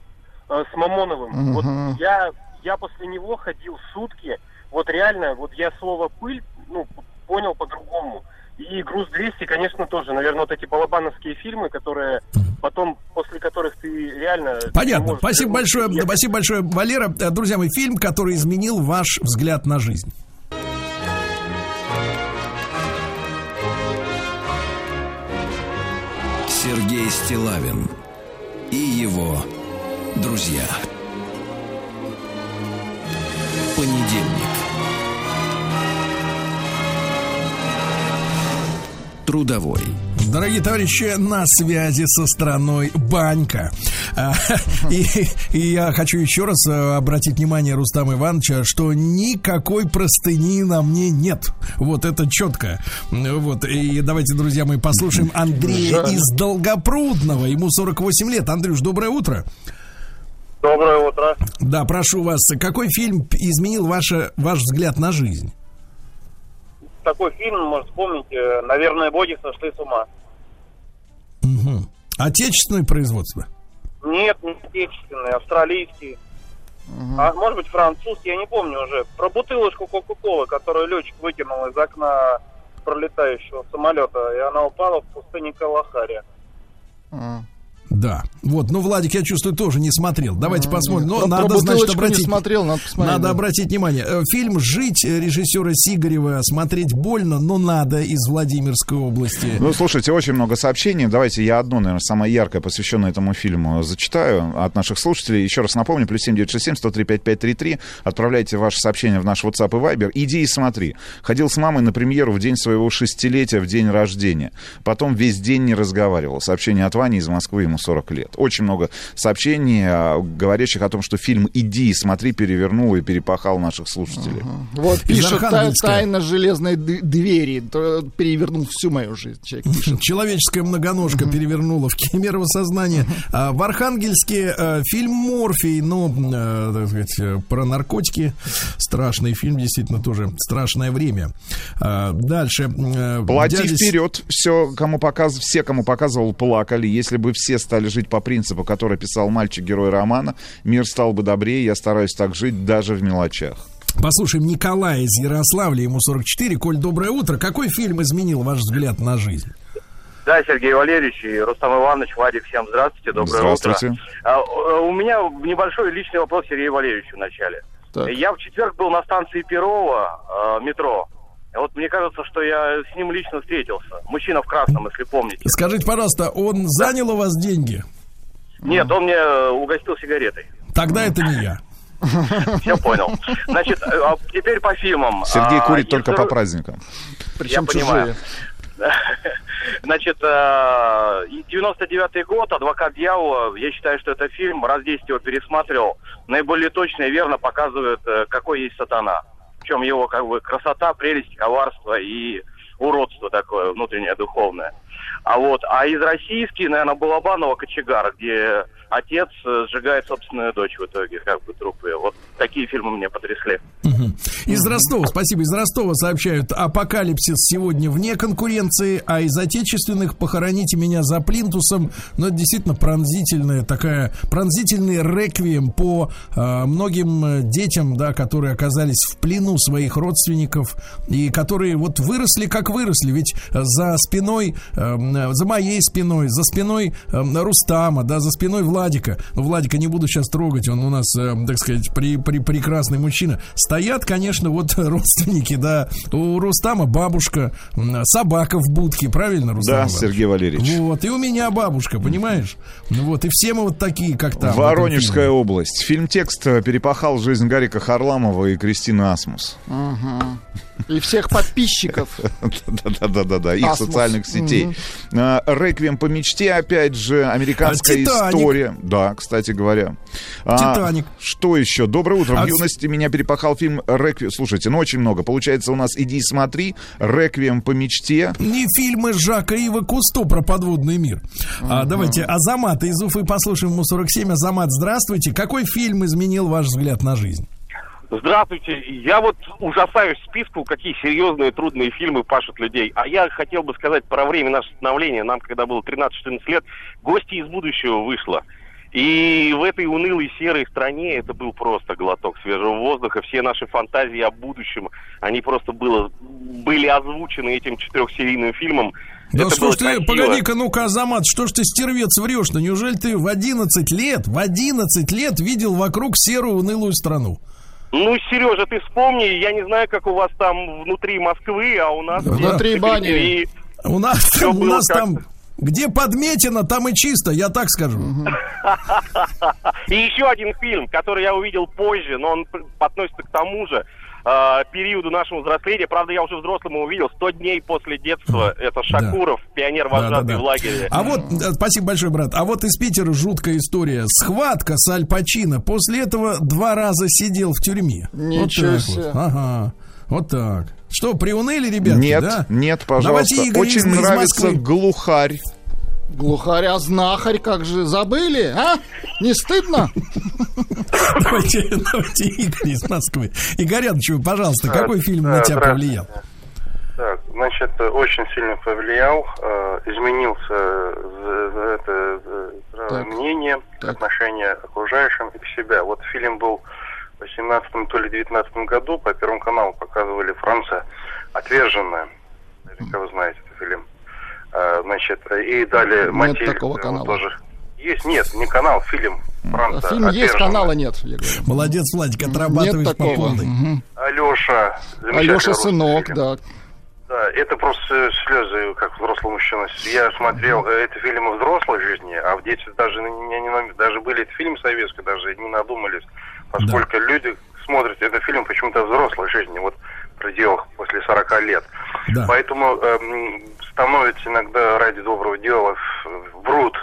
э, с Мамоновым. Вот я, я после него ходил сутки, вот реально, вот я слово «пыль», ну, понял по-другому. И «Груз 200», конечно, тоже, наверное, вот эти балабановские фильмы, которые потом, после которых ты реально... Понятно. можешь Спасибо большое, Я- спасибо большое, Валера. Э, Друзья мои, фильм, который изменил ваш взгляд на жизнь. Сергей Стилавин и его друзья. Понедельник. Трудовой. Дорогие товарищи, на связи со страной Банька. А, И, и я хочу еще раз э, обратить внимание Рустама Ивановича, что никакой простыни на мне нет. Вот это четко. Вот. И давайте, друзья мои, послушаем Андрея Жаль. из Долгопрудного. Ему 48 лет. Андрюш, доброе утро. Доброе утро. Да, прошу вас, какой фильм изменил ваше, ваш взгляд на жизнь? Такой фильм, может, помните, наверное, боги сошли с ума. Мгм. Отечественное производство? Нет, не отечественный, австралийский. А может быть французский, я не помню уже. Про бутылочку Кока-Колы, которую летчик выкинул из окна пролетающего самолета, и она упала в пустыне Калахари. А. Да. Вот, ну, Владик, я чувствую, тоже не смотрел. Давайте посмотрим. Но Про- надо, значит, бутылочку не обратить... смотрел, надо посмотреть. Надо да. обратить внимание. Э, Фильм «Жить» э, режиссера Сигарева смотреть больно, но надо из Владимирской области. Ну, слушайте, очень много сообщений. Давайте я одно, наверное, самое яркое, посвященное этому фильму, зачитаю от наших слушателей. Еще раз напомню, плюс 7967-103-5533. Отправляйте ваши сообщения в наш WhatsApp и Viber. Иди и смотри. Ходил с мамой на премьеру в день своего шестилетия, в день рождения. Потом весь день не разговаривал. Сообщение от Вани из Москвы, ему 40 лет. Очень много сообщений, а, говорящих о том, что фильм «Иди, смотри» перевернул и перепахал наших слушателей. Вот Из пишет «Та- Архангельска. «Тайна железной д- двери». Перевернул всю мою жизнь. Человек пишет. Человеческая многоножка перевернула в Кемерово сознание. А, В Архангельске э, фильм «Морфий», ну, так сказать, про наркотики. Страшный фильм, действительно, тоже страшное время. А, Дальше. Плати вперед. Все, кому показ... все, кому показывал, плакали. Если бы все стали жить по принципу, который писал мальчик-герой романа, мир стал бы добрее. Я стараюсь так жить даже в мелочах. Послушаем Николая из Ярославля, ему 44. Коль, доброе утро. Какой фильм изменил ваш взгляд на жизнь? Да, Сергей Валерьевич и Рустам Иванович, Вадик, всем здравствуйте, доброе Здравствуйте. утро. А, э, у меня небольшой личный вопрос Сергею Валерьевичу вначале. Так. Я в четверг был на станции Перова, э, метро. Вот мне кажется, что я с ним лично встретился. Мужчина в красном, если помните. Скажите, пожалуйста, он занял у вас деньги? Нет, он мне э, угостил сигаретой. Тогда это не я. Все понял. Значит, э, а теперь по фильмам. Сергей А, курит только если по праздникам. Причем Я понимаю. чужие. Значит, э, 99-й год, «Адвокат дьявола», я считаю, что это фильм, раз 10 его пересматривал, наиболее точно и верно показывает, э, какой есть сатана. В чем его как бы красота, прелесть, коварство и уродство такое внутреннее, духовное. А вот, а из российских, наверное, Балабанова «Кочегар», где отец э, сжигает собственную дочь в итоге, как бы труп ее. Вот такие фильмы меня потрясли. Из Ростова, спасибо, из Ростова сообщают, апокалипсис сегодня вне конкуренции, а из отечественных похороните меня за плинтусом. Но это действительно пронзительная такая, пронзительный реквием по э, многим э, детям, да, которые оказались в плену своих родственников и которые вот выросли как выросли, ведь э, за спиной, за моей спиной, за спиной э, Рустама, да, за спиной Владика, ну, Владика не буду сейчас трогать, он у нас, э, так сказать, при, при, прекрасный мужчина, стоят, конечно, вот родственники, да, у Рустама бабушка, собака в будке, правильно, Рустам? Да, Иванович? Сергей Валерьевич. Вот, и у меня бабушка, понимаешь? Ну вот, и все мы вот такие, как там. Воронежская область. Фильм-текст э, перепахал жизнь Гарика Харламова и Кристины Асмус. И всех подписчиков. Да-да-да-да, их социальных сетей. А, Реквием по мечте, опять же, американская А, «Титаник». история. Да, кстати говоря. А, «Титаник». Что еще? Доброе утро. А В юности меня перепахал фильм Реквием. Слушайте, ну очень много. Получается, у нас «Иди смотри», Реквием по мечте. Не фильмы Жака Ива Кусто про подводный мир. А, давайте Азамата из Уфы послушаем ему 47. Азамат, здравствуйте. Какой фильм изменил ваш взгляд на жизнь? Здравствуйте. Я вот ужасаюсь списку, какие серьезные трудные фильмы пашут людей. А я хотел бы сказать про время нашего становления. Нам, когда было 13-14 лет, «Гости из будущего» вышло. И в этой унылой серой стране это был просто глоток свежего воздуха. Все наши фантазии о будущем, они просто было, были озвучены этим четырехсерийным фильмом. Да Это слушай, ты, погоди-ка, ну-ка, Азамат, что ж ты стервец врешь-то? Неужели ты в 11 лет, в 11 лет видел вокруг серую унылую страну? Ну, Сережа, ты вспомни, я не знаю, как у вас там внутри Москвы, а у нас... Внутри здесь, в бани. Екатерине- У нас, там, у нас там, где подметено, там и чисто, я так скажу. И еще один фильм, который я увидел позже, но он относится к тому же э, периоду нашего взросления. Правда, я уже взрослым увидел. «100 дней после детства». Это Шакуров, пионер Да, да, вожатый да. в лагере. А вот, да, спасибо большое, брат. А вот из Питера жуткая история. Схватка с Аль Пачино. После этого два раза сидел в тюрьме. Ничего вот себе. Вот. Ага. Вот так. Что, приуныли, ребятки, Нет, да? нет, пожалуйста. Давайте Игорь Очень нравится Москвы. глухарь. Глухарь, а знахарь как же забыли, а? Не стыдно? Давайте, давайте Игорь из Москвы. Игоряныч, вы, пожалуйста, какой фильм на тебя повлиял? Так, значит, э, очень сильно повлиял, э, изменился за, за это э, мнение, Так. отношение к окружающим и к себе. Вот фильм был в 18 то ли 19 году, по Первому каналу показывали Франция «Отверженная». Наверняка вы знаете этот фильм. Э, значит, и далее Нет Матильд, такого э, канала. тоже. Есть, нет, не канал, фильм Франция. А фильм есть, «Отверженная». канала нет, я говорю. Молодец, Владик, Нет отрабатываешь по такого. полной. Мгм. Алеша. Алеша сынок, фильм. да. Да, это просто слезы, как взрослый мужчина. Я смотрел э, эти фильмы взрослой жизни, а в детстве даже, не, не- даже были эти фильмы советские, даже не надумались, поскольку люди смотрят этот фильм почему-то взрослой жизни, вот в пределах после 40 лет. Да. Поэтому эм, становится иногда ради доброго дела в, в бруд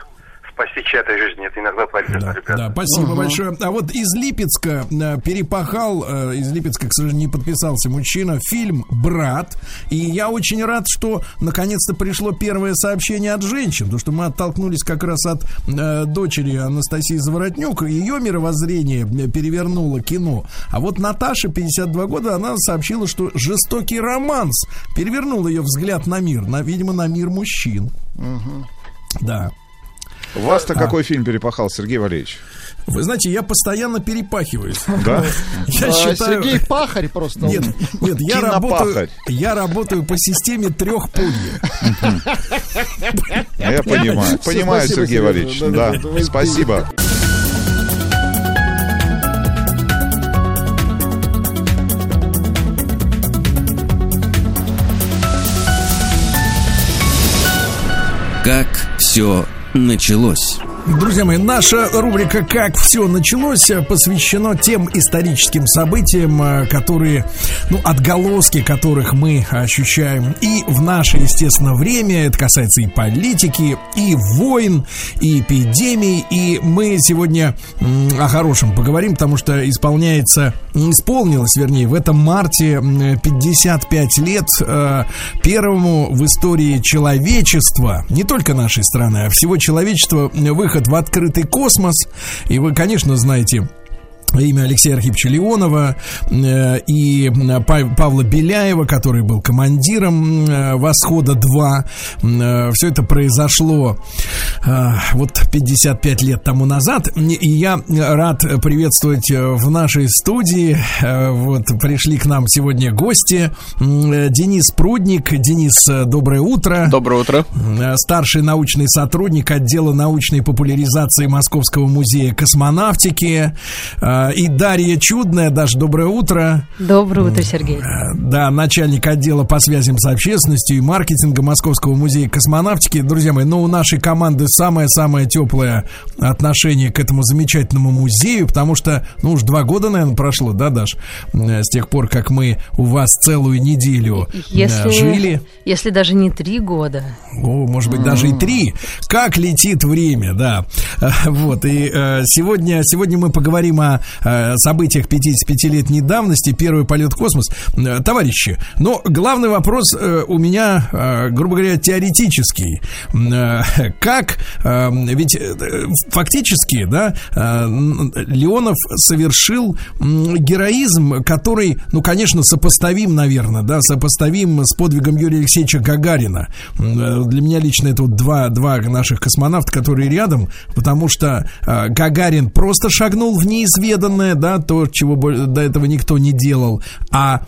спасти чья-то жизнь. Это иногда полезно, Да, ребята. да, спасибо большое. А вот из Липецка э, перепахал, э, из Липецка, к сожалению, не подписался мужчина, фильм «Брат». И я очень рад, что наконец-то пришло первое сообщение от женщин, потому что мы оттолкнулись как раз от э, дочери Анастасии Заворотнюк. Ее мировоззрение перевернуло кино. А вот Наташа, 52 года, она сообщила, что жестокий романс перевернул ее взгляд на мир, на, видимо, на мир мужчин. Да. Вас-то какой фильм перепахал, Сергей Валерьевич? Вы знаете, я постоянно перепахиваюсь. Да? Я А, считаю... Сергей Пахарь просто. Нет, нет, я работаю, я работаю по системе трех пульев. Я понимаю. Понимаю, Сергей. Валерьевич. Да, спасибо. Как все началось. Друзья мои, наша рубрика «Как все началось» посвящена тем историческим событиям, э, которые, ну, отголоски которых мы ощущаем и в наше, естественно, время. Это касается и политики, и войн, и эпидемий. И мы сегодня о хорошем поговорим, потому что исполняется, исполнилось, вернее, в этом марте м, 55 лет э, первому в истории человечества, не только нашей страны, а всего человечества, выход в открытый космос. И вы, конечно, знаете имя Алексея Архиповича Леонова э, и э, Па- Павла Беляева, который был командиром э, «Восхода-2». Все это произошло вот 55 лет тому назад. И я рад приветствовать в нашей студии, вот пришли к нам сегодня гости. Денис Прудник. Денис, доброе утро. Доброе утро. Старший научный сотрудник отдела научной популяризации Московского музея космонавтики. Э, И Дарья Чудная, даже доброе утро. Доброе утро, Сергей. Э, Да, начальник отдела по связям с общественностью и маркетинга Московского музея космонавтики. Друзья мои, ну, у нашей команды самое-самое теплое отношение к этому замечательному музею, потому что, ну, уж два года, наверное, прошло, да, Даш, э, с тех пор, как мы у вас целую неделю э, Если, жили. если даже не три года. О, может быть, даже и три. Как летит время, да. Вот, и сегодня, сегодня мы поговорим о э, событиях 55-летней давности, первый полет в космос. Э, Товарищи, но главный вопрос э, у меня, э, грубо говоря, теоретический. Как, э, ведь фактически, да, Леонов совершил героизм, который, ну, конечно, сопоставим, наверное, да, сопоставим с подвигом Юрия Алексеевича Гагарина. Для меня лично это вот два, два наших космонавта, которые рядом, потому что Гагарин просто шагнул в неизведанное, да, то, чего до этого никто не делал, а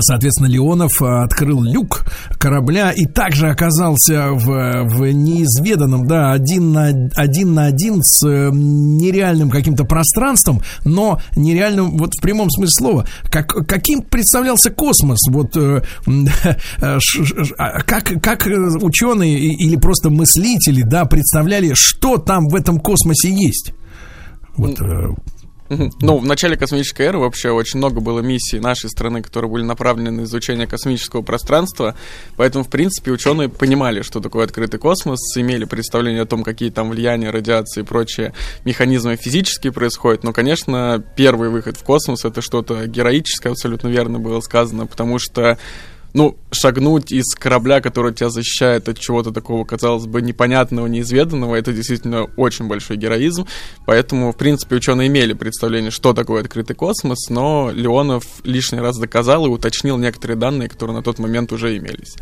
Соответственно, Леонов э, открыл люк корабля и также оказался в, в неизведанном, да, один на один, на один с э, нереальным каким-то пространством, но нереальным вот в прямом смысле слова. Как, каким представлялся космос? Вот э, э, а как, как ученые или просто мыслители, да, представляли, что там в этом космосе есть? Вот. Ну, в начале космической эры вообще очень много было миссий нашей страны, которые были направлены на изучение космического пространства. Поэтому, в принципе, ученые понимали, что такое открытый космос, имели представление о том, какие там влияния, радиации и прочие механизмы физические происходят. Но, конечно, первый выход в космос это что-то героическое, абсолютно верно было сказано, потому что ну, шагнуть из корабля, который тебя защищает от чего-то такого, казалось бы, непонятного, неизведанного, это действительно очень большой героизм. Поэтому, в принципе, ученые имели представление, что такое открытый космос, но Леонов лишний раз доказал и уточнил некоторые данные, которые на тот момент уже имелись.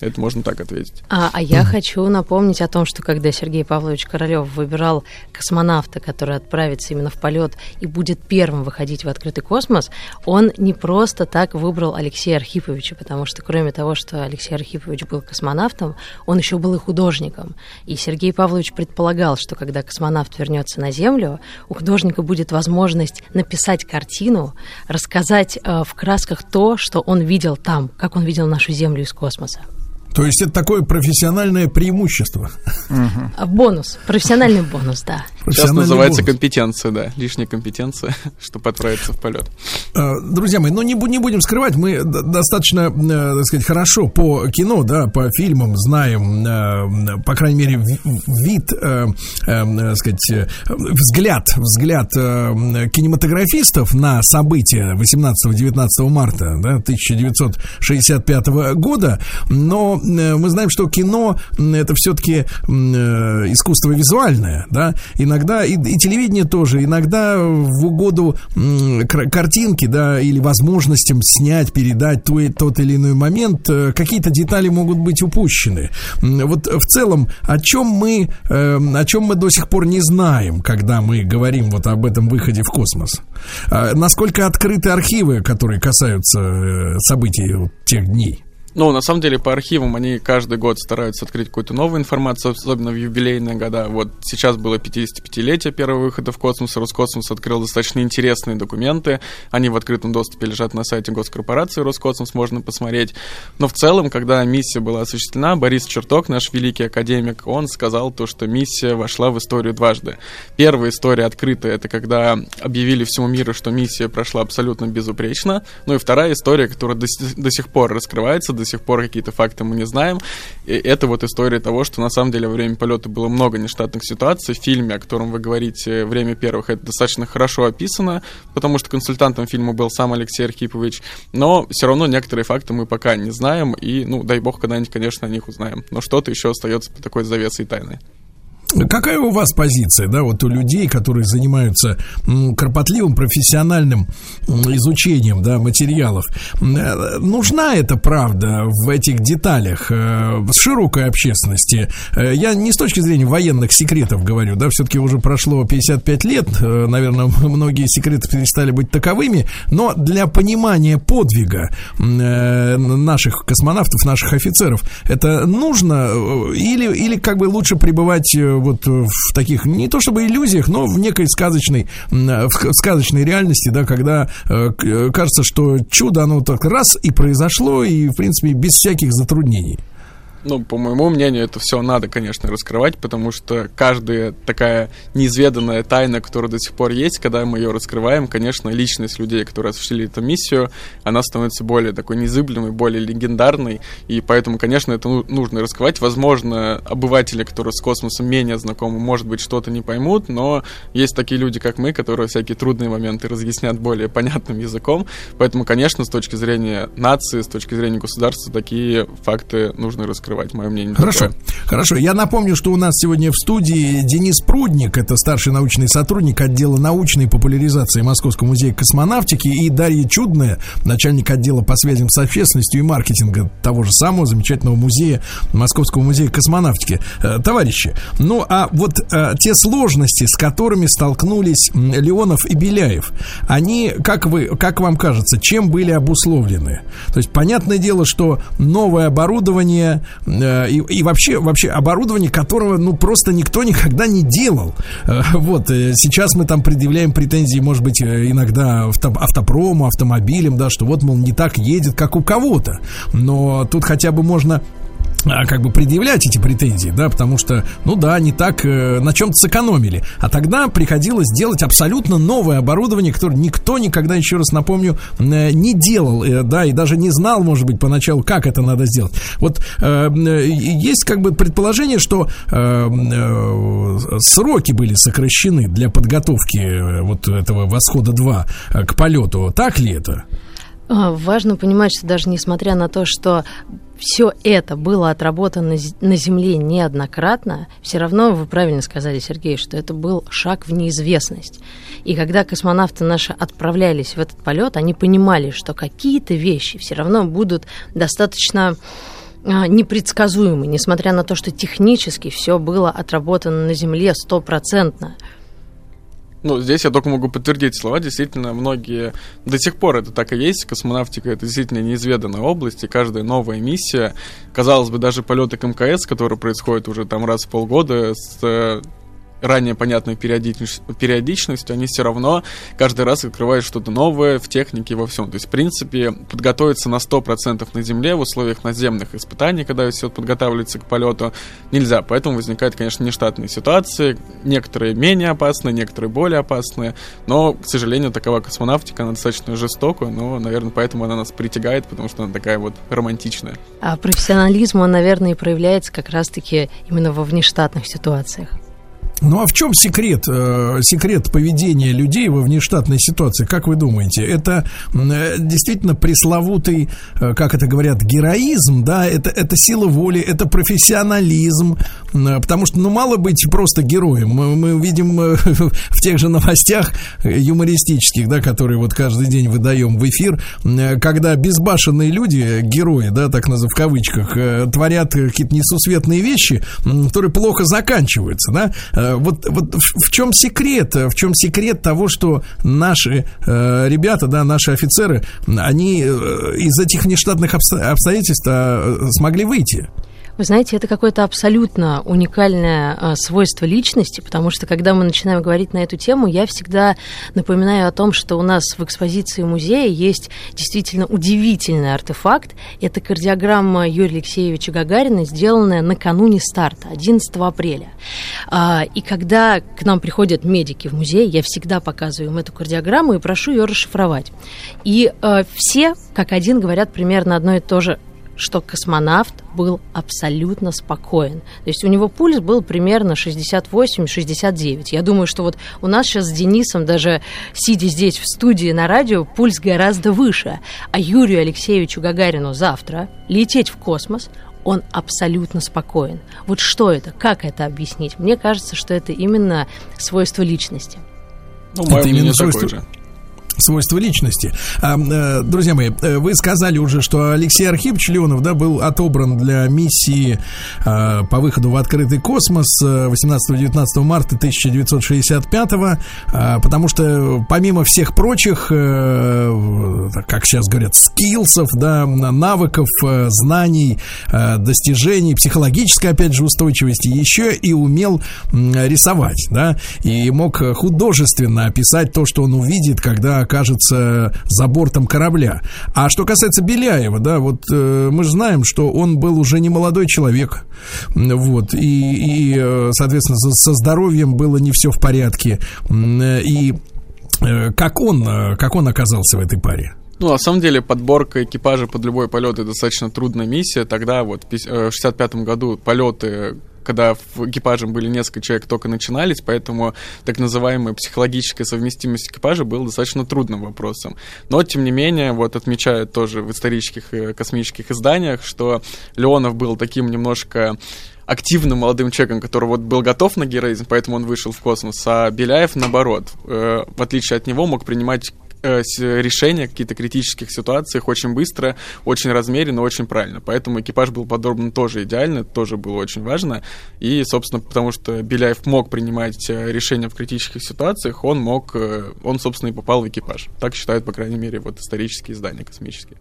Это можно так ответить. А, а я хочу напомнить о том, что когда Сергей Павлович Королёв выбирал космонавта, который отправится именно в полет и будет первым выходить в открытый космос, он не просто так выбрал Алексея Архиповича, потому что кроме того, что Алексей Архипович был космонавтом, он еще был и художником. И Сергей Павлович предполагал, что когда космонавт вернется на Землю, у художника будет возможность написать картину, рассказать э, в красках то, что он видел там, как он видел нашу Землю из космоса. То есть это такое профессиональное преимущество. А, Бонус, профессиональный бонус, да. Сейчас называется бонус. компетенция, да, лишняя компетенция, чтобы отправиться в полет. А, друзья мои, ну не, не будем скрывать, мы достаточно, э, так сказать, хорошо по кино, да, по фильмам знаем, э, по крайней мере, вид, э, так сказать, взгляд, взгляд кинематографистов на события 18-19 марта да, 1965 года, но мы знаем, что кино это все-таки искусство визуальное, да, иногда и, и телевидение тоже, иногда в угоду картинки, да, или возможностям снять, передать тот, тот или иной момент, э, какие-то детали могут быть упущены. Вот в целом, о чем мы, э, о чем мы до сих пор не знаем, когда мы говорим вот об этом выходе в космос? А насколько открыты архивы, которые касаются э, событий тех дней? Ну, на самом деле, по архивам они каждый год стараются открыть какую-то новую информацию, особенно в юбилейные года. Вот сейчас было 55-летие первого выхода в космос, Роскосмос открыл достаточно интересные документы. Они в открытом доступе лежат на сайте госкорпорации Роскосмос, можно посмотреть. Но в целом, когда миссия была осуществлена, Борис Черток, наш великий академик, он сказал то, что миссия вошла в историю дважды. Первая история открытая, это когда объявили всему миру, что миссия прошла абсолютно безупречно. Ну и вторая история, которая до, до сих пор раскрывается, до сих пор какие-то факты мы не знаем. И это вот история того, что на самом деле во время полета было много нештатных ситуаций. В фильме, о котором вы говорите, «Время первых», это достаточно хорошо описано, потому что консультантом фильма был сам Алексей Архипович. Но все равно некоторые факты мы пока не знаем, и, ну, дай бог, когда-нибудь, конечно, о них узнаем. Но что-то еще остается по такой завесой тайны. Какая у вас позиция, да, вот у людей, которые занимаются кропотливым профессиональным изучением, да, материалов? Э, нужна эта правда в этих деталях э, широкой общественности? Э, я не с точки зрения военных секретов говорю, да, все-таки уже прошло 55 лет, наверное, многие секреты перестали быть таковыми, но для понимания подвига наших космонавтов, наших офицеров, это нужно или, или как бы лучше пребывать вот в таких, не то чтобы иллюзиях, но в некой сказочной, в сказочной реальности, да, когда э, кажется, что чудо, оно так раз и произошло, и, в принципе, без всяких затруднений. Ну, по моему мнению, это все надо, конечно, раскрывать, потому что каждая такая неизведанная тайна, которая до сих пор есть, когда мы ее раскрываем, конечно, личность людей, которые осуществили эту миссию, она становится более такой незыблемой, более легендарной, и поэтому, конечно, это ну, нужно раскрывать. Возможно, обыватели, которые с космосом менее знакомы, может быть, что-то не поймут, но есть такие люди, как мы, которые всякие трудные моменты разъяснят более понятным языком, поэтому, конечно, с точки зрения нации, с точки зрения государства, такие факты нужно раскрывать скрывать мое мнение. Хорошо, такое. хорошо. Я напомню, что у нас сегодня в студии Денис Прудник, это старший научный сотрудник отдела научной популяризации Московского музея космонавтики, и Дарья Чудная, начальник отдела по связям с общественностью и маркетинга того же самого замечательного музея Московского музея космонавтики. Э, товарищи, ну а вот э, те сложности, с которыми столкнулись Леонов и Беляев, они, как вы, как вам кажется, чем были обусловлены? То есть понятное дело, что новое оборудование, и, и вообще, вообще оборудование, которого, ну, просто никто никогда не делал. Э, вот, э, сейчас мы там предъявляем претензии, может быть, иногда авто, автопрому, автомобилям, да, что вот, мол, не так едет, как у кого-то. Но тут хотя бы можно как бы предъявлять эти претензии, да, потому что, ну да, не так э, на чем-то сэкономили. А тогда приходилось делать абсолютно новое оборудование, которое никто никогда, еще раз напомню, э, не делал, э, да, и даже не знал, может быть, поначалу, как это надо сделать. Вот э, э есть как бы предположение, что э, э, сроки были сокращены для подготовки э, вот этого восхода 2 э, к полету. Так ли это? А, важно понимать, что даже несмотря на то, что все это было отработано на Земле неоднократно, все равно вы правильно сказали, Сергей, что это был шаг в неизвестность. И когда космонавты наши отправлялись в этот полет, они понимали, что какие-то вещи все равно будут достаточно а, непредсказуемы, несмотря на то, что технически все было отработано на Земле стопроцентно. Ну, здесь я только могу подтвердить слова. Действительно, многие... До сих пор это так и есть. Космонавтика — это действительно неизведанная область, и каждая новая миссия, казалось бы, даже полеты к МКС, которые происходят уже там раз в полгода, с ранее понятной периодичностью, периодичностью, они все равно каждый раз открывают что-то новое в технике и во всем. То есть, в принципе, подготовиться на 100% на Земле в условиях наземных испытаний, когда все подготавливается к полету, нельзя. Поэтому возникают, конечно, нештатные ситуации. Некоторые менее опасные, некоторые более опасные. Но, к сожалению, такова космонавтика, она достаточно жестокая, но, наверное, поэтому она нас притягает, потому что она такая вот романтичная. А профессионализм, он, наверное, и проявляется как раз-таки именно во внештатных ситуациях. Ну а в чем секрет, э, секрет поведения людей во внештатной ситуации? Как вы думаете? Это э, действительно пресловутый, э, как это говорят, героизм, да? Это, это сила воли, это профессионализм. Потому что, ну, мало быть просто героем. Мы, мы видим в тех же новостях юмористических, да, которые вот каждый день выдаем в эфир, когда безбашенные люди, герои, да, так называемые в кавычках, творят какие-то несусветные вещи, которые плохо заканчиваются, да? Э, вот, вот в, чем секрет? В чем секрет того, что наши э, ребята, да, наши офицеры, они э, из этих внештатных обстоятельств э, смогли выйти? Вы знаете, это какое-то абсолютно уникальное э, свойство личности, потому что когда мы начинаем говорить на эту тему, я всегда напоминаю о том, что у нас в экспозиции музея есть действительно удивительный артефакт. Это кардиограмма Юрия Алексеевича Гагарина, сделанная накануне старта, 11 апреля. А, и когда к нам приходят медики в музей, я всегда показываю им эту кардиограмму и прошу ее расшифровать. И э, все, как один, говорят примерно одно и то же что космонавт был абсолютно спокоен. То есть у него пульс был примерно 68-69. Я думаю, что вот у нас сейчас с Денисом, даже сидя здесь в студии на радио, пульс гораздо выше. А Юрию Алексеевичу Гагарину завтра лететь в космос, он абсолютно спокоен. Вот что это? Как это объяснить? Мне кажется, что это именно свойство личности. Ну, это именно свойство... же свойства личности. А, э, друзья мои, э, вы сказали уже, что Алексей Архипович Леонов да, был отобран для миссии а, по выходу в открытый космос 18-19 марта 1965 а, потому что помимо всех прочих, как сейчас говорят, скиллсов, да, навыков, знаний, достижений, психологической, опять же, устойчивости, еще и умел рисовать, да, и мог художественно описать то, что он увидит, когда окажется за бортом корабля. А что касается Беляева, да, вот э, мы же знаем, что он был уже не молодой человек, вот, и, и э, соответственно, со здоровьем было не все в порядке, и э, как он, э, как он оказался в этой паре? Ну, на самом деле, подборка экипажа под любой полет это достаточно трудная миссия. Тогда вот в 65 году полеты когда в экипаже были несколько человек, только начинались, поэтому так называемая психологическая совместимость экипажа была достаточно трудным вопросом. Но, тем не менее, вот отмечают тоже в исторических и космических изданиях, что Леонов был таким немножко активным молодым человеком, который вот был готов на героизм, поэтому он вышел в космос, а Беляев, наоборот, э, в отличие от него, мог принимать э, решения какие-то критических ситуациях очень быстро, очень размеренно, очень правильно. Поэтому экипаж был подобран тоже идеально, тоже было очень важно. И, собственно, потому что Беляев мог принимать э, решения в критических ситуациях, он мог, э, он, собственно, и попал в экипаж. Так считают, по крайней мере, вот исторические издания космические.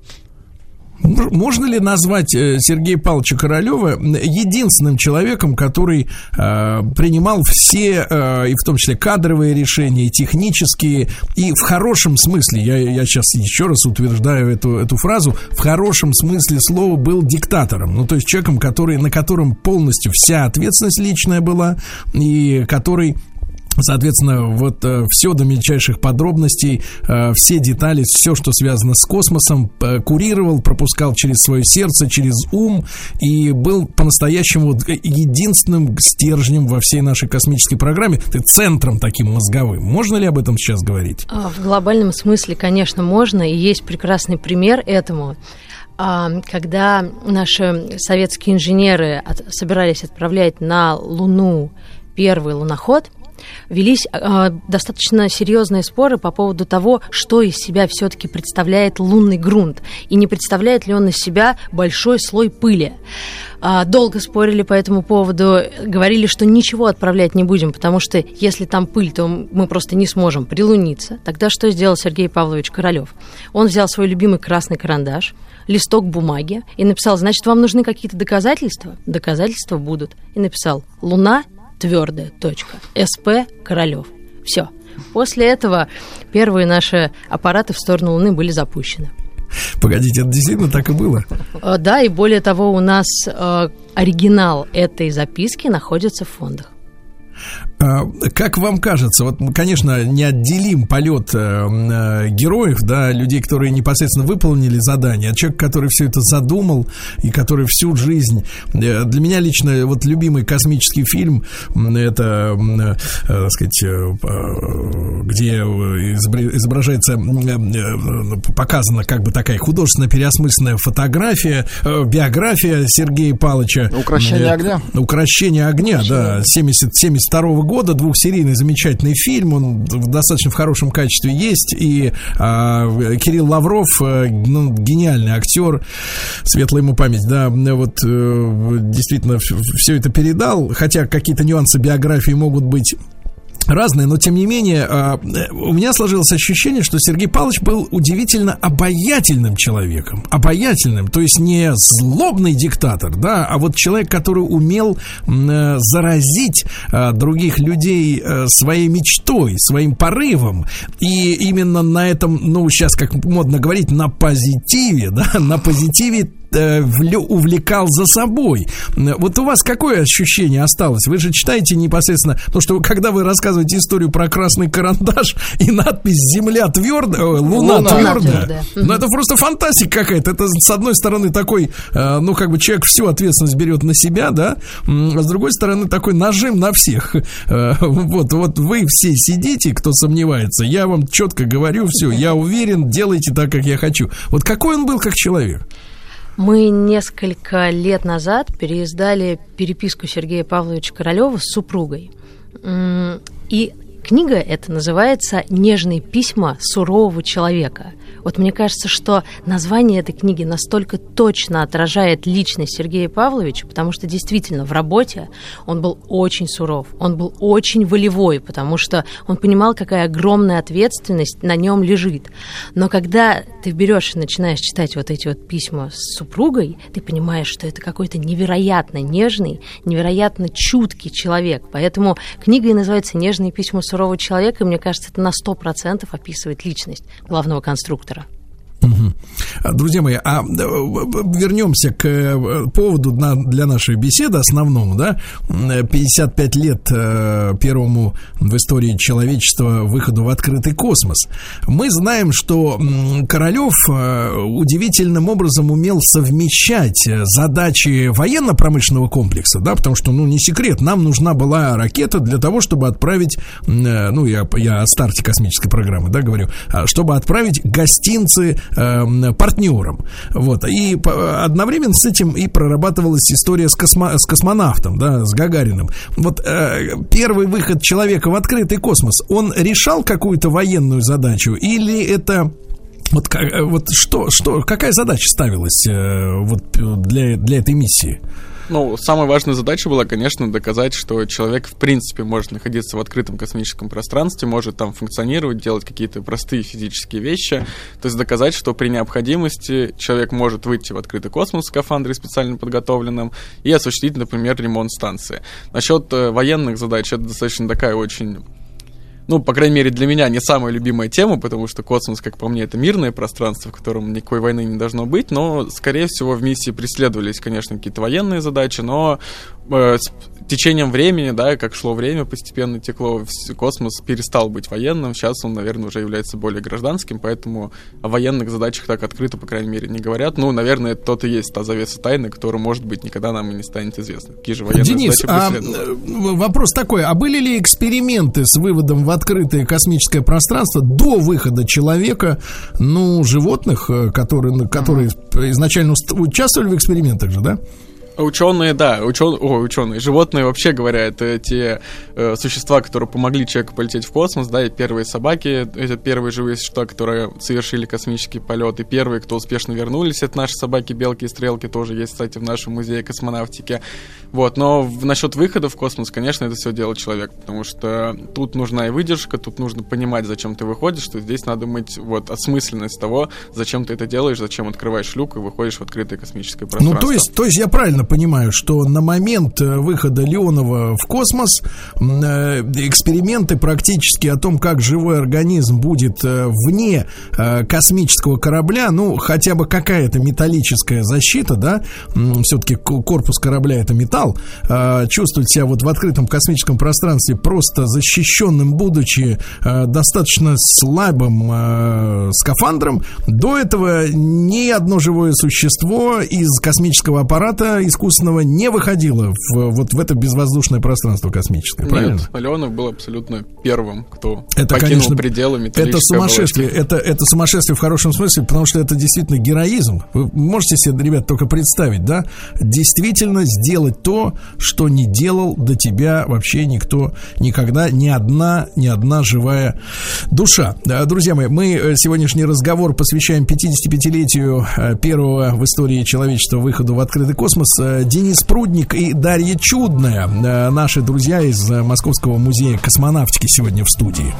Можно ли назвать э, Сергея Павловича Королева единственным человеком, который э, принимал все, э, и в том числе кадровые решения, и технические, и в хорошем смысле, я, я сейчас еще раз утверждаю эту, эту фразу, в хорошем смысле слова был диктатором, ну то есть человеком, который, на котором полностью вся ответственность личная была, и который Соответственно, вот э, все до мельчайших подробностей, э, все детали, все, что связано с космосом, э, курировал, пропускал через свое сердце, через ум и был по-настоящему вот, э, единственным стержнем во всей нашей космической программе, ты центром таким мозговым. Можно ли об этом сейчас говорить? А, в глобальном смысле, конечно, можно, и есть прекрасный пример этому а, когда наши советские инженеры собирались отправлять на Луну первый луноход – велись э, достаточно серьезные споры по поводу того, что из себя все-таки представляет лунный грунт, и не представляет ли он из себя большой слой пыли. Э, долго спорили по этому поводу, говорили, что ничего отправлять не будем, потому что если там пыль, то мы просто не сможем прилуниться. Тогда что сделал Сергей Павлович Королев? Он взял свой любимый красный карандаш, листок бумаги и написал, значит, вам нужны какие-то доказательства? Доказательства будут. И написал, Луна твердая точка. СП Королев. Все. После этого первые наши аппараты в сторону Луны были запущены. Погодите, это действительно так и было? Э, да, и более того, у нас э, оригинал этой записки находится в фондах. А, как вам кажется, вот, конечно, не отделим полет э, э, героев, да, людей, которые непосредственно выполнили задание, от человека, который все это задумал и который всю жизнь... Э, для меня лично вот любимый космический фильм, это, так сказать, где изображается, показана как бы такая художественно переосмысленная фотография, биография Сергея Павловича. Укращение огня. Укращение огня, да, 70, 72 -го года, двухсерийный замечательный фильм, он достаточно в хорошем качестве есть, и а, Кирилл Лавров, э, ну, гениальный актер, светлая ему память, да, вот э, действительно все это передал, хотя какие-то нюансы биографии могут быть разные, но тем не менее а, у меня сложилось ощущение, что Сергей Павлович был удивительно обаятельным человеком, обаятельным, то есть не злобный диктатор, да, а вот человек, который умел э, заразить а, других людей э, своей мечтой, своим порывом, и именно на этом, ну сейчас как модно говорить, на позитиве, да, на позитиве э, увлекал за собой. Вот у вас какое ощущение осталось? Вы же читаете непосредственно, то, что когда вы рассказываете историю про красный карандаш и надпись «Земля твердая», э, «Луна, Луна твердая», ну это просто фантастика какая-то. Это, с одной стороны, такой, э, ну, как бы человек всю ответственность берет на себя, да, а с другой стороны, такой нажим на всех. Э, вот, вот вы все сидите, кто сомневается, я вам четко говорю, все, я уверен, делайте так, как я хочу. Вот какой он был как человек? Мы несколько лет назад переиздали переписку Сергея Павловича Королева с супругой. И книга эта называется «Нежные письма сурового человека». Вот мне кажется, что название этой книги настолько точно отражает личность Сергея Павловича, потому что действительно в работе он был очень суров, он был очень волевой, потому что он понимал, какая огромная ответственность на нем лежит. Но когда ты берешь и начинаешь читать вот эти вот письма с супругой, ты понимаешь, что это какой-то невероятно нежный, невероятно чуткий человек. Поэтому книга и называется «Нежные письма сурового человека», и мне кажется, это на 100% описывает личность главного конструктора. Друзья мои, а э, вернемся к э, поводу для нашей беседы основному, да, 55 лет э, первому в истории человечества выходу в открытый космос. Мы знаем, что Королев удивительным образом умел совмещать задачи военно-промышленного комплекса, да, потому что, ну, не секрет, нам нужна была ракета для того, чтобы отправить, ну, я, я о старте космической программы, да, говорю, а, чтобы отправить гостинцы э, партнером. Вот. И одновременно с этим и прорабатывалась история с, космо, с космонавтом, да, с Гагариным. Вот э, первый выход человека в открытый космос, он решал какую-то военную задачу или это вот, вот что, что, какая задача ставилась э, вот для, для этой миссии? Ну, самая важная задача была, конечно, доказать, что человек в принципе может находиться в открытом космическом пространстве, может там функционировать, делать какие-то простые физические вещи. То есть доказать, что при необходимости человек может выйти в открытый космос в скафандре специально подготовленном и осуществить, например, ремонт станции. Насчет э, военных задач это достаточно такая очень ну, по крайней мере, для меня не самая любимая тема, потому что космос, как по мне, это мирное пространство, в котором никакой войны не должно быть, но, скорее всего, в миссии преследовались, конечно, какие-то военные задачи, но э, с течением времени, да, как шло время, постепенно текло, космос перестал быть военным, сейчас он, наверное, уже является более гражданским, поэтому о военных задачах так открыто, по крайней мере, не говорят. Ну, наверное, это тот и есть та завеса тайны, которая, может быть, никогда нам и не станет известна. Какие же военные Денис, задачи а, вопрос такой, а были ли эксперименты с выводом открытое космическое пространство до выхода человека, ну, животных, э, которые, которые изначально участвовали в экспериментах же, да? Ученые, да, ученые, о, ученые, животные вообще говоря, это те э, существа, которые помогли человеку полететь в космос, да, и первые собаки, это первые живые существа, которые совершили космический полет, и первые, кто успешно вернулись, это наши собаки, белки и стрелки, тоже есть, кстати, в нашем музее космонавтики. Вот, но в, насчет выхода в космос, конечно, это все делает человек, потому что тут нужна и выдержка, тут нужно понимать, зачем ты выходишь, что здесь надо мыть вот осмысленность того, зачем ты это делаешь, зачем открываешь люк и выходишь в открытое космическое пространство. Ну, то есть, то есть я правильно правильно понимаю, что на момент э, выхода Леонова в космос э, эксперименты практически о том, как живой организм будет э, вне космического корабля, ну, хотя бы какая-то металлическая защита, да, все-таки корпус корабля это металл, чувствовать себя вот в открытом космическом пространстве просто защищенным, будучи достаточно слабым скафандром, до этого ни одно живое существо из космического аппарата искусственного не выходило в, вот в это безвоздушное пространство космическое, правильно? Нет, Леонов был абсолютно первым, кто это, покинул конечно, пределы Это сумасшествие, это, это сумасшествие в хорошем смысле, потому что это действительно героизм. Вы можете себе, ребят, только представить, да? Действительно сделать то, что не делал до тебя вообще никто никогда, ни одна, ни одна живая душа. Друзья мои, мы э, сегодняшний разговор посвящаем 55-летию э, первого в истории человечества выходу в открытый космос. Э, Денис Прудник и Дарья Чудная, э, наши друзья из Московского музея космонавтики сегодня в студии.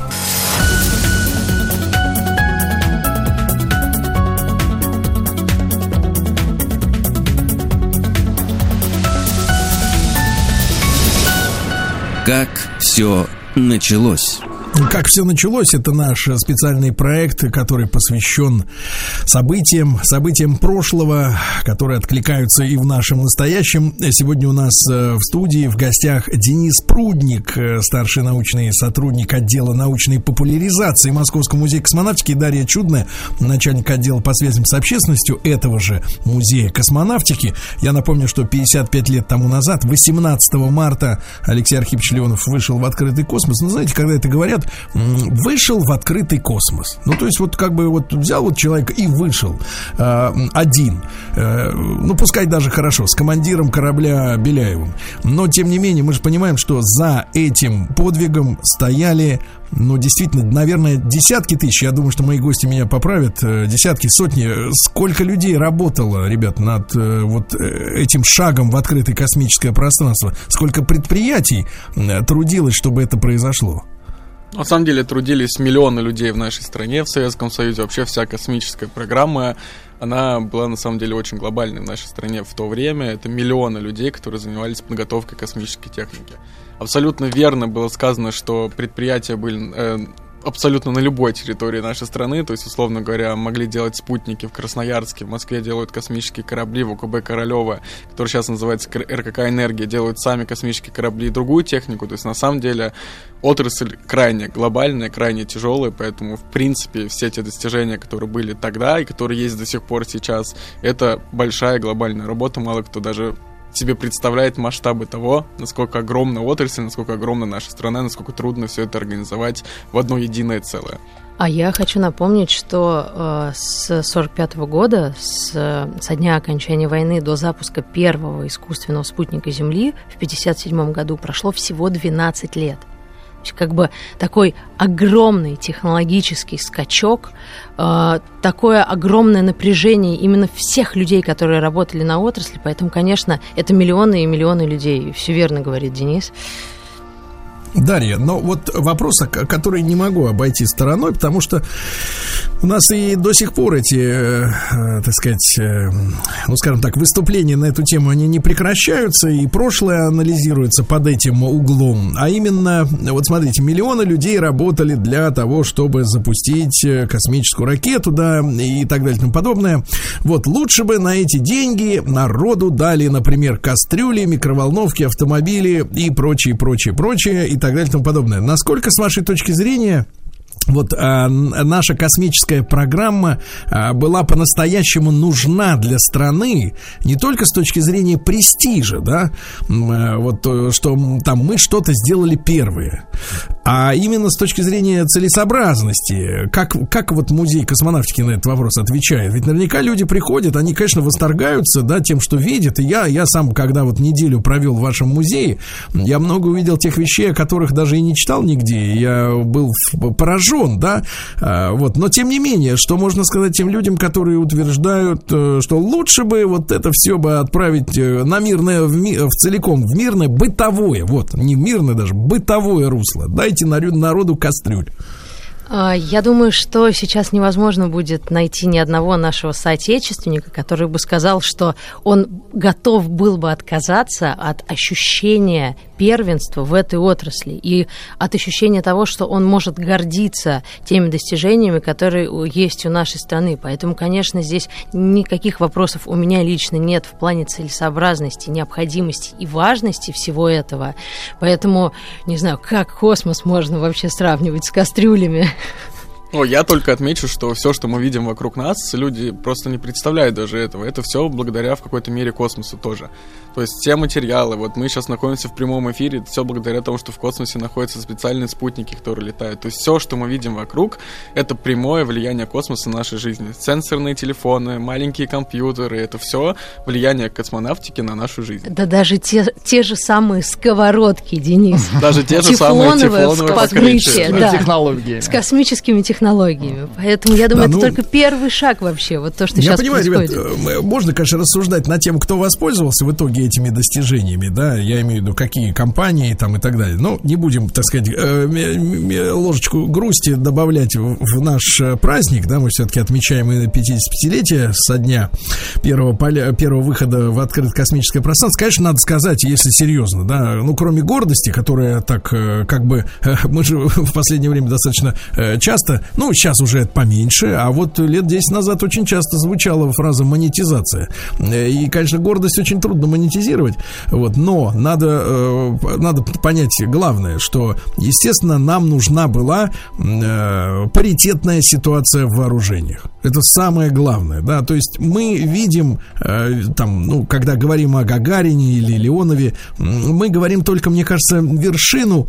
Как все началось? Как все началось, это наш специальный проект, который посвящен событиям, событиям прошлого, которые откликаются и в нашем настоящем. Сегодня у нас э, в студии в гостях Денис Прудник, э, старший научный сотрудник отдела научной популяризации Московского музея космонавтики, Дарья Чудная, начальник отдела по связям с общественностью этого же музея космонавтики. Я напомню, что 55 лет тому назад, 18 марта, Алексей Архипович Леонов вышел в открытый космос. Ну, знаете, когда это говорят, вышел в открытый космос. Ну, то есть, вот как бы вот взял вот человек и вышел э, один. Э, ну, пускай даже хорошо, с командиром корабля Беляевым. Но, тем не менее, мы же понимаем, что за этим подвигом стояли ну, действительно, наверное, десятки тысяч, я думаю, что мои гости меня поправят, э, десятки, сотни, сколько людей работало, ребят, над э, вот э, этим шагом в открытое космическое пространство, сколько предприятий трудилось, чтобы это произошло. На самом деле трудились миллионы людей в нашей стране, в Советском Союзе. Вообще вся космическая программа, она была на самом деле очень глобальной в нашей стране в то время. Это миллионы людей, которые занимались подготовкой космической техники. Абсолютно верно было сказано, что предприятия были э, абсолютно на любой территории нашей страны. То есть, условно говоря, могли делать спутники в Красноярске, в Москве делают космические корабли, в УКБ Королева, который сейчас называется РКК «Энергия», делают сами космические корабли и другую технику. То есть, на самом деле, отрасль крайне глобальная, крайне тяжелая, поэтому, в принципе, все те достижения, которые были тогда и которые есть до сих пор сейчас, это большая глобальная работа. Мало кто даже себе представляет масштабы того, насколько огромна отрасль, насколько огромна наша страна, насколько трудно все это организовать в одно единое целое. А я хочу напомнить, что э, с 1945 года, с, со дня окончания войны до запуска первого искусственного спутника Земли в 1957 году прошло всего 12 лет – как бы такой огромный технологический скачок, э, такое огромное напряжение именно всех людей, которые работали на отрасли. Поэтому, конечно, это миллионы и миллионы людей. Все верно говорит Денис. Дарья, но вот вопрос, который не могу обойти стороной, потому что у нас и до сих пор эти, э, э, так сказать, э, ну, скажем так, выступления на эту тему, они не прекращаются, и прошлое анализируется под этим углом. А именно, вот смотрите, миллионы людей работали для того, чтобы запустить космическую ракету, да, и так далее и тому подобное. Вот, лучше бы на эти деньги народу дали, например, кастрюли, микроволновки, автомобили и прочее, прочее, прочее, и так далее и тому подобное. Насколько, с вашей точки зрения, вот а, наша космическая программа а, была по-настоящему нужна для страны не только с точки зрения престижа, да, а, вот э, что там мы что-то сделали первые, а именно с точки зрения целесообразности. Как, как вот музей космонавтики на этот вопрос отвечает? Ведь наверняка люди приходят, они, конечно, восторгаются, да, тем, что видят. И я, я сам, когда вот неделю провел в вашем музее, я много увидел тех вещей, о которых даже и не читал нигде. Я был поражен поражен, да, а, вот, но тем не менее, что можно сказать тем людям, которые утверждают, э, что лучше бы вот это все бы отправить э, на мирное, в, ми, в целиком, в мирное бытовое, вот, не мирное даже, бытовое русло, дайте народу кастрюль. А, я думаю, что сейчас невозможно будет найти ни одного нашего соотечественника, который бы сказал, что он готов был бы отказаться от ощущения первенства в этой отрасли и от ощущения того, что он может гордиться теми достижениями, которые есть у нашей страны. Поэтому, конечно, здесь никаких вопросов у меня лично нет в плане целесообразности, необходимости и важности всего этого. Поэтому, не знаю, как космос можно вообще сравнивать с кастрюлями. О, я только отмечу, что все, что мы видим вокруг нас, люди просто не представляют даже этого. Это все благодаря в какой-то мере космосу тоже. То есть все материалы, вот мы сейчас находимся в прямом эфире, это все благодаря тому, что в космосе находятся специальные спутники, которые летают. То есть все, что мы видим вокруг, это прямое влияние космоса на нашей жизни. Сенсорные телефоны, маленькие компьютеры, это все влияние космонавтики на нашу жизнь. Да даже те, те же самые сковородки, Денис. Даже те же самые тефлоновые покрытия. Да, с космическими технологиями. Поэтому я думаю, это ну, только первый шаг вообще, вот то, что сейчас происходит. Я понимаю, ребят, можно, конечно, рассуждать на тему, кто воспользовался в итоге этими достижениями, да, я имею в виду, какие компании там и так далее. Но не будем, так сказать, э, ложечку грусти добавлять в наш э, праздник, да, мы все-таки отмечаем и 55-летие со дня первого, поля, первого выхода в открытое космическое пространство. Конечно, надо сказать, если серьезно, да, ну, кроме гордости, которая так, э, как бы, мы же в последнее время достаточно часто, ну, сейчас уже это поменьше, а вот лет 10 назад очень часто звучала фраза монетизация. И, конечно, гордость очень трудно монетизировать. Вот, но надо, э, надо понять главное, что, естественно, нам нужна была э, паритетная ситуация в вооружениях. Это самое главное, да, то есть мы видим, э, там, ну, когда говорим о Гагарине или Леонове, мы говорим только, мне кажется, вершину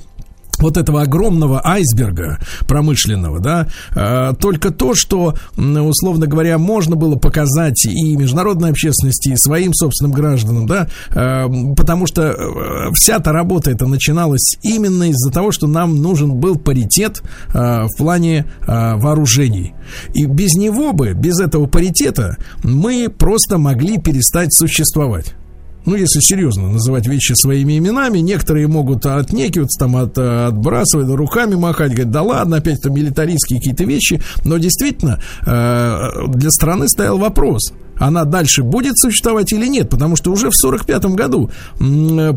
вот этого огромного айсберга промышленного, да, э, только то, что, условно говоря, можно было показать и международной общественности, и своим собственным гражданам, да, э, потому что э, вся эта работа это начиналась именно из-за того, что нам нужен был паритет в плане вооружений. И без него бы, без этого паритета, мы просто могли перестать существовать ну, если серьезно называть вещи своими именами, некоторые могут отнекиваться, там, от, отбрасывать, руками махать, говорить, да ладно, опять это милитаристские какие-то вещи, но действительно э, для страны стоял вопрос, она дальше будет существовать или нет, потому что уже в 1945 году,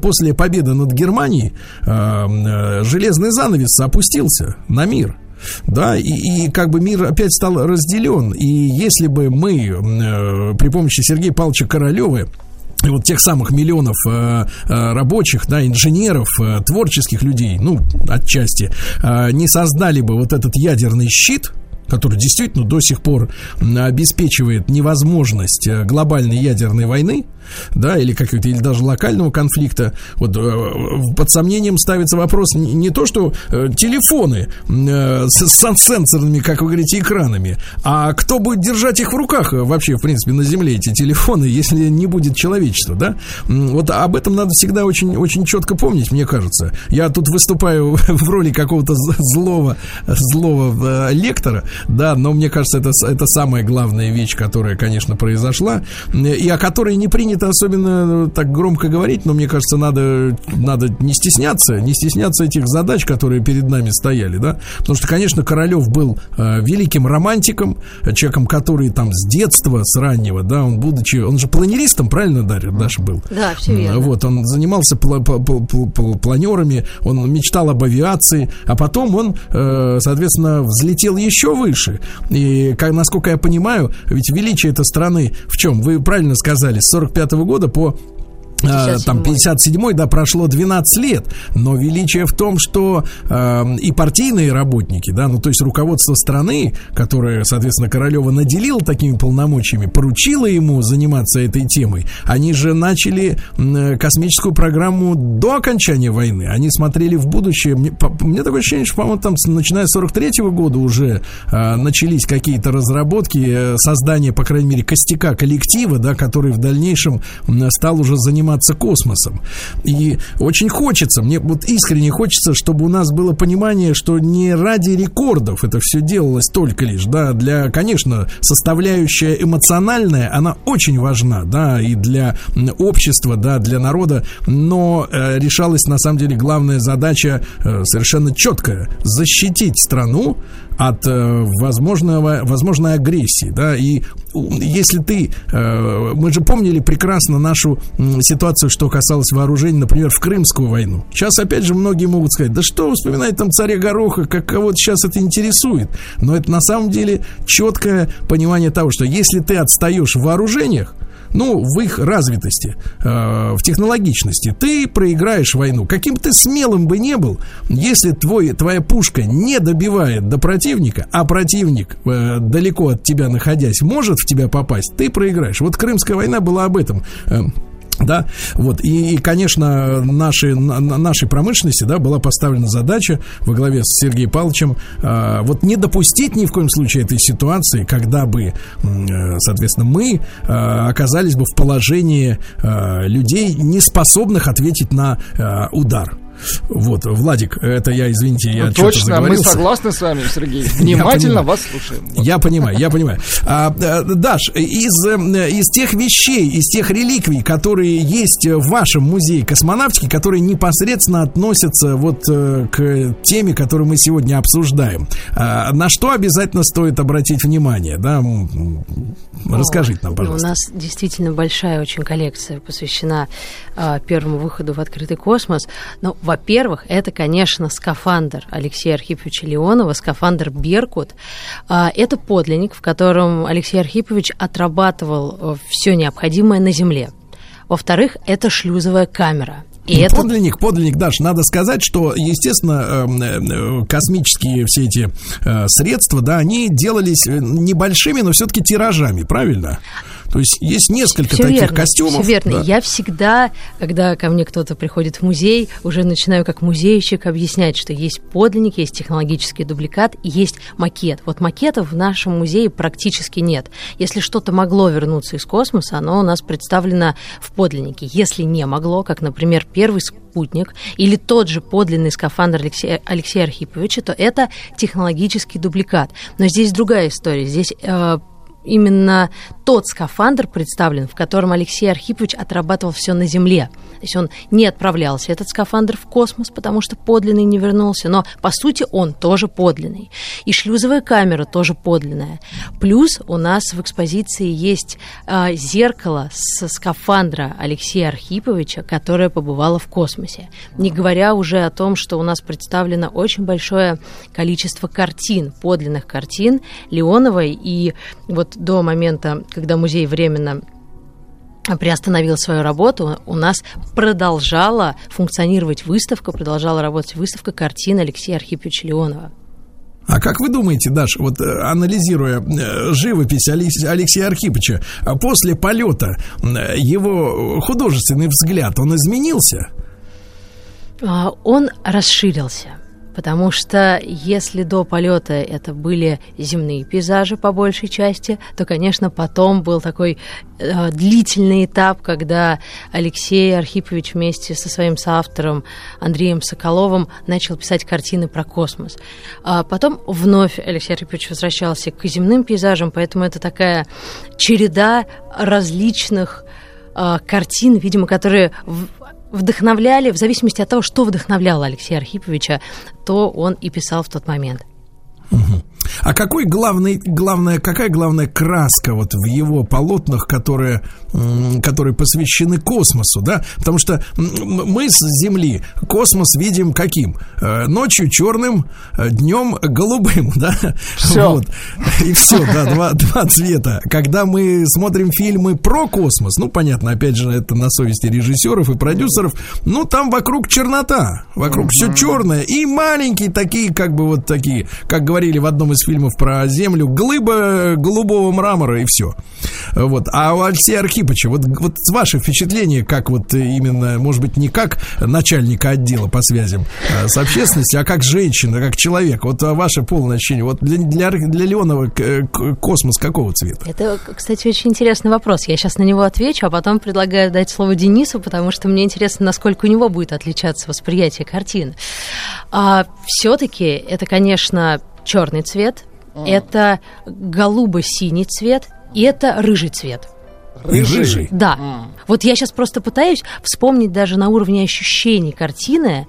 после победы над Германией, э, э, железный занавес опустился на мир. Да, и, и как бы мир опять стал разделен. И если бы мы э, при помощи Сергея Павловича Королева вот тех самых миллионов э, э, рабочих, да, инженеров, э, творческих людей, ну, отчасти, не создали бы вот этот ядерный щит, который действительно до сих пор обеспечивает невозможность глобальной ядерной войны, да, или какого-то, или даже локального конфликта, вот э, под сомнением ставится вопрос не, не то, что э, телефоны э, с, с сенсорными, как вы говорите, экранами, а кто будет держать их в руках э, вообще, в принципе, на Земле, эти телефоны, если не будет человечества, да? Вот об этом надо всегда очень, очень четко помнить, мне кажется. Я тут выступаю в роли какого-то злого, злого лектора, да, но мне кажется, это, это самая главная вещь, которая, конечно, произошла, и о которой не принято принято особенно э, так громко говорить, но мне кажется, надо, надо не стесняться, не стесняться этих задач, которые перед нами стояли, да, потому что, конечно, Королев был э, великим романтиком, человеком, который там с детства, с раннего, да, он будучи, он же планеристом, правильно, Дарья, Даша был? Да, все верно. Вот, он занимался пла- планерами, он мечтал об авиации, а потом он, э, соответственно, взлетел еще выше, и, как, насколько я понимаю, ведь величие этой страны в чем? Вы правильно сказали, с 45 1995 года по 57 там 57-й, да, прошло 12 лет, но величие в том, что э, и партийные работники, да, ну то есть руководство страны, которое, соответственно, Королева наделил такими полномочиями, поручило ему заниматься этой темой, они же начали э, космическую программу до окончания войны, они смотрели в будущее, мне, по, мне такое ощущение, что, по-моему, там, начиная с 43-го года уже э, начались какие-то разработки, э, создание, по крайней мере, костяка коллектива, да, который в дальнейшем э, стал уже заниматься заниматься космосом. И очень хочется, мне вот искренне хочется, чтобы у нас было понимание, что не ради рекордов это все делалось только лишь, да, для, конечно, составляющая эмоциональная, она очень важна, да, и для общества, да, для народа, но э, решалась на самом деле главная задача э, совершенно четкая, защитить страну от э, возможного, возможной агрессии, да, и если ты, э, мы же помнили прекрасно нашу ситуацию, что касалось вооружений, например, в Крымскую войну. Сейчас, опять же, многие могут сказать, да что вспоминать там царя Гороха, как кого-то сейчас это интересует. Но это на самом деле четкое понимание того, что если ты отстаешь в вооружениях, ну, в их развитости, э, в технологичности, ты проиграешь войну. Каким ты смелым бы не был, если твой, твоя пушка не добивает до противника, а противник, э, далеко от тебя находясь, может в тебя попасть, ты проиграешь. Вот Крымская война была об этом. Э, да, вот, и, и конечно, нашей, на, нашей промышленности, да, была поставлена задача во главе с Сергеем Павловичем, э, вот не допустить ни в коем случае этой ситуации, когда бы, э, соответственно, мы э, оказались бы в положении э, людей, не способных ответить на э, удар. Вот, Владик, это я, извините, я ну, Точно, мы согласны с вами, Сергей. Внимательно вас слушаем. Вот. Я понимаю, я понимаю. А, э, Даш, из, э, из тех вещей, из тех реликвий, которые есть в вашем музее космонавтики, которые непосредственно относятся вот э, к теме, которую мы сегодня обсуждаем, а, на что обязательно стоит обратить внимание, да? Расскажите нам, пожалуйста. У нас действительно большая очень коллекция посвящена а, первому выходу в открытый космос. Но во-первых, это, конечно, скафандр Алексея Архиповича Леонова, скафандр «Беркут». А, это подлинник, в котором Алексей Архипович отрабатывал э, все необходимое на Земле. Во-вторых, это шлюзовая камера. И это... Подлинник, подлинник, Даш, надо сказать, что, естественно, эм, э, космические все эти э, средства, да, они делались небольшими, но все-таки тиражами, правильно? То есть есть несколько все таких верно, костюмов. Все верно. Да. Я всегда, когда ко мне кто-то приходит в музей, уже начинаю как музейщик объяснять, что есть подлинник, есть технологический дубликат, и есть макет. Вот макетов в нашем музее практически нет. Если что-то могло вернуться из космоса, оно у нас представлено в подлиннике. Если не могло, как, например, первый спутник или тот же подлинный скафандр Алексея, Алексея Архиповича, то это технологический дубликат. Но здесь другая история. Здесь э, именно тот скафандр представлен, в котором Алексей Архипович отрабатывал все на Земле. То есть он не отправлялся, этот скафандр, в космос, потому что подлинный не вернулся, но, по сути, он тоже подлинный. И шлюзовая камера тоже подлинная. Плюс у нас в экспозиции есть э, зеркало с скафандра Алексея Архиповича, которое побывало в космосе. Не говоря уже о том, что у нас представлено очень большое количество картин, подлинных картин Леоновой, и вот до момента, когда музей временно приостановил свою работу, у нас продолжала функционировать выставка, продолжала работать выставка картин Алексея Архиповича Леонова. А как вы думаете, Даш, вот э, анализируя э, живопись Алексея Архиповича, а после полета его художественный взгляд, он изменился? А, он расширился. Потому что если до полета это были земные пейзажи по большей части, то, конечно, потом был такой э, длительный этап, когда Алексей Архипович вместе со своим соавтором Андреем Соколовым начал писать картины про космос. А потом вновь Алексей Архипович возвращался к земным пейзажам, поэтому это такая череда различных э, картин, видимо, которые вдохновляли, в зависимости от того, что вдохновляло Алексея Архиповича, то он и писал в тот момент. Угу. А какой главный, главная, какая главная краска вот в его полотнах, которые, которые посвящены космосу, да? Потому что мы с Земли космос видим каким? Э, ночью черным, э, днем голубым, да? Все. Вот. И все, да, два, два цвета. Когда мы смотрим фильмы про космос, ну, понятно, опять же, это на совести режиссеров и продюсеров, ну, там вокруг чернота, вокруг все черное, и маленькие такие, как бы вот такие, как говорили в одном из фильмов про Землю, глыба голубого мрамора и все. Вот. А у Алексея Архиповича, вот, вот ваше впечатление, как вот именно, может быть, не как начальника отдела по связям а, с общественностью, а как женщина, как человек, вот ваше полное ощущение, вот для, для, для Леонова космос какого цвета? Это, кстати, очень интересный вопрос. Я сейчас на него отвечу, а потом предлагаю дать слово Денису, потому что мне интересно, насколько у него будет отличаться восприятие картин. А, все-таки это, конечно, черный цвет, mm. это голубо-синий цвет и это рыжий цвет. Рыжий? рыжий. Да. Mm. Вот я сейчас просто пытаюсь вспомнить даже на уровне ощущений картины.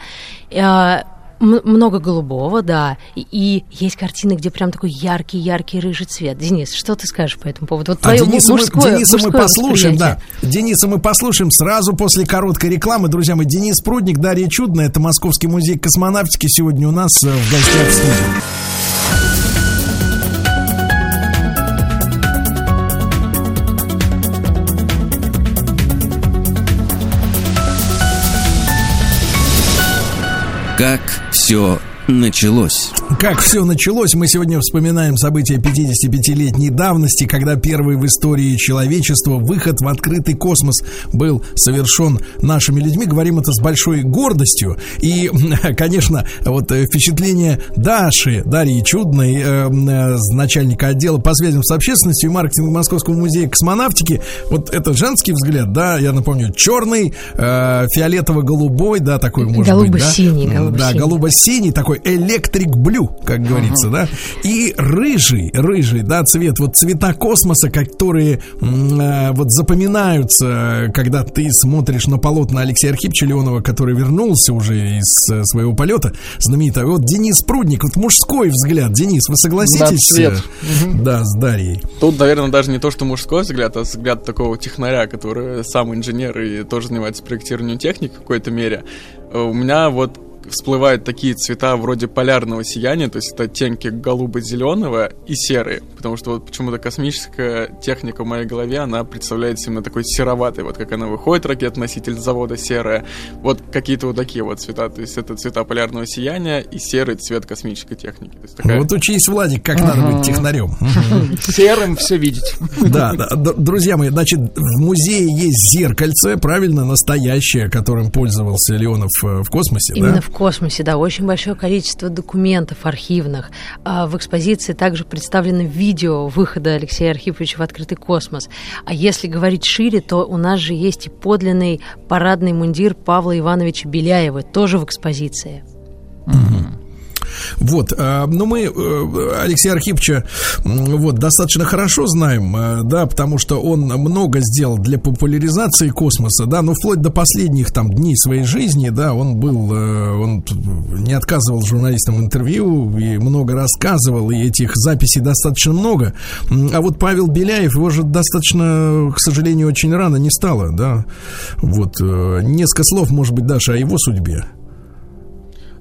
Э, много голубого, да. И, и есть картины, где прям такой яркий-яркий рыжий цвет. Денис, что ты скажешь по этому поводу? Вот а Дениса, мужское, мы, Дениса мы послушаем, да. Дениса мы послушаем сразу после короткой рекламы. Друзья мои, Денис Прудник, Дарья Чудная, это Московский музей космонавтики. Сегодня у нас э, в гостях в студии. Как все началось? Как все началось? Мы сегодня вспоминаем события 55-летней давности, когда первый в истории человечества выход в открытый космос был совершен нашими людьми. Говорим это с большой гордостью. И, конечно, вот э, впечатление Даши, Дарьи Чудной, э, э, начальника отдела по связям с общественностью и маркетингу Московского музея космонавтики, вот это женский взгляд, да, я напомню, черный, э, фиолетово-голубой, да, такой может голубо-синий, быть, да? голубо-синий, да, голубо-синий, такой электрик как говорится, да, и рыжий, рыжий, да, цвет, вот цвета космоса, которые э, вот запоминаются, когда ты смотришь на полотна Алексея Архипча Леонова, который вернулся уже из э, своего полета, знаменитый, вот Денис Прудник, вот мужской взгляд, Денис, вы согласитесь? Да, цвет. Да, с Дарьей. Тут, наверное, даже не то, что мужской взгляд, а взгляд такого технаря, который сам инженер и тоже занимается проектированием техники в какой-то мере. У меня вот всплывают такие цвета вроде полярного сияния, то есть это оттенки голубо-зеленого и серые, потому что вот почему-то космическая техника в моей голове, она представляет именно такой сероватый, вот как она выходит, ракет-носитель завода серая, вот какие-то вот такие вот цвета, то есть это цвета полярного сияния и серый цвет космической техники. То есть такая... Вот учись, Владик, как надо быть технарем. Серым все видеть. Да, да, друзья мои, значит, в музее есть зеркальце, правильно, настоящее, которым пользовался Леонов в космосе, да? Космосе, да, очень большое количество документов архивных. А в экспозиции также представлено видео выхода Алексея Архиповича в открытый космос. А если говорить шире, то у нас же есть и подлинный парадный мундир Павла Ивановича Беляева, тоже в экспозиции. Угу. Вот, но мы Алексея Архипча вот, достаточно хорошо знаем, да, потому что он много сделал для популяризации космоса, да, но вплоть до последних там дней своей жизни, да, он был, он не отказывал журналистам интервью и много рассказывал, и этих записей достаточно много. А вот Павел Беляев, его же достаточно, к сожалению, очень рано не стало, да. Вот, несколько слов, может быть, Даша, о его судьбе.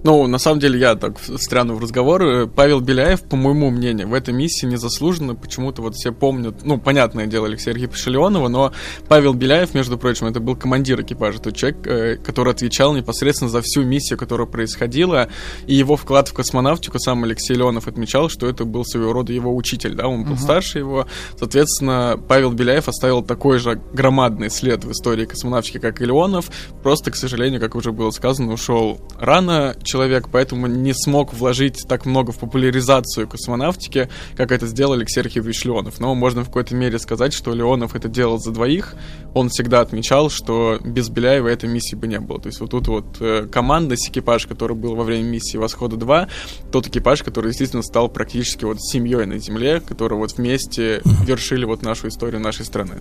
Ну, на самом деле, я так встряну в разговор. Павел Беляев, по моему мнению, в этой миссии незаслуженно. Почему-то вот все помнят, ну, понятное дело, Алексея Архиповича Леонова, но Павел Беляев, между прочим, это был командир экипажа, тот человек, который отвечал непосредственно за всю миссию, которая происходила, и его вклад в космонавтику сам Алексей Леонов отмечал, что это был своего рода его учитель, да, он был uh-huh. старше его. Соответственно, Павел Беляев оставил такой же громадный след в истории космонавтики, как и Леонов, просто, к сожалению, как уже было сказано, ушел рано, человек, поэтому не смог вложить так много в популяризацию космонавтики, как это сделал Алексей Архипович Леонов. Но можно в какой-то мере сказать, что Леонов это делал за двоих. Он всегда отмечал, что без Беляева этой миссии бы не было. То есть вот тут вот э, команда, экипаж, который был во время миссии «Восхода-2», тот экипаж, который действительно стал практически вот семьей на Земле, который вот вместе вершили вот нашу историю нашей страны.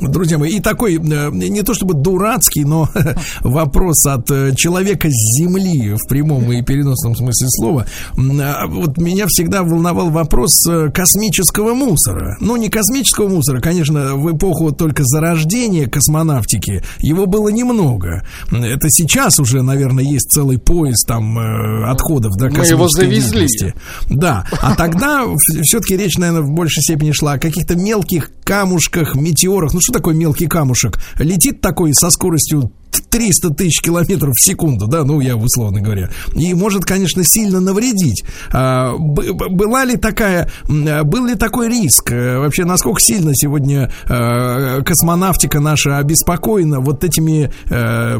Друзья мои, и такой, э, не то чтобы дурацкий, но вопрос от э, человека с земли в прямом и переносном смысле слова. А вот меня всегда волновал вопрос э, космического мусора. Ну, не космического мусора, конечно, в эпоху только зарождения космонавтики его было немного. Это сейчас уже, наверное, есть целый поезд там отходов, да, Мы его завезли. Да, а тогда все-таки речь, наверное, в большей степени шла о каких-то мелких камушках, метеорах. Ну, что такое мелкий камушек? Летит такой со скоростью 300 тысяч километров в секунду, да, ну, я условно говоря, и может, конечно, сильно навредить. А, была ли такая, был ли такой риск? Вообще, насколько сильно сегодня а, космонавтика наша обеспокоена вот этими а,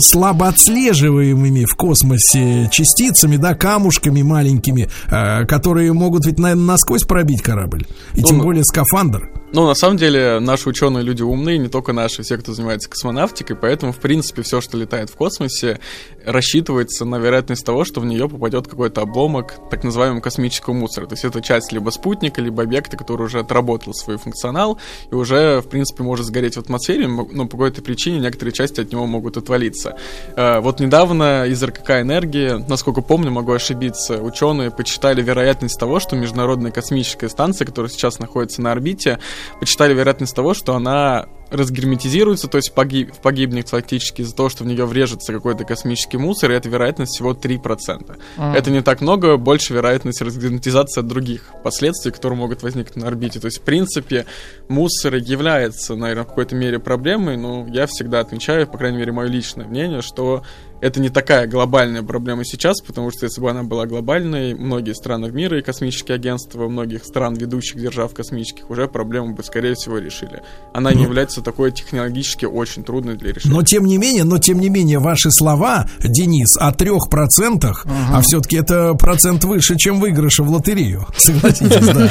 слабо отслеживаемыми в космосе частицами, да, камушками маленькими, которые могут ведь, наверное, насквозь пробить корабль, и ну, тем более скафандр. Ну, на самом деле, наши ученые люди умные, не только наши, все, кто занимается космонавтикой, поэтому, в принципе, все, что летает в космосе, рассчитывается на вероятность того, что в нее попадет какой-то обломок так называемого космического мусора. То есть это часть либо спутника, либо объекта, который уже отработал свой функционал и уже, в принципе, может сгореть в атмосфере, но по какой-то причине некоторые части от него могут отвалиться. Э, вот недавно из РКК «Энергии», насколько помню, могу ошибиться, ученые почитали вероятность того, что Международная космическая станция, которая сейчас находится на орбите, почитали вероятность того, что она разгерметизируется, то есть погиб, погибнет фактически из-за того, что в нее врежется какой-то космический мусор, и эта вероятность всего 3%. Mm. Это не так много, больше вероятность разгерметизации от других последствий, которые могут возникнуть на орбите. То есть, в принципе, мусор является, наверное, в какой-то мере проблемой, но я всегда отмечаю, по крайней мере, мое личное мнение, что это не такая глобальная проблема сейчас, потому что если бы она была глобальной, многие страны мира и космические агентства, многих стран, ведущих держав космических, уже проблему бы, скорее всего, решили. Она не ну. является такой технологически очень трудной для решения. Но тем не менее, но тем не менее, ваши слова, Денис, о трех процентах, ага. а все-таки это процент выше, чем выигрыша в лотерею. Согласитесь, да.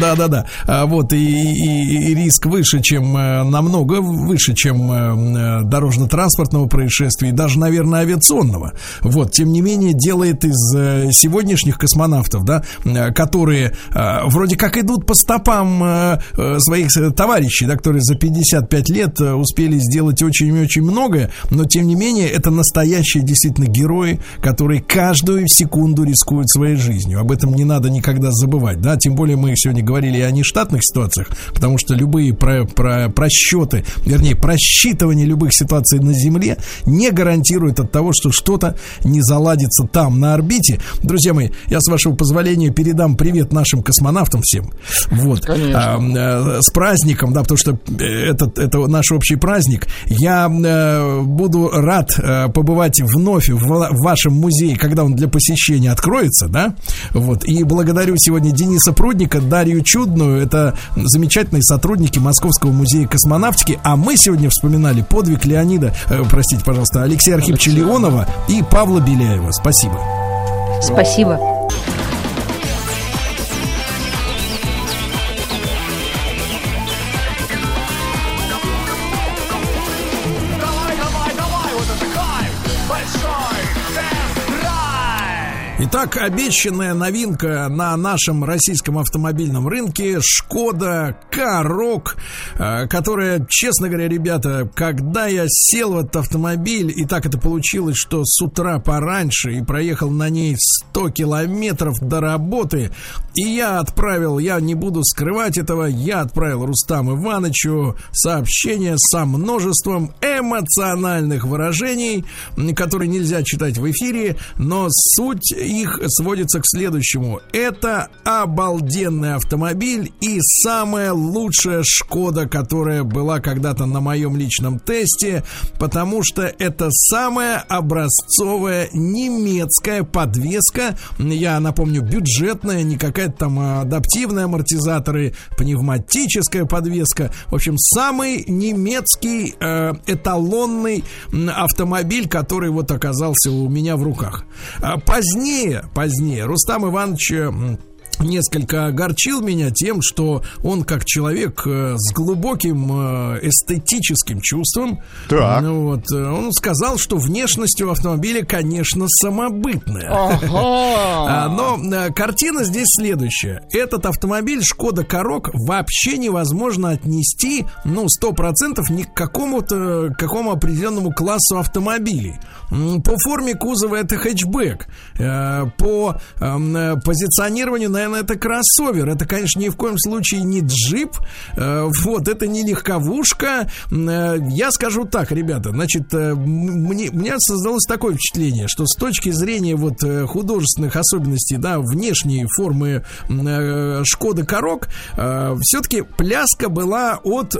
Да, да, да. А вот и, и, и риск выше, чем э, намного выше, чем э, э, дорожно-транспортного происшествия, и даже, наверное, авиационного. Вот, тем не менее, делает из э, сегодняшних космонавтов, да, э, которые э, вроде как идут по стопам своих товарищей, да, которые за 55 лет успели сделать очень-очень многое, но тем не менее, это настоящие действительно герои, которые каждую секунду рискуют своей жизнью. Об этом не надо никогда забывать, да, тем более мы сегодня говорили о нештатных ситуациях, потому что любые про, про, просчеты, вернее, просчитывание любых ситуаций на Земле не гарантирует от того, что что-то не заладится там, на орбите. Друзья мои, я, с вашего позволения, передам привет нашим космонавтам всем. Вот. А, а, с праздником, да, потому что это, это наш общий праздник. Я а, буду рад а, побывать вновь в, в вашем музее, когда он для посещения откроется, да. Вот. И благодарю сегодня Дениса Прудника, Дарью Чудную. Это замечательные сотрудники Московского музея космонавтики. А мы сегодня вспоминали подвиг Леонида, э, простите, пожалуйста, Алексея Архиповича Леонова и Павла Беляева. Спасибо. Спасибо. Итак, обещанная новинка на нашем российском автомобильном рынке Шкода Карок, э, которая, честно говоря, ребята, когда я сел в этот автомобиль, и так это получилось, что с утра пораньше и проехал на ней 100 километров до работы, и я отправил, я не буду скрывать этого, я отправил Рустаму Ивановичу сообщение со множеством эмоциональных выражений, которые нельзя читать в эфире, но суть их сводится к следующему. Это обалденный автомобиль и самая лучшая Шкода, которая была когда-то на моем личном тесте, потому что это самая образцовая немецкая подвеска. Я напомню, бюджетная, не какая-то там адаптивная амортизаторы, пневматическая подвеска. В общем, самый немецкий э, эталонный автомобиль, который вот оказался у меня в руках. А позднее позднее, позднее. Рустам Иванович несколько огорчил меня тем, что он как человек э, с глубоким э, эстетическим чувством, так. Ну вот, э, он сказал, что внешность у автомобиля, конечно, самобытная. Ага. Но картина здесь следующая. Этот автомобиль Шкода Корок вообще невозможно отнести, ну, сто процентов ни к какому-то, какому определенному классу автомобилей. По форме кузова это хэтчбэк. По эм, позиционированию, наверное, наверное, это кроссовер. Это, конечно, ни в коем случае не джип. Э, вот, это не легковушка. Э, я скажу так, ребята, значит, э, мне, у меня создалось такое впечатление, что с точки зрения вот художественных особенностей, да, внешней формы Шкода Корок, все-таки пляска была от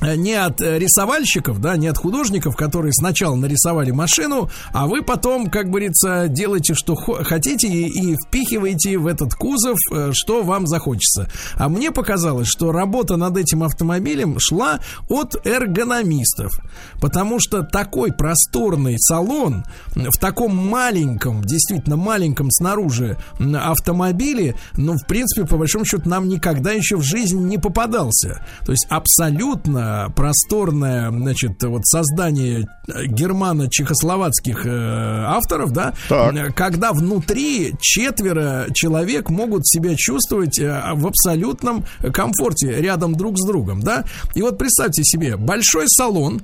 не от э, рисовальщиков, да, не от художников, которые сначала нарисовали машину, а вы потом, как говорится, делаете, что хотите и, и впихиваете в этот кузов, э, что вам захочется. А мне показалось, что работа над этим автомобилем шла от эргономистов, потому что такой просторный салон в таком маленьком, действительно маленьком снаружи автомобиле, ну, в принципе, по большому счету, нам никогда еще в жизни не попадался. То есть абсолютно просторное, значит, вот создание германо-чехословацких э, авторов, да, так. когда внутри четверо человек могут себя чувствовать э, в абсолютном комфорте рядом друг с другом, да. И вот представьте себе, большой салон,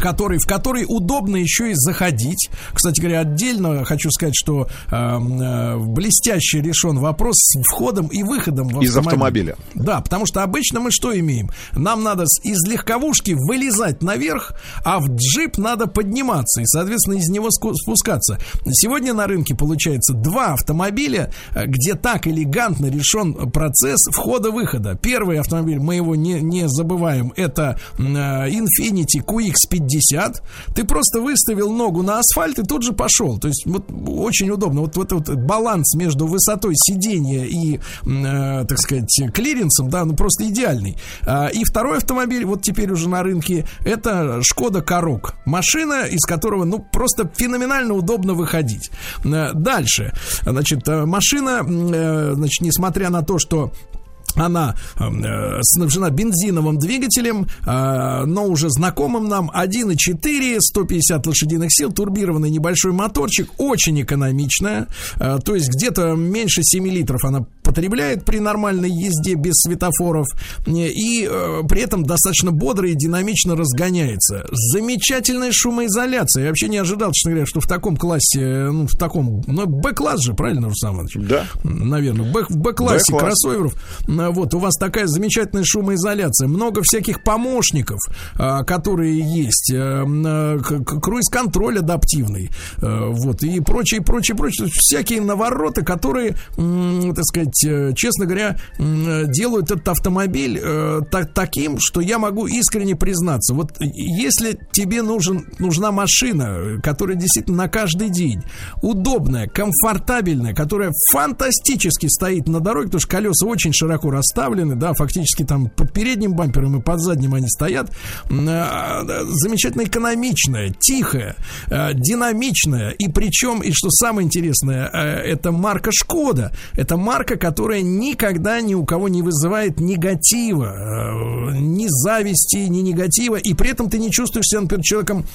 который, в который удобно еще и заходить. Кстати говоря, отдельно хочу сказать, что э, э, блестяще решен вопрос с входом и выходом в автомобиль. Из автомобиля. Да, потому что обычно мы что имеем? Нам надо из легковушки вылезать наверх, а в джип надо подниматься и, соответственно, из него спускаться. Сегодня на рынке получается два автомобиля, э, где так элегантно решен процесс входа-выхода. Первый автомобиль, мы его не, не забываем, это э, Infiniti QX50 50, ты просто выставил ногу на асфальт и тут же пошел. То есть вот очень удобно. Вот, вот этот баланс между высотой сидения и, э, так сказать, клиренсом, да, ну просто идеальный. А, и второй автомобиль, вот теперь уже на рынке, это Шкода Корок. Машина, из которого, ну, просто феноменально удобно выходить. Э, дальше. Значит, э, машина, э, значит, несмотря на то, что она эм, э, снабжена бензиновым двигателем, э, но уже знакомым нам 1,4, 150 лошадиных сил, турбированный небольшой моторчик, очень экономичная, э, то есть где-то меньше 7 литров она потребляет при нормальной езде без светофоров и э, при этом достаточно бодро и динамично разгоняется. Замечательная шумоизоляция. Я вообще не ожидал, честно говоря, что в таком классе, э, ну, в таком, ну, Б-класс же, правильно, Руслан Да. Наверное, Б, в Б-классе кроссоверов. Вот, у вас такая замечательная шумоизоляция. Много всяких помощников, э, которые есть. Э, э, круиз-контроль адаптивный. Э, вот, и прочее, прочее, прочее. Всякие навороты, которые, так сказать, честно говоря, делают этот автомобиль так, таким, что я могу искренне признаться. Вот если тебе нужен, нужна машина, которая действительно на каждый день удобная, комфортабельная, которая фантастически стоит на дороге, потому что колеса очень широко расставлены, да, фактически там под передним бампером и под задним они стоят, замечательно экономичная, тихая, динамичная, и причем, и что самое интересное, это марка Шкода, это марка, которая никогда ни у кого не вызывает негатива, э, ни зависти, ни негатива, и при этом ты не чувствуешь себя, например, человеком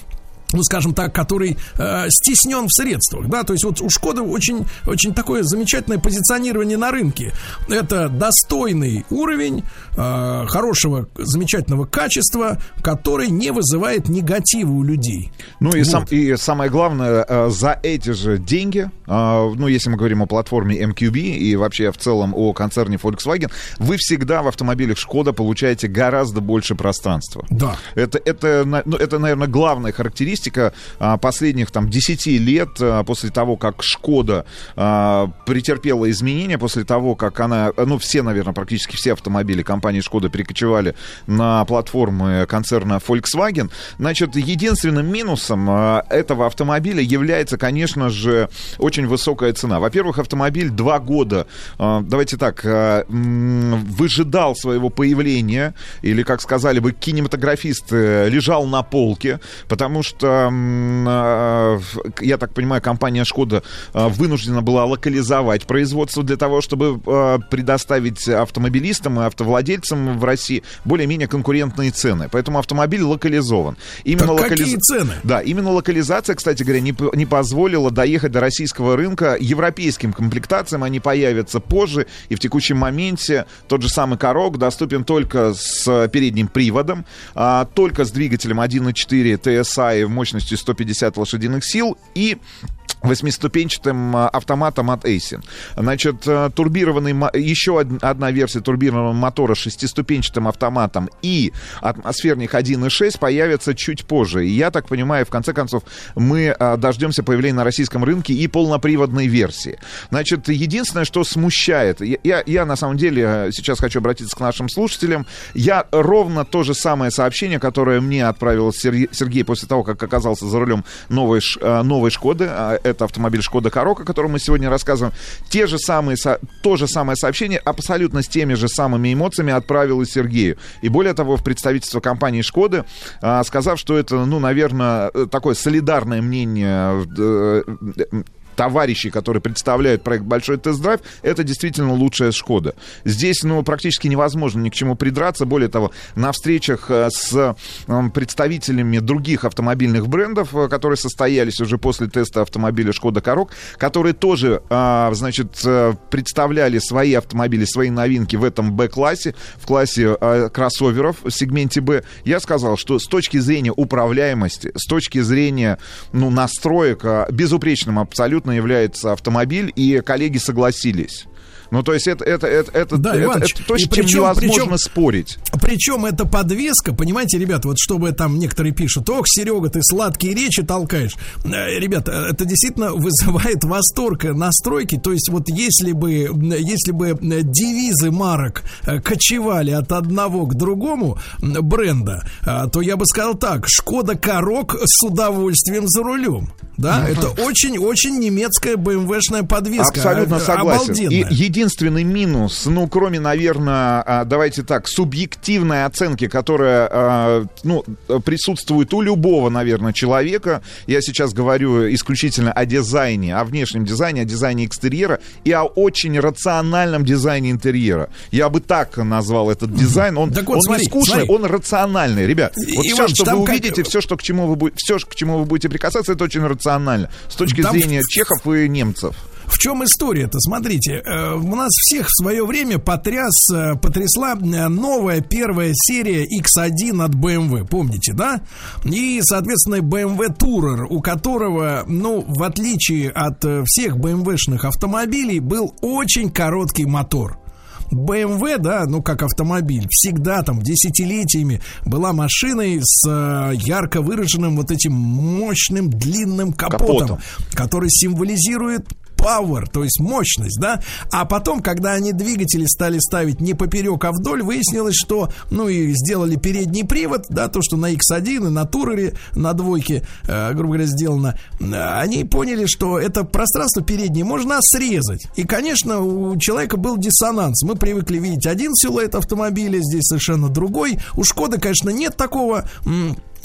ну, скажем так, который э, стеснен в средствах, да, то есть вот у Шкоды очень, очень такое замечательное позиционирование на рынке. Это достойный уровень э, хорошего, замечательного качества, который не вызывает негатива у людей. Ну и, вот. сам, и самое главное, э, за эти же деньги, э, ну, если мы говорим о платформе MQB и вообще в целом о концерне Volkswagen, вы всегда в автомобилях Шкода получаете гораздо больше пространства. Да. Это, это, ну, это наверное, главная характеристика статистика а, последних там 10 лет а, после того, как Шкода а, претерпела изменения, после того, как она, ну, все, наверное, практически все автомобили компании Шкода перекочевали на платформы концерна Volkswagen, значит, единственным минусом этого автомобиля является, конечно же, очень высокая цена. Во-первых, автомобиль два года, давайте так, выжидал своего появления, или, как сказали бы кинематографисты, лежал на полке, потому что я так понимаю, компания Шкода а, вынуждена была локализовать производство для того, чтобы а, предоставить автомобилистам и автовладельцам в России более-менее конкурентные цены. Поэтому автомобиль локализован. Именно так локализ... какие цены? Да, именно локализация, кстати говоря, не, не позволила доехать до российского рынка. Европейским комплектациям они появятся позже, и в текущем моменте тот же самый Корок доступен только с передним приводом, только с двигателем 1.4 TSI в мощностью 150 лошадиных сил и восьмиступенчатым а, автоматом от Эйсин. Значит, а, турбированный, еще одна версия турбированного мотора с шестиступенчатым автоматом и атмосферник 1.6 появится чуть позже. И я так понимаю, в конце концов, мы а, дождемся появления на российском рынке и полноприводной версии. Значит, единственное, что смущает, я, я на самом деле сейчас хочу обратиться к нашим слушателям, я ровно то же самое сообщение, которое мне отправил Сергей после того, как оказался за рулем новой, новой Шкоды, это автомобиль Шкода Корок, о котором мы сегодня рассказываем, те же самые, то же самое сообщение абсолютно с теми же самыми эмоциями отправил и Сергею. И более того, в представительство компании Шкоды, а, сказав, что это, ну, наверное, такое солидарное мнение э, товарищей, которые представляют проект «Большой тест-драйв», это действительно лучшая «Шкода». Здесь, ну, практически невозможно ни к чему придраться. Более того, на встречах э, с представителями других автомобильных брендов, э, которые состоялись уже после теста автомобиля «Шкода Корок», которые тоже, э, значит, представляли свои автомобили, свои новинки в этом Б-классе, в классе кроссоверов в сегменте Б, я сказал, что с точки зрения управляемости, с точки зрения, ну, настроек, безупречным абсолютно абсолютно является автомобиль, и коллеги согласились. Ну, то есть это, это, это, это, да, это, Иваныч, это то, с чем причем, невозможно причем, спорить. Причем это подвеска, понимаете, ребята, вот чтобы там некоторые пишут, ох, Серега, ты сладкие речи толкаешь. Э, ребята, это действительно вызывает восторг настройки. То есть вот если бы, если бы девизы марок э, кочевали от одного к другому бренда, э, то я бы сказал так, Шкода Корок с удовольствием за рулем. Да, это очень-очень немецкая BMW-шная подвеска. Абсолютно согласен. Обалденная. И единственный минус, ну, кроме, наверное, а, давайте так, субъективной оценки, которая, а, ну, присутствует у любого, наверное, человека, я сейчас говорю исключительно о дизайне, о внешнем дизайне, о дизайне экстерьера и о очень рациональном дизайне интерьера. Я бы так назвал этот дизайн. Он, так вот, он смотри, не скучный, смотри. он рациональный. Ребят, вот Иван, все, что вы увидите, как... все, что к чему вы будете, все, к чему вы будете прикасаться, это очень рационально. С точки там... зрения чехов и немцев. В чем история-то? Смотрите, э, у нас всех в свое время потряс, э, потрясла э, новая первая серия X1 от BMW, помните, да? И, соответственно, BMW Tourer, у которого, ну, в отличие от всех BMW-шных автомобилей, был очень короткий мотор. BMW, да, ну как автомобиль, всегда там десятилетиями была машиной с ярко выраженным вот этим мощным длинным капотом, капотом. который символизирует power, то есть мощность, да. А потом, когда они двигатели стали ставить не поперек, а вдоль, выяснилось, что, ну и сделали передний привод, да, то, что на X1 и на Турере, на двойке, э, грубо говоря, сделано, они поняли, что это пространство переднее можно срезать. И, конечно, у человека был диссонанс. Мы привыкли видеть один силуэт автомобиля, здесь совершенно другой. У Шкоды, конечно, нет такого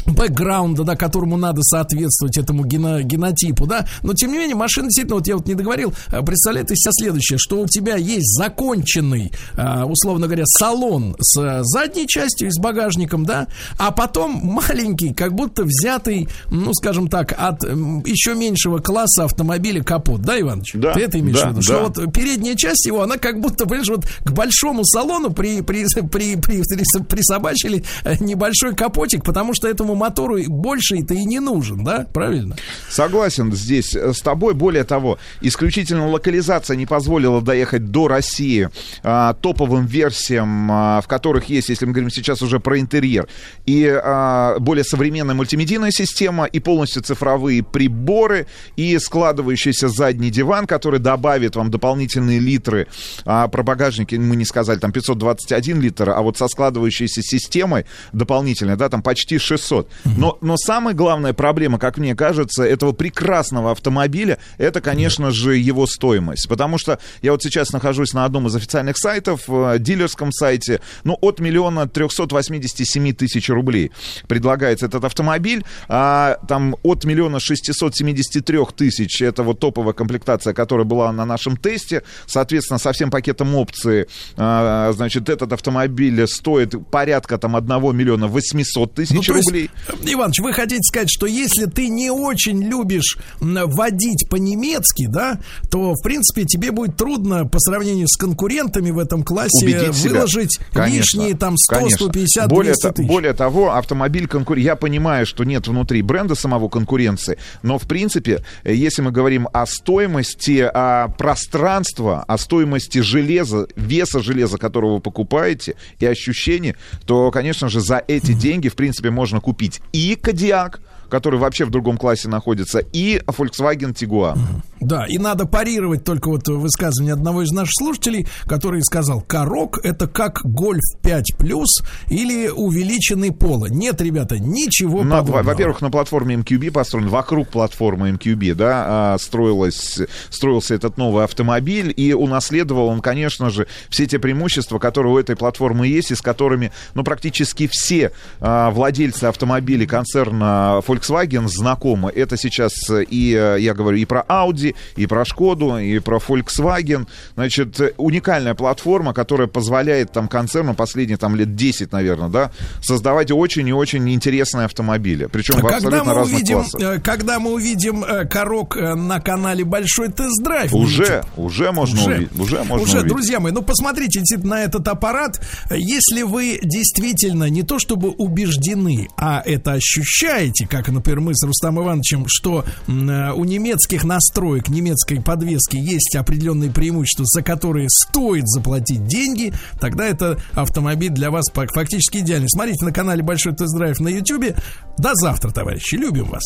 бэкграунда, да, которому надо соответствовать этому гено, генотипу, да, но тем не менее машина действительно, вот я вот не договорил, э, представляет из себя следующее, что у тебя есть законченный, э, условно говоря, салон с задней частью и с багажником, да, а потом маленький, как будто взятый, ну, скажем так, от еще меньшего класса автомобиля капот, да, Иваныч? Да. Ты это имеешь да, в виду? Да. Что вот передняя часть его, она как будто, понимаешь, вот к большому салону при, при, при, при, при, присобачили э, небольшой капотик, потому что этому мотору больше-то и не нужен, да? Правильно? Согласен здесь э, с тобой. Более того, исключительно локализация не позволила доехать до России а, топовым версиям, а, в которых есть, если мы говорим сейчас уже про интерьер, и а, более современная мультимедийная система, и полностью цифровые приборы, и складывающийся задний диван, который добавит вам дополнительные литры. А, про багажники мы не сказали, там 521 литр, а вот со складывающейся системой дополнительной, да, там почти 600. Но, но самая главная проблема, как мне кажется, этого прекрасного автомобиля, это, конечно же, его стоимость. Потому что я вот сейчас нахожусь на одном из официальных сайтов, э, дилерском сайте, ну, от миллиона 387 тысяч рублей предлагается этот автомобиль, а там от миллиона 673 тысяч, это вот топовая комплектация, которая была на нашем тесте, соответственно, со всем пакетом опций, а, значит, этот автомобиль стоит порядка там 1 миллиона 800 тысяч ну, рублей. Иваныч, вы хотите сказать, что если ты не очень любишь водить по-немецки, да, то, в принципе, тебе будет трудно по сравнению с конкурентами в этом классе Убедить выложить себя. Конечно, лишние там 100, конечно. 150, более, 200 тысяч. более того, автомобиль конкурент. Я понимаю, что нет внутри бренда самого конкуренции, но в принципе, если мы говорим о стоимости о пространства, о стоимости железа, веса железа, которого вы покупаете, и ощущений, то, конечно же, за эти деньги, в принципе, можно купить и Кодиак, который вообще в другом классе находится, и Volkswagen Tiguan. Да, и надо парировать только вот высказывание одного из наших слушателей, который сказал, корок это как гольф 5 плюс или увеличенный поло. Нет, ребята, ничего На- подобного. во- Во-первых, на платформе MQB построен, вокруг платформы MQB, да, а, строилась, строился этот новый автомобиль, и унаследовал он, конечно же, все те преимущества, которые у этой платформы есть, и с которыми, ну, практически все а, владельцы автомобилей концерна Volkswagen знакомы. Это сейчас и, э, я говорю, и про Audi, и про Шкоду, и про Volkswagen. Значит, уникальная платформа, которая позволяет там концерну последние там лет 10, наверное, да, создавать очень и очень интересные автомобили. Причем в когда абсолютно мы разных увидим, классах. э, когда мы увидим э, корок э, на канале Большой тест-драйв, Уже, уже можно Уже. увидеть. Уже можно Уже, увидеть. друзья мои, ну посмотрите на этот аппарат. Если вы действительно не то чтобы убеждены, а это ощущаете, как, например, мы с Рустам Ивановичем, что у немецких настроек, немецкой подвески есть определенные преимущества, за которые стоит заплатить деньги, тогда это автомобиль для вас фак- фактически идеальный. Смотрите на канале Большой тест-драйв на YouTube. До завтра, товарищи. Любим вас.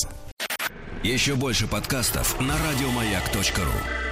Еще больше подкастов на радиомаяк.ру.